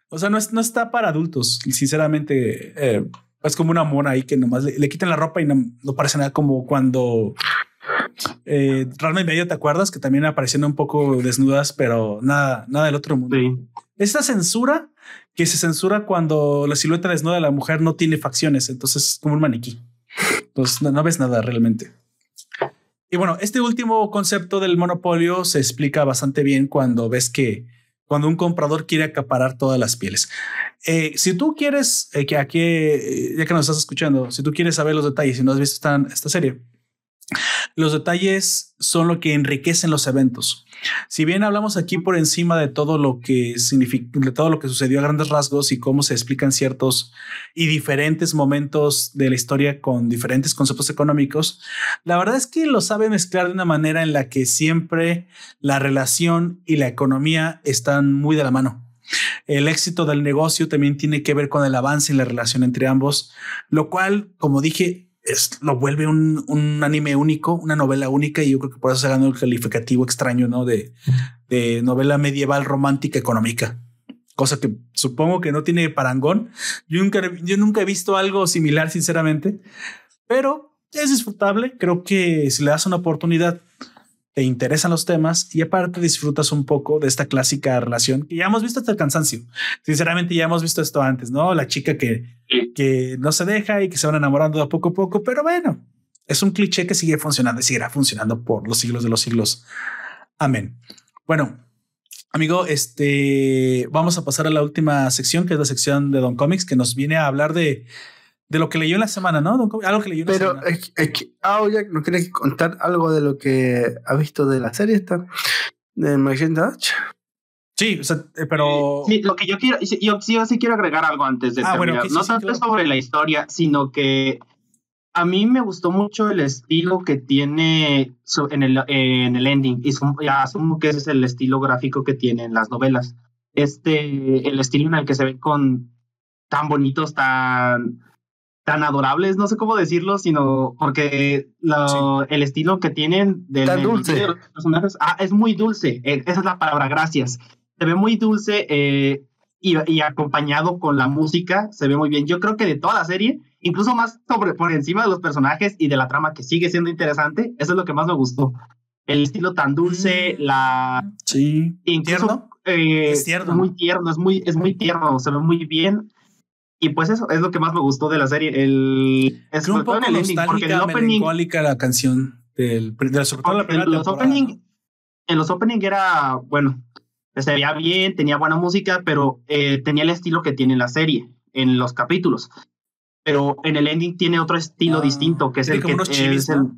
o sea, no, es, no está para adultos. Sinceramente, eh, es como una mona ahí que nomás le, le quitan la ropa y no, no parece nada como cuando eh, medio, ¿te acuerdas? Que también apareciendo un poco desnudas, pero nada, nada del otro mundo. Esta censura que se censura cuando la silueta desnuda de la mujer no tiene facciones, entonces es como un maniquí. Entonces no, ves nada realmente. Y bueno, este último concepto del monopolio se explica bastante bien cuando ves que cuando un comprador quiere acaparar todas las pieles. Eh, si tú quieres, eh, que aquí, eh, ya que nos estás escuchando, si tú quieres saber los detalles y no has visto esta serie, los detalles son lo que enriquecen los eventos. Si bien hablamos aquí por encima de todo lo que de todo lo que sucedió a grandes rasgos y cómo se explican ciertos y diferentes momentos de la historia con diferentes conceptos económicos, la verdad es que lo sabe mezclar de una manera en la que siempre la relación y la economía están muy de la mano. El éxito del negocio también tiene que ver con el avance en la relación entre ambos, lo cual, como dije, es, lo vuelve un, un, anime único, una novela única, y yo creo que por eso se ganó el calificativo extraño, ¿no? De, de novela medieval romántica económica. Cosa que supongo que no tiene parangón. Yo nunca, yo nunca he visto algo similar, sinceramente, pero es disfrutable. Creo que si le das una oportunidad, te interesan los temas y aparte disfrutas un poco de esta clásica relación que ya hemos visto hasta el cansancio. Sinceramente ya hemos visto esto antes, ¿no? La chica que, que no se deja y que se van enamorando de poco a poco, pero bueno, es un cliché que sigue funcionando y seguirá funcionando por los siglos de los siglos. Amén. Bueno, amigo, este vamos a pasar a la última sección, que es la sección de Don Comics, que nos viene a hablar de de lo que leyó en la semana, ¿no? Algo que leyó en Pero la semana. Es, es que, ah, ya ¿no quieres contar algo de lo que ha visto de la serie esta? De Magenta Dutch. Sí, o sea, eh, pero. Sí, lo que yo quiero, yo, yo, sí quiero agregar algo antes de ah, terminar. Bueno, no tanto sobre la historia, sino que a mí me gustó mucho el estilo que tiene en el, en el ending. Y asumo que ese es el estilo gráfico que tienen las novelas. Este, el estilo en el que se ven con tan bonitos, tan tan adorables, no sé cómo decirlo, sino porque el estilo que tienen del dulce. de los personajes ah, es muy dulce. Eh, esa es la palabra, gracias. Se ve muy dulce eh, y, acompañado con la música, se ve muy bien. Yo creo que de toda la serie, incluso más sobre por encima de los personajes y de la trama que sigue siendo interesante, eso es lo que más me gustó. El estilo tan dulce, mm. la sí, incluso eh, es tierno. muy tierno, es muy es muy tierno, se ve muy bien y pues eso es lo que más me gustó de la serie. El, es un poco el ending, porque el opening, la canción del, de la, en los opening, en los opening era, bueno, se veía bien, tenía buena música, pero eh, tenía el estilo que tiene la serie en los capítulos. Pero en el ending tiene otro estilo ah, distinto, que es el que es el,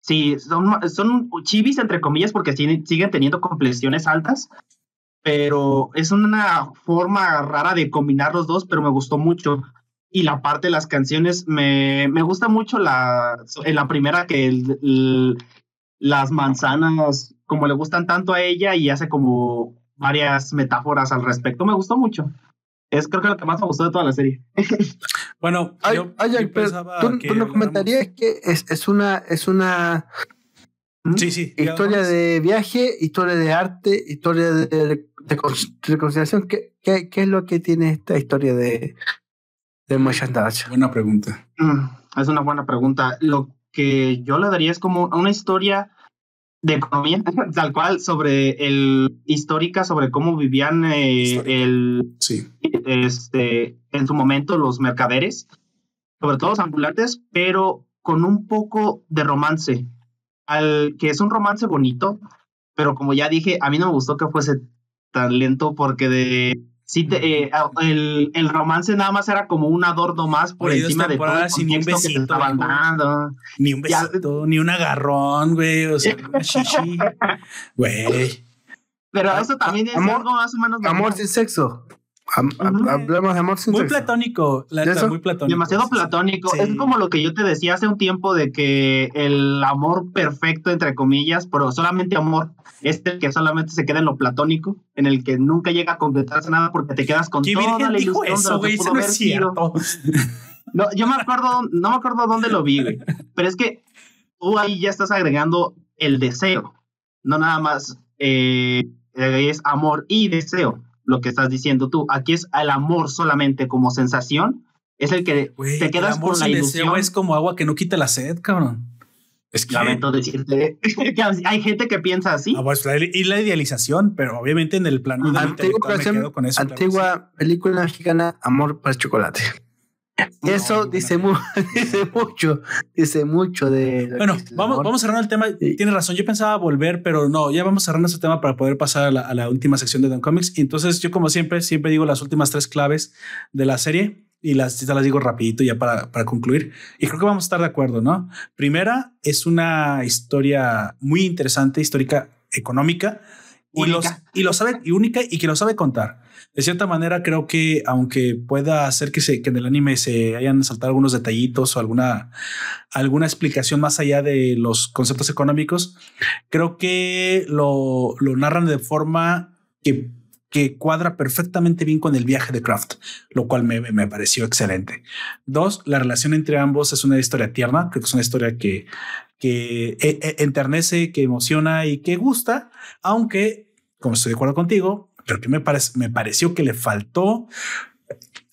Sí, son, son chivis entre comillas porque siguen teniendo completiones altas, pero es una forma rara de combinar los dos, pero me gustó mucho. Y la parte de las canciones, me, me gusta mucho la, en la primera que las manzanas, como le gustan tanto a ella y hace como varias metáforas al respecto, me gustó mucho. Es creo que lo que más me gustó de toda la serie. (laughs) bueno, yo, pensaba tú, que tú comentarías que es, es una, es una Sí, sí. Historia de viaje, historia de arte, historia de, reconciliación. ¿Qué, ¿Qué, qué, es lo que tiene esta historia de, de merchandise? Buena pregunta. Mm, es una buena pregunta. Lo que yo le daría es como una historia de economía, (laughs) tal cual, sobre el histórica, sobre cómo vivían eh, el, sí. este, en su momento los mercaderes, sobre todo los ambulantes, pero con un poco de romance al que es un romance bonito, pero como ya dije, a mí no me gustó que fuese tan lento porque de sí eh, el, el, romance nada más era como un adorno más por encima de todo el ni un besito, Ni un besito, ni un agarrón, güey, o sea, (laughs) güey. Pero eso también es algo más o menos amor sin sexo. Hablamos de amor sin Muy platónico, la muy platónico. Demasiado platónico. Es como lo que yo te decía hace un tiempo de que el amor perfecto, entre comillas, pero solamente amor, es el que solamente se queda en lo platónico, en el que nunca llega a completarse nada porque te quedas con toda la ilusión eso, de lo que pudo haber sido. No, yo me acuerdo, no me acuerdo dónde lo vi, güey. Pero es que tú ahí ya estás agregando el deseo. No nada más eh, es amor y deseo lo que estás diciendo tú. Aquí es el amor solamente como sensación. Es el que te quedas con la ilusión. es como agua que no quita la sed, cabrón. Es que... Lamento decirte (laughs) que hay gente que piensa así. Ah, pues, y la idealización, pero obviamente en el plano de antigua, me quedo con eso. Antigua película mexicana, Amor para chocolate. Eso dice, (laughs) dice mucho, dice mucho de... Bueno, vamos, vamos cerrando el tema. Tienes razón, yo pensaba volver, pero no, ya vamos cerrando ese tema para poder pasar a la, última sección de Don Comics. Y entonces yo como siempre, siempre digo las últimas tres claves de la serie y las, las digo rapidito ya para, para concluir. Y creo que vamos a estar de acuerdo, ¿no? Primera, es una historia muy interesante, histórica, económica. Y, los, y lo sabe, y única, y que lo sabe contar de cierta manera creo que aunque pueda hacer que, se, que en el anime se hayan saltado algunos detallitos o alguna, alguna explicación más allá de los conceptos económicos, creo que lo, lo narran de forma que, que cuadra perfectamente bien con el viaje de Kraft, lo cual me, me pareció excelente. Dos, la relación entre ambos es una historia tierna, creo que es una historia que, que e, e, enternece, que emociona y que gusta, aunque, como estoy de acuerdo contigo, pero que me, me pareció que le faltó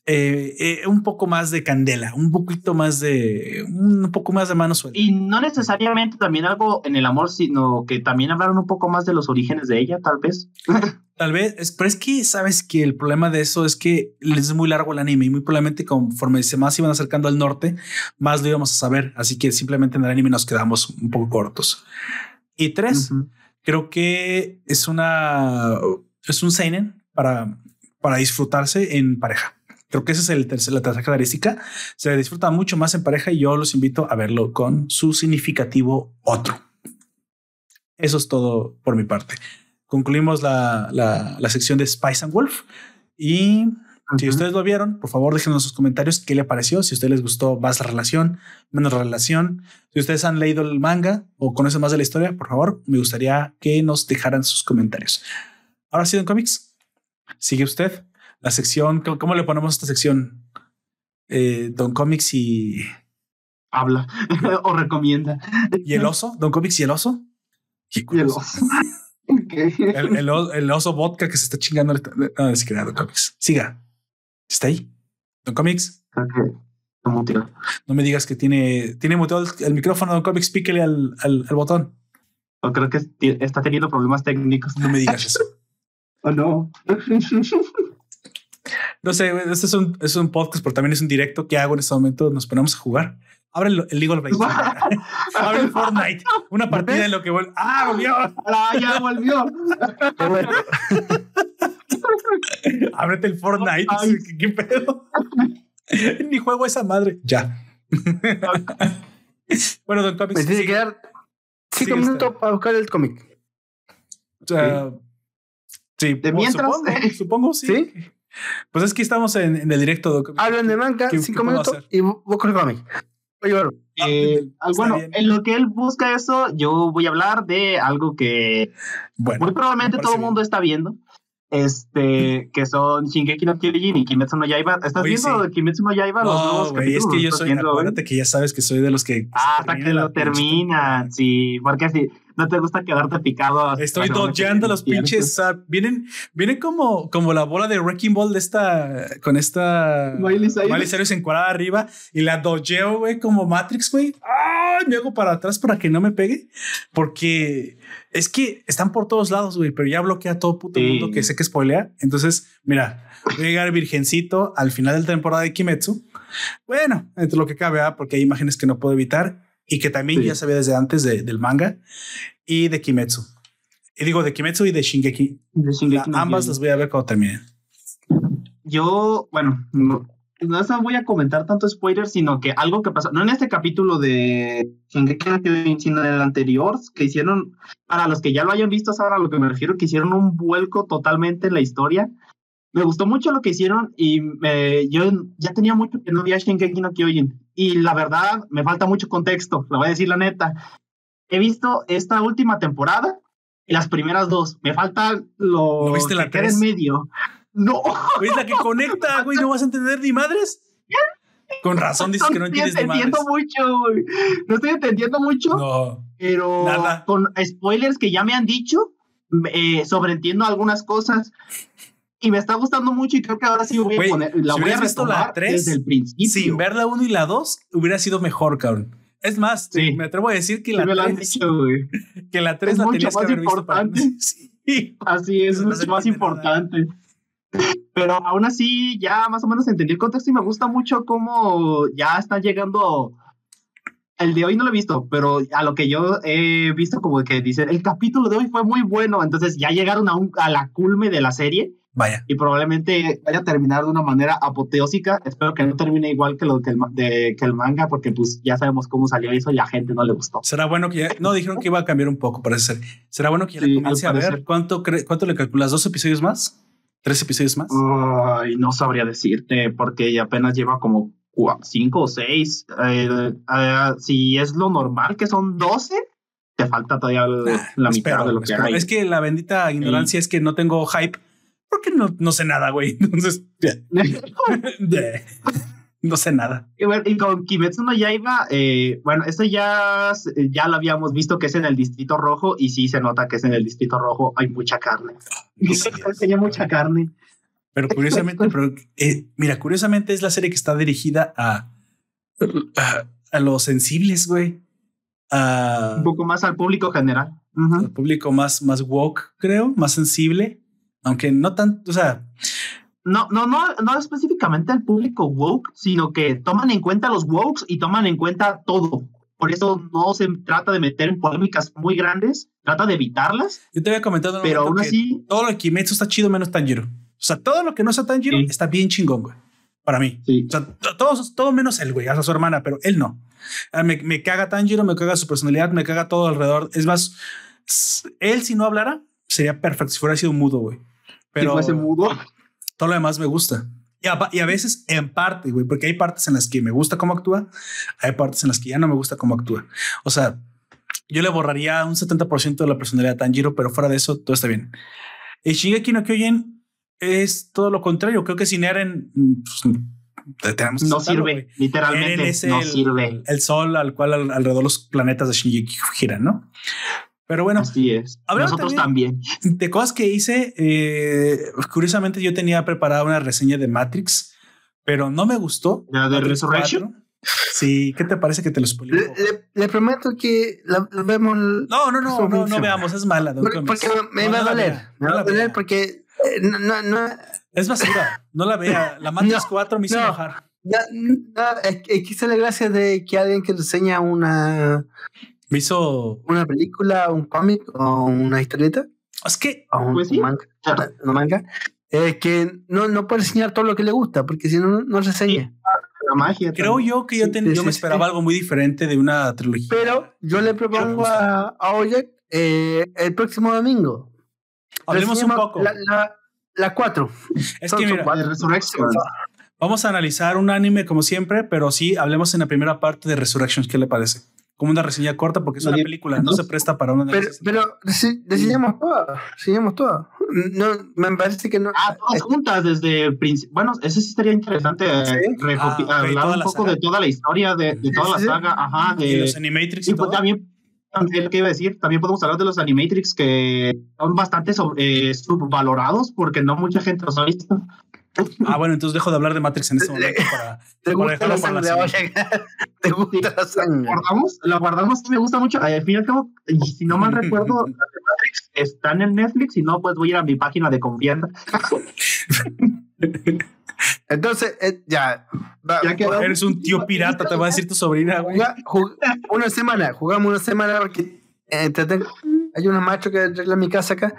eh, eh, un poco más de candela, un poquito más de, un poco más de mano suelta. Y no necesariamente también algo en el amor, sino que también hablaron un poco más de los orígenes de ella, tal vez. (laughs) tal vez, pero es que sabes que el problema de eso es que es muy largo el anime y muy probablemente conforme se más iban acercando al norte, más lo íbamos a saber. Así que simplemente en el anime nos quedamos un poco cortos. Y tres, creo que es una es un seinen para, para disfrutarse en pareja. Creo que esa es el tercer, la tercera característica. Se disfruta mucho más en pareja y yo los invito a verlo con su significativo otro. Eso es todo por mi parte. Concluimos la, la, sección de Spice and Wolf y si ustedes lo vieron, por favor déjenos sus comentarios qué le pareció, si a ustedes les gustó más la relación, menos la relación, si ustedes han leído el manga o conocen más de la historia, por favor, me gustaría que nos dejaran sus comentarios. Ahora sí, en cómics, sigue usted la sección. ¿Cómo le ponemos esta sección? eh, Don Comics y. Habla o recomienda. ¿Y el oso? ¿Don Comics y el oso? ¿Y el oso? el, el, oso vodka que se está chingando. No, es que Don Comics. Siga. Está ahí. Don Comics. No me digas que tiene, tiene muteado el, micrófono, Don Comics, píquele al, al, botón. O creo que está teniendo problemas técnicos. No me digas eso. (laughs) oh, no. (laughs) no sé, este es un, es un podcast, pero también es un directo que hago en este momento. Nos ponemos a jugar. Abre el, el League of Legends. (laughs) Abre el Fortnite. Una partida en lo que vuelve. ¡Ah, volvió! ¡Ah, ya volvió! (laughs) Ábrete el Fortnite. ¿Qué, ¿Qué, pedo? (laughs) Ni juego esa madre. Ya. (laughs) bueno, Don Comics. Me tiene que quedar cinco minutos para buscar el cómic. O sea, sí. ¿De mientras? Supongo, supongo sí. ¿Sí? Pues es que estamos en, en el directo. Hablan de manga, cinco minutos y busco el cómic. Eh, ah, bueno, en lo que él busca eso, yo voy a hablar de algo que muy probablemente todo el mundo está viendo. Este, que son Shingeki no Kyojin y Kimetsu no Yaiba. ¿Estás viendo Kimetsu no Yaiba? No, güey, es que yo soy, acuérdate que ya sabes que soy de los que... Ah, hasta que lo terminan, sí, porque así, no te gusta quedarte picado. Estoy dodgeando los pinches. vienen, vienen como, como la bola de Wrecking Ball de esta, con esta Miley Cyrus encuadrada arriba y la dodgeo, güey, como Matrix, güey. ¡Ay! Me hago para atrás para que no me pegue. Porque es que están por todos lados, güey, pero ya bloquea todo puto mundo que sé que spoilea. Entonces, mira, voy a llegar virgencito al final de la temporada de Kimetsu. Bueno, entre lo que cabe, ¿ah? porque hay imágenes que no puedo evitar y que también ya sabía desde antes del manga y de Kimetsu. Y digo de Kimetsu y de Shingeki. ambas las voy a ver cuando terminen. Yo, bueno, no, no voy a comentar tanto spoilers, sino que algo que pasó, no en este capítulo de Shingeki, sino en el anterior, que hicieron, para los que ya lo hayan visto, saben a lo que me refiero, que hicieron un vuelco totalmente en la historia me gustó mucho lo que hicieron y yo ya tenía mucho que no veía Shingeki no Kyojin y la verdad me falta mucho contexto, lo voy a decir la neta. He visto esta última temporada y las primeras dos. Me falta lo ¿No viste la que en medio. No. ¿Ves la que conecta, güey? ¿No vas a entender ni madres? Con razón dices que no entiendes ni madres. No estoy entendiendo mucho, güey. No estoy entendiendo mucho. No. Pero nada. con spoilers que ya me han dicho, eh, sobreentiendo algunas cosas y me está gustando mucho y creo que ahora sí voy a poner, la voy a visto la 3, desde el principio. Sin ver la 1 y la 2 hubiera sido mejor, cabrón. Es más, me atrevo a decir que la 3 que la 3 la tenías que haber importante. visto (laughs) sí. Así es, es mucho más importante. Pero aún así, ya más o menos entendí el contexto y me gusta mucho cómo ya está llegando. El de hoy no lo he visto, pero a lo que yo he visto, como que dice el capítulo de hoy fue muy bueno. Entonces ya llegaron a, un, a la culme de la serie Vaya. Y probablemente vaya a terminar de una manera apoteósica. Espero que no termine igual que, lo, que, el, de, que el manga, porque pues ya sabemos cómo salió eso y a la gente no le gustó. Será bueno que ya, no dijeron que iba a cambiar un poco, parece ser. Será bueno que ya le comience a ver cuánto, cuánto le calculas, dos episodios más, tres episodios más. Ay, no sabría decirte, porque apenas lleva como cinco o seis. Eh, eh, si es lo normal, que son doce, te falta todavía la mitad de lo que hay. Es que la bendita ignorancia es que no tengo hype porque no, no sé nada, güey. (laughs) Entonces, (laughs) no sé nada. Y, bueno, y con Kimetsu no Yaiba, eh, bueno, esto ya, ya lo habíamos visto que es en el Distrito Rojo y sí se nota que es en el Distrito Rojo, hay mucha carne. (laughs) Tenía mucha carne. Pero curiosamente, pero, eh, mira, curiosamente es la serie que está dirigida a, a, los sensibles, güey. Un poco más al público general. Al público más, más woke, creo, más sensible. Aunque no tanto, o sea. No, no, no, no específicamente al público woke, sino que toman en cuenta los wokes y toman en cuenta todo. Por eso no se trata de meter en polémicas muy grandes, trata de evitarlas. Yo te había comentado, pero aún así. Todo lo que Kimetsu está chido menos Tanjiro. O sea, todo lo que no está Tanjiro está bien chingón, güey. Para mí. Sí. O sea, todo, todo menos él, güey, hasta su hermana, pero él no. Ah, me, me caga Tanjiro, me caga su personalidad, me caga todo alrededor. Es más, él si no hablara, sería perfecto si fuera sido mudo, güey. Pero fuese mudo. Todo lo demás me gusta. Y a, y a, veces en parte, güey, porque hay partes en las que me gusta cómo actúa, hay partes en las que ya no me gusta cómo actúa. O sea, yo le borraría un 70% de la personalidad a Tanjiro, pero fuera de eso, todo está bien. Y Shingeki no Kyojin es todo lo contrario. Creo que sin Eren, pues, tenemos no sirve, literalmente no el, sirve. El sol al cual alrededor los planetas de Shinji giran, ¿no? Pero bueno, así es. Nosotros también, De cosas que hice, eh, curiosamente yo tenía preparada una reseña de Matrix, pero no me gustó. ¿La de Resurrection? Sí, ¿qué te parece que te lo spoileo? Le, le, prometo que la, vemos. No, no, no, no, no, veamos, es mala. porque, me, va a doler. Me va a doler porque eh, no, no, es basura. No la vea. La Matrix (laughs) 4 me hizo enojar. No, no, la gracia de que alguien que enseña una. Me hizo. Una película, un cómic o una historieta. Es que. O un, pues manga. No manga. Eh, que no, no puede enseñar todo lo que le gusta, porque si no, no se enseña. La magia. Creo yo que yo, yo me esperaba algo muy diferente de una trilogía. Pero yo le propongo a, a eh, el próximo domingo. Hablemos un poco. La, la, la 4. Es que mira, vamos a analizar un anime como siempre, pero sí hablemos en la primera parte de Resurrections. ¿Qué le parece? Como una reseña corta porque es una película, no se presta para una. Pero, pero diseñamos toda, diseñamos toda. No, me parece que no. Ah, todas juntas desde el principio. Bueno, eso sí estaría interesante. Eh, ah, hablar un poco de toda la historia, de, de toda la saga, ajá, de, los Animatrix. Y, pues también también que iba a decir, también podemos hablar de los Animatrix que son bastante eh, subvalorados porque no mucha gente los ha visto. Ah, bueno, entonces dejo de hablar de Matrix en este momento para, (laughs) (laughs) ¿Te gusta la sangre, ¿Te gusta la sangre? Guardamos, lo guardamos, me gusta mucho. Al fin y al cabo, si no mal (laughs) recuerdo, Matrix están en Netflix, si no, pues voy a ir a mi página de confianza. Entonces, eh, ya. ya que eres un tío pirata, te va a decir tu sobrina, güey. una semana, jugamos una semana porque eh, hay una macho que arregla mi casa acá.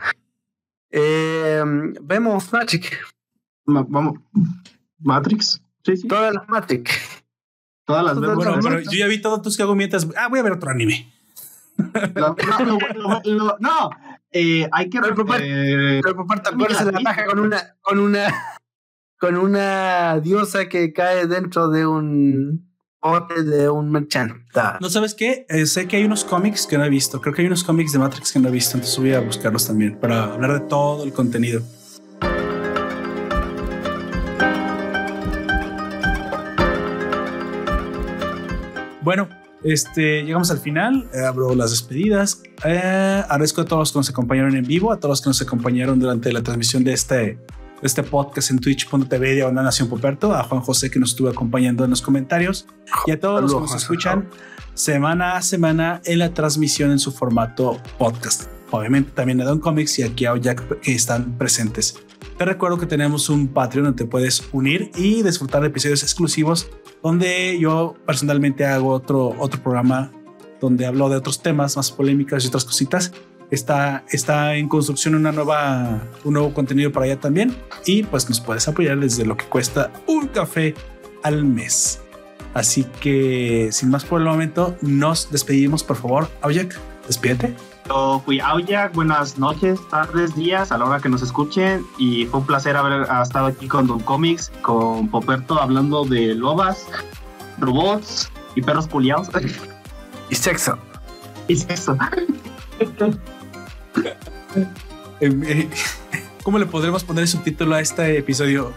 Eh, vemos Magic. Vamos. Matrix. Sí, sí. Todas las Matrix. Todas las vemos. Bueno, pero yo ya vi todos tus que hago mientras. Ah, voy a ver otro anime. No, no, no, eh, hay que. Pero, eh, pero, la paja con una, con una con una diosa que cae dentro de un bote de un merchant. ¿No sabes qué? Eh, sé que hay unos cómics que no he visto. Creo que hay unos cómics de Matrix que no he visto. Entonces voy a buscarlos también para hablar de todo el contenido. Bueno, este, llegamos al final. Eh, abro las despedidas. Eh, agradezco a todos los que nos acompañaron en vivo, a todos los que nos acompañaron durante la transmisión de este este podcast en twitch.tv de Nación Poperto, a Juan José que nos estuvo acompañando en los comentarios y a todos los que nos escuchan semana a semana en la transmisión en su formato podcast. Obviamente también a Don Comics y aquí a Jack que están presentes. Te recuerdo que tenemos un Patreon donde te puedes unir y disfrutar de episodios exclusivos donde yo personalmente hago otro, otro programa donde hablo de otros temas más polémicas y otras cositas está, está en construcción una nueva, un nuevo contenido para allá también. Y pues nos puedes apoyar desde lo que cuesta un café al mes. Así que sin más por el momento, nos despedimos, por favor. Aujak, despídete. Yo fui Aujak, buenas noches, tardes, días, a la hora que nos escuchen. Y fue un placer haber estado aquí con Don Comics, con Poperto, hablando de lobas, robots y perros puliados. (laughs) Y sexo. Y sexo. (laughs) Em, eh, (laughs) ¿Cómo le podremos poner el subtítulo a este episodio?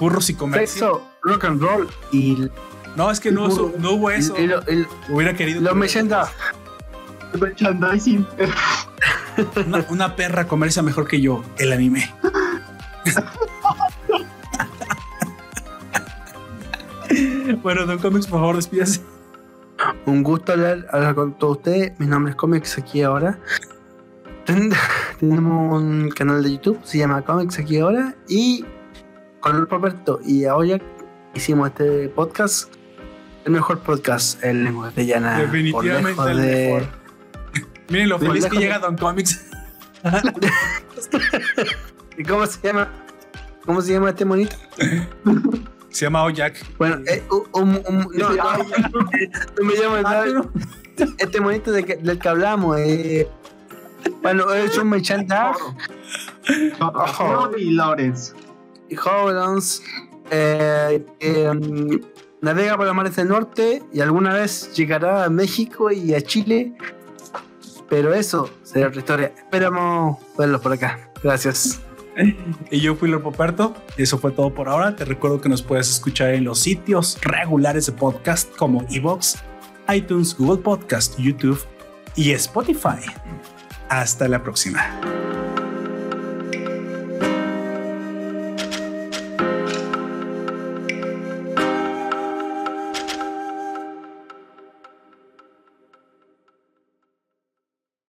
Burros y comercio. rock and roll y. No, es que no, no hubo eso. Hubiera querido. Lo mechanda. Merchandising. Una, una perra comercia mejor que yo, el anime. bueno, Don Comics, por favor, despídase. Un gusto hablar, hablar con todos ustedes. Mi nombre es Comics aquí ahora. Tenemos un canal de YouTube, se llama Comics aquí ahora. Y con Roberto y Aoya hicimos este podcast. El mejor podcast en lengua castellana. Definitivamente el mejor. Miren lo feliz que llega Don Comics. (laughs) ¿Y cómo se llama? ¿Cómo se llama este monito? (laughs) Se llama Oyak. Bueno, eh, no, no, (laughs) no, me llamo ah, Este monito de que, del que hablamos. Eh, bueno, es un merchandise. y Lawrence. Y Howlands eh, em, navega por los mares del norte y alguna vez llegará a México y a Chile. Pero eso será otra historia. Esperamos verlos por acá. Gracias. (laughs) y yo fui Lord Poperto. Eso fue todo por ahora. Te recuerdo que nos puedes escuchar en los sitios regulares de podcast como Evox, iTunes, Google Podcast, YouTube y Spotify. Hasta la próxima.